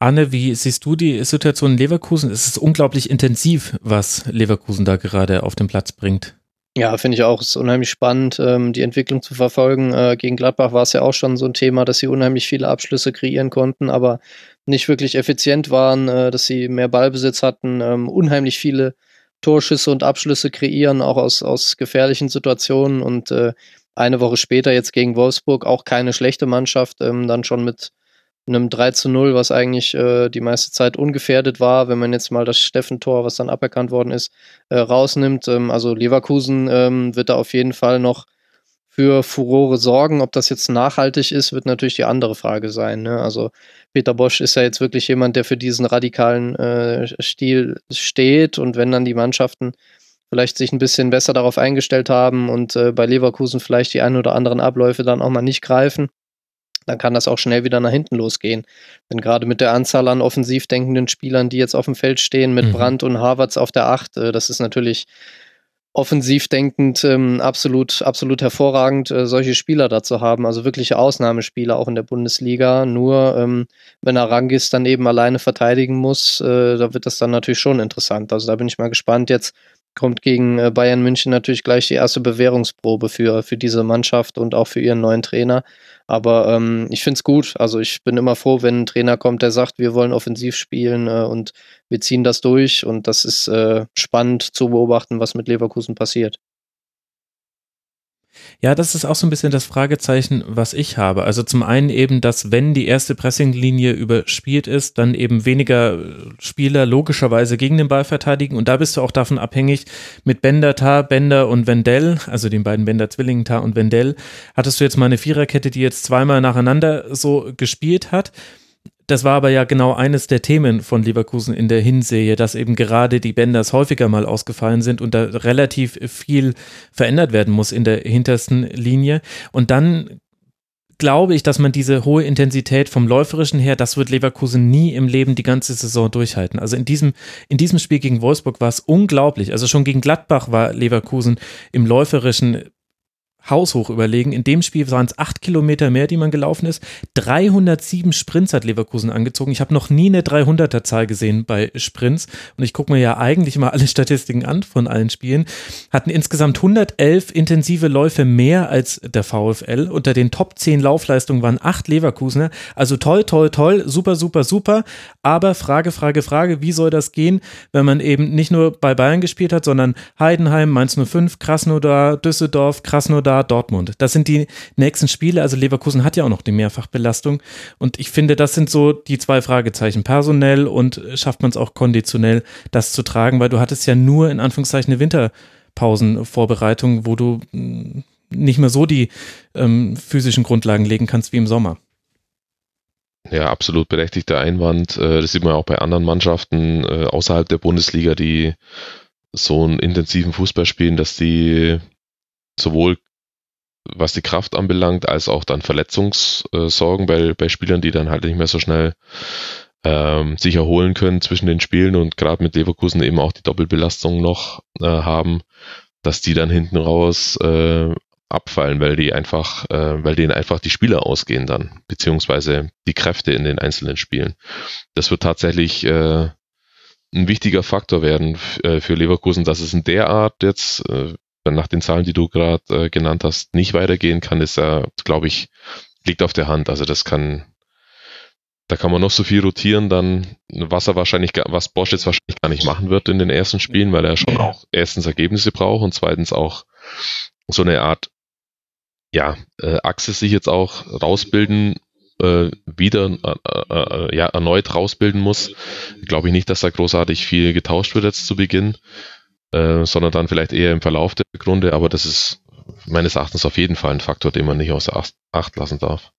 Anne, wie siehst du die Situation in Leverkusen? Es ist unglaublich intensiv, was Leverkusen da gerade auf den Platz bringt. Ja, finde ich auch. Es ist unheimlich spannend, ähm, die Entwicklung zu verfolgen. Äh, gegen Gladbach war es ja auch schon so ein Thema, dass sie unheimlich viele Abschlüsse kreieren konnten, aber nicht wirklich effizient waren, äh, dass sie mehr Ballbesitz hatten, ähm, unheimlich viele Torschüsse und Abschlüsse kreieren, auch aus, aus gefährlichen Situationen. Und äh, eine Woche später jetzt gegen Wolfsburg auch keine schlechte Mannschaft, ähm, dann schon mit einem 3 zu 0, was eigentlich äh, die meiste Zeit ungefährdet war, wenn man jetzt mal das Steffen-Tor, was dann aberkannt worden ist, äh, rausnimmt. Ähm, also Leverkusen ähm, wird da auf jeden Fall noch für Furore sorgen. Ob das jetzt nachhaltig ist, wird natürlich die andere Frage sein. Ne? Also Peter Bosch ist ja jetzt wirklich jemand, der für diesen radikalen äh, Stil steht und wenn dann die Mannschaften vielleicht sich ein bisschen besser darauf eingestellt haben und äh, bei Leverkusen vielleicht die ein oder anderen Abläufe dann auch mal nicht greifen, dann kann das auch schnell wieder nach hinten losgehen. Denn gerade mit der Anzahl an offensiv denkenden Spielern, die jetzt auf dem Feld stehen, mit mhm. Brandt und Harvards auf der Acht, äh, das ist natürlich offensiv denkend ähm, absolut, absolut hervorragend, äh, solche Spieler dazu haben. Also wirkliche Ausnahmespieler auch in der Bundesliga. Nur ähm, wenn Arangis dann eben alleine verteidigen muss, äh, da wird das dann natürlich schon interessant. Also da bin ich mal gespannt jetzt, kommt gegen äh, Bayern München natürlich gleich die erste Bewährungsprobe für, für diese Mannschaft und auch für ihren neuen Trainer. Aber ähm, ich finde es gut. Also ich bin immer froh, wenn ein Trainer kommt, der sagt, wir wollen offensiv spielen äh, und wir ziehen das durch. Und das ist äh, spannend zu beobachten, was mit Leverkusen passiert. Ja, das ist auch so ein bisschen das Fragezeichen, was ich habe. Also zum einen eben, dass wenn die erste Pressinglinie überspielt ist, dann eben weniger Spieler logischerweise gegen den Ball verteidigen. Und da bist du auch davon abhängig, mit Bender, Tar, Bender und Wendell, also den beiden Bender Zwillingen, Tar und Wendell, hattest du jetzt mal eine Viererkette, die jetzt zweimal nacheinander so gespielt hat. Das war aber ja genau eines der Themen von Leverkusen in der Hinsehe, dass eben gerade die Benders häufiger mal ausgefallen sind und da relativ viel verändert werden muss in der hintersten Linie. Und dann glaube ich, dass man diese hohe Intensität vom Läuferischen her, das wird Leverkusen nie im Leben die ganze Saison durchhalten. Also in diesem, in diesem Spiel gegen Wolfsburg war es unglaublich. Also schon gegen Gladbach war Leverkusen im Läuferischen haushoch überlegen. In dem Spiel waren es acht Kilometer mehr, die man gelaufen ist. 307 Sprints hat Leverkusen angezogen. Ich habe noch nie eine 300er Zahl gesehen bei Sprints und ich gucke mir ja eigentlich mal alle Statistiken an von allen Spielen. Hatten insgesamt 111 intensive Läufe mehr als der VfL. Unter den Top 10 Laufleistungen waren acht Leverkusener. Also toll, toll, toll, super, super, super. Aber Frage, Frage, Frage, wie soll das gehen, wenn man eben nicht nur bei Bayern gespielt hat, sondern Heidenheim, Mainz 05, Krasnodar, Düsseldorf, Krasnodar, Dortmund. Das sind die nächsten Spiele. Also Leverkusen hat ja auch noch die Mehrfachbelastung. Und ich finde, das sind so die zwei Fragezeichen. Personell und schafft man es auch konditionell, das zu tragen, weil du hattest ja nur in Anführungszeichen eine Winterpausenvorbereitung, wo du hm, nicht mehr so die ähm, physischen Grundlagen legen kannst wie im Sommer. Ja, absolut berechtigter Einwand. Äh, das sieht man auch bei anderen Mannschaften äh, außerhalb der Bundesliga, die so einen intensiven Fußball spielen, dass die sowohl was die Kraft anbelangt, als auch dann Verletzungssorgen bei, bei Spielern, die dann halt nicht mehr so schnell ähm, sich erholen können zwischen den Spielen und gerade mit Leverkusen eben auch die Doppelbelastung noch äh, haben, dass die dann hinten raus äh, abfallen, weil die einfach, äh, weil denen einfach die Spieler ausgehen dann, beziehungsweise die Kräfte in den einzelnen Spielen. Das wird tatsächlich äh, ein wichtiger Faktor werden äh, für Leverkusen, dass es in der Art jetzt äh, nach den Zahlen, die du gerade äh, genannt hast, nicht weitergehen kann, ist ja, glaube ich, liegt auf der Hand. Also das kann, da kann man noch so viel rotieren, dann, was er wahrscheinlich, was Bosch jetzt wahrscheinlich gar nicht machen wird in den ersten Spielen, weil er schon auch erstens Ergebnisse braucht und zweitens auch so eine Art, ja, äh, Achse sich jetzt auch rausbilden, äh, wieder äh, äh, ja, erneut rausbilden muss. Glaube ich nicht, dass da großartig viel getauscht wird jetzt zu Beginn. Äh, sondern dann vielleicht eher im Verlauf der Grunde, aber das ist meines Erachtens auf jeden Fall ein Faktor, den man nicht außer Acht lassen darf.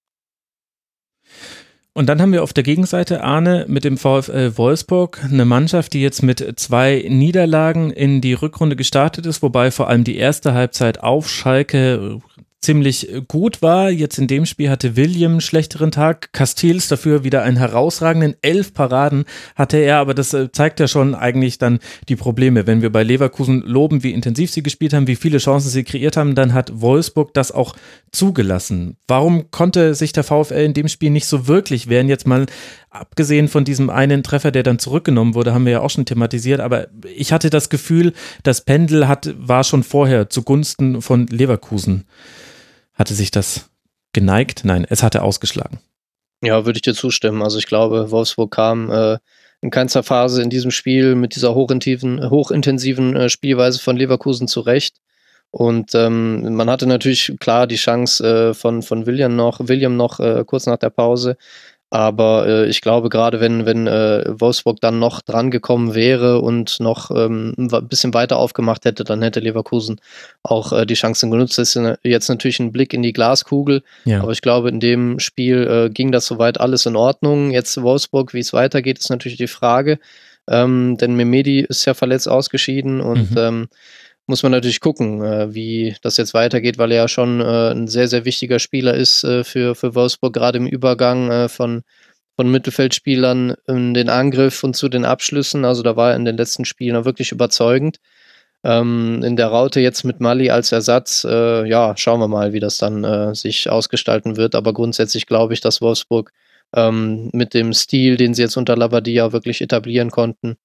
Und dann haben wir auf der Gegenseite Arne mit dem VfL Wolfsburg, eine Mannschaft, die jetzt mit zwei Niederlagen in die Rückrunde gestartet ist, wobei vor allem die erste Halbzeit auf Schalke ziemlich gut war. Jetzt in dem Spiel hatte William einen schlechteren Tag. Castils dafür wieder einen herausragenden. Elf Paraden hatte er, aber das äh, zeigt ja schon eigentlich dann die Probleme. Wenn wir bei Leverkusen loben, wie intensiv sie gespielt haben, wie viele Chancen sie kreiert haben, dann hat Wolfsburg das auch zugelassen. Warum konnte sich der VfL in dem Spiel nicht so wirklich wehren? Jetzt mal abgesehen von diesem einen Treffer, der dann zurückgenommen wurde, haben wir ja auch schon thematisiert, aber ich hatte das Gefühl, das Pendel hat, war schon vorher zugunsten von Leverkusen. Hatte sich das geneigt? Nein, es hatte ausgeschlagen. Ja, würde ich dir zustimmen. Also ich glaube, Wolfsburg kam äh, in keinster Phase in diesem Spiel mit dieser hochintensiven, hochintensiven äh, Spielweise von Leverkusen zurecht. Und ähm, man hatte natürlich klar die Chance äh, von, von William noch, William noch äh, kurz nach der Pause. Aber äh, ich glaube, gerade wenn, wenn äh, Wolfsburg dann noch dran gekommen wäre und noch ähm, ein bisschen weiter aufgemacht hätte, dann hätte Leverkusen auch äh, die Chancen genutzt. Das ist jetzt natürlich ein Blick in die Glaskugel. Ja. Aber ich glaube, in dem Spiel äh, ging das soweit alles in Ordnung. Jetzt Wolfsburg, wie es weitergeht, ist natürlich die Frage. Ähm, denn Memedi ist ja verletzt ausgeschieden und mhm. ähm, muss man natürlich gucken, äh, wie das jetzt weitergeht, weil er ja schon äh, ein sehr, sehr wichtiger Spieler ist äh, für, für Wolfsburg, gerade im Übergang äh, von, von Mittelfeldspielern in den Angriff und zu den Abschlüssen. Also da war er in den letzten Spielen wirklich überzeugend. Ähm, in der Raute jetzt mit Mali als Ersatz, äh, ja, schauen wir mal, wie das dann äh, sich ausgestalten wird. Aber grundsätzlich glaube ich, dass Wolfsburg ähm, mit dem Stil, den sie jetzt unter Labadia wirklich etablieren konnten,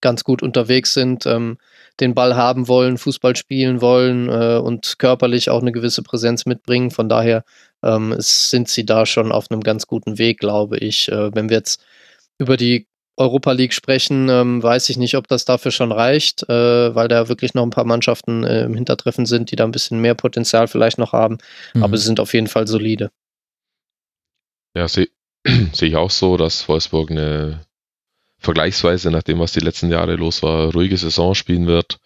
ganz gut unterwegs sind. Ähm, den Ball haben wollen, Fußball spielen wollen äh, und körperlich auch eine gewisse Präsenz mitbringen. Von daher ähm, sind sie da schon auf einem ganz guten Weg, glaube ich. Äh, wenn wir jetzt über die Europa League sprechen, ähm, weiß ich nicht, ob das dafür schon reicht, äh, weil da wirklich noch ein paar Mannschaften äh, im Hintertreffen sind, die da ein bisschen mehr Potenzial vielleicht noch haben. Mhm. Aber sie sind auf jeden Fall solide. Ja, sehe seh ich auch so, dass Wolfsburg eine vergleichsweise, nach dem, was die letzten Jahre los war, ruhige Saison spielen wird.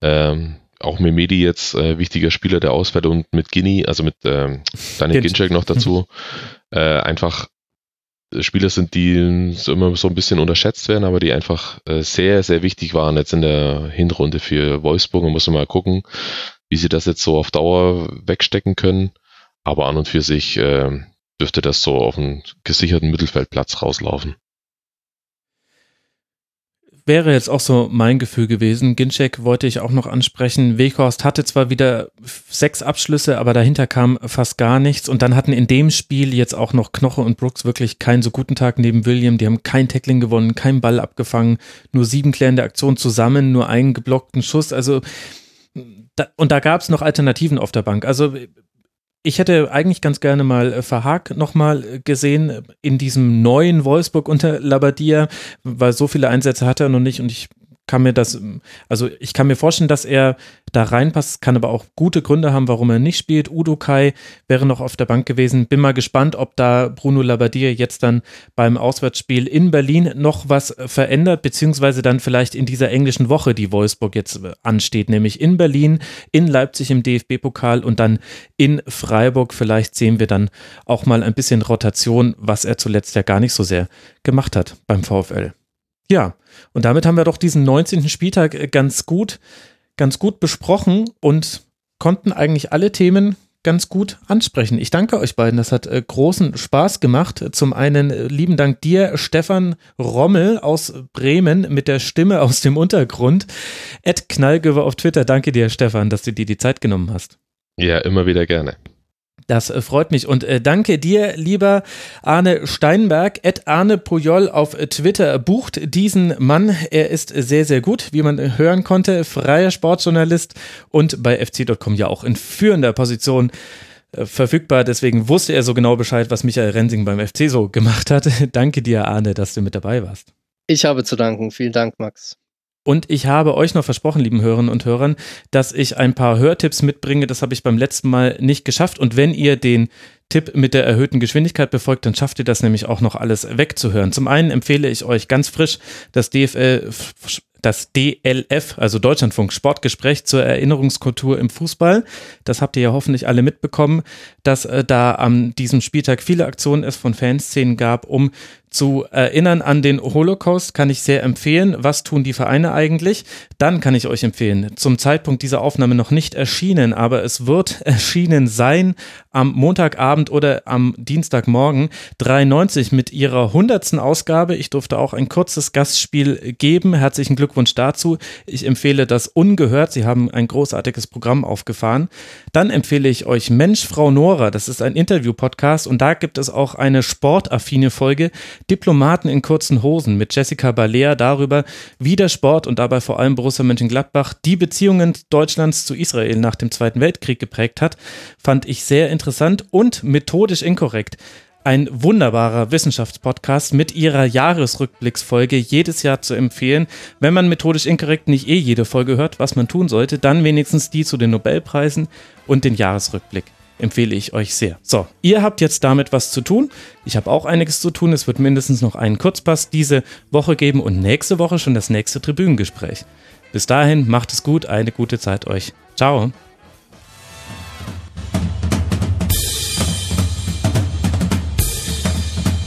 Ähm, auch Memedi jetzt äh, wichtiger Spieler der Auswahl und mit Guinea, also mit ähm, Daniel Ginczek noch dazu, äh, einfach Spieler sind, die immer so ein bisschen unterschätzt werden, aber die einfach äh, sehr, sehr wichtig waren jetzt in der Hinrunde für Wolfsburg. Man muss mal gucken, wie sie das jetzt so auf Dauer wegstecken können. Aber an und für sich äh, dürfte das so auf einen gesicherten Mittelfeldplatz rauslaufen wäre jetzt auch so mein Gefühl gewesen. Ginczek wollte ich auch noch ansprechen. Weghorst hatte zwar wieder sechs Abschlüsse, aber dahinter kam fast gar nichts. Und dann hatten in dem Spiel jetzt auch noch Knoche und Brooks wirklich keinen so guten Tag neben William. Die haben kein Tackling gewonnen, keinen Ball abgefangen, nur sieben klärende Aktionen zusammen, nur einen geblockten Schuss. Also da, und da gab es noch Alternativen auf der Bank. Also ich hätte eigentlich ganz gerne mal äh, Verhaag nochmal äh, gesehen äh, in diesem neuen Wolfsburg unter Labadia, weil so viele Einsätze hat er noch nicht und ich kann mir das, also ich kann mir vorstellen, dass er da reinpasst, kann aber auch gute Gründe haben, warum er nicht spielt. Udo Kai wäre noch auf der Bank gewesen. Bin mal gespannt, ob da Bruno Labbadia jetzt dann beim Auswärtsspiel in Berlin noch was verändert, beziehungsweise dann vielleicht in dieser englischen Woche, die Wolfsburg jetzt ansteht, nämlich in Berlin, in Leipzig im DFB-Pokal und dann in Freiburg. Vielleicht sehen wir dann auch mal ein bisschen Rotation, was er zuletzt ja gar nicht so sehr gemacht hat beim VfL. Ja, und damit haben wir doch diesen 19. Spieltag äh, ganz gut, ganz gut besprochen und konnten eigentlich alle Themen ganz gut ansprechen. Ich danke euch beiden. Das hat äh, großen Spaß gemacht. Zum einen äh, lieben Dank dir, Stefan Rommel aus Bremen mit der Stimme aus dem Untergrund. Ed Knallgöwer auf Twitter. Danke dir, Stefan, dass du dir die Zeit genommen hast. Ja, immer wieder gerne. Das äh, freut mich und äh, danke dir, lieber Arne Steinberg. Ed Arne Pujol auf Twitter bucht diesen Mann. Er ist sehr, sehr gut, wie man hören konnte. Freier Sportjournalist und bei fc.com ja auch in führender Position äh, verfügbar. Deswegen wusste er so genau Bescheid, was Michael Rensing beim FC so gemacht hat. danke dir, Arne, dass du mit dabei warst. Ich habe zu danken. Vielen Dank, Max. Und ich habe euch noch versprochen, lieben Hörerinnen und Hörern, dass ich ein paar Hörtipps mitbringe. Das habe ich beim letzten Mal nicht geschafft. Und wenn ihr den Tipp mit der erhöhten Geschwindigkeit befolgt, dann schafft ihr das nämlich auch noch alles wegzuhören. Zum einen empfehle ich euch ganz frisch das DFL das DLF, also Deutschlandfunk Sportgespräch zur Erinnerungskultur im Fußball. Das habt ihr ja hoffentlich alle mitbekommen, dass äh, da an diesem Spieltag viele Aktionen es von Fanszenen gab, um zu erinnern an den Holocaust kann ich sehr empfehlen. Was tun die Vereine eigentlich? Dann kann ich euch empfehlen, zum Zeitpunkt dieser Aufnahme noch nicht erschienen, aber es wird erschienen sein am Montagabend oder am Dienstagmorgen 93 mit ihrer hundertsten Ausgabe. Ich durfte auch ein kurzes Gastspiel geben. Herzlichen Glückwunsch dazu. Ich empfehle das ungehört. Sie haben ein großartiges Programm aufgefahren. Dann empfehle ich euch Mensch, Frau Nora. Das ist ein Interview-Podcast und da gibt es auch eine sportaffine Folge, Diplomaten in kurzen Hosen mit Jessica Balea darüber, wie der Sport und dabei vor allem Borussia Mönchengladbach die Beziehungen Deutschlands zu Israel nach dem Zweiten Weltkrieg geprägt hat, fand ich sehr interessant und methodisch inkorrekt. Ein wunderbarer Wissenschaftspodcast mit ihrer Jahresrückblicksfolge jedes Jahr zu empfehlen. Wenn man methodisch inkorrekt nicht eh jede Folge hört, was man tun sollte, dann wenigstens die zu den Nobelpreisen und den Jahresrückblick empfehle ich euch sehr. So, ihr habt jetzt damit was zu tun. Ich habe auch einiges zu tun. Es wird mindestens noch einen Kurzpass diese Woche geben und nächste Woche schon das nächste Tribünengespräch. Bis dahin, macht es gut, eine gute Zeit euch. Ciao.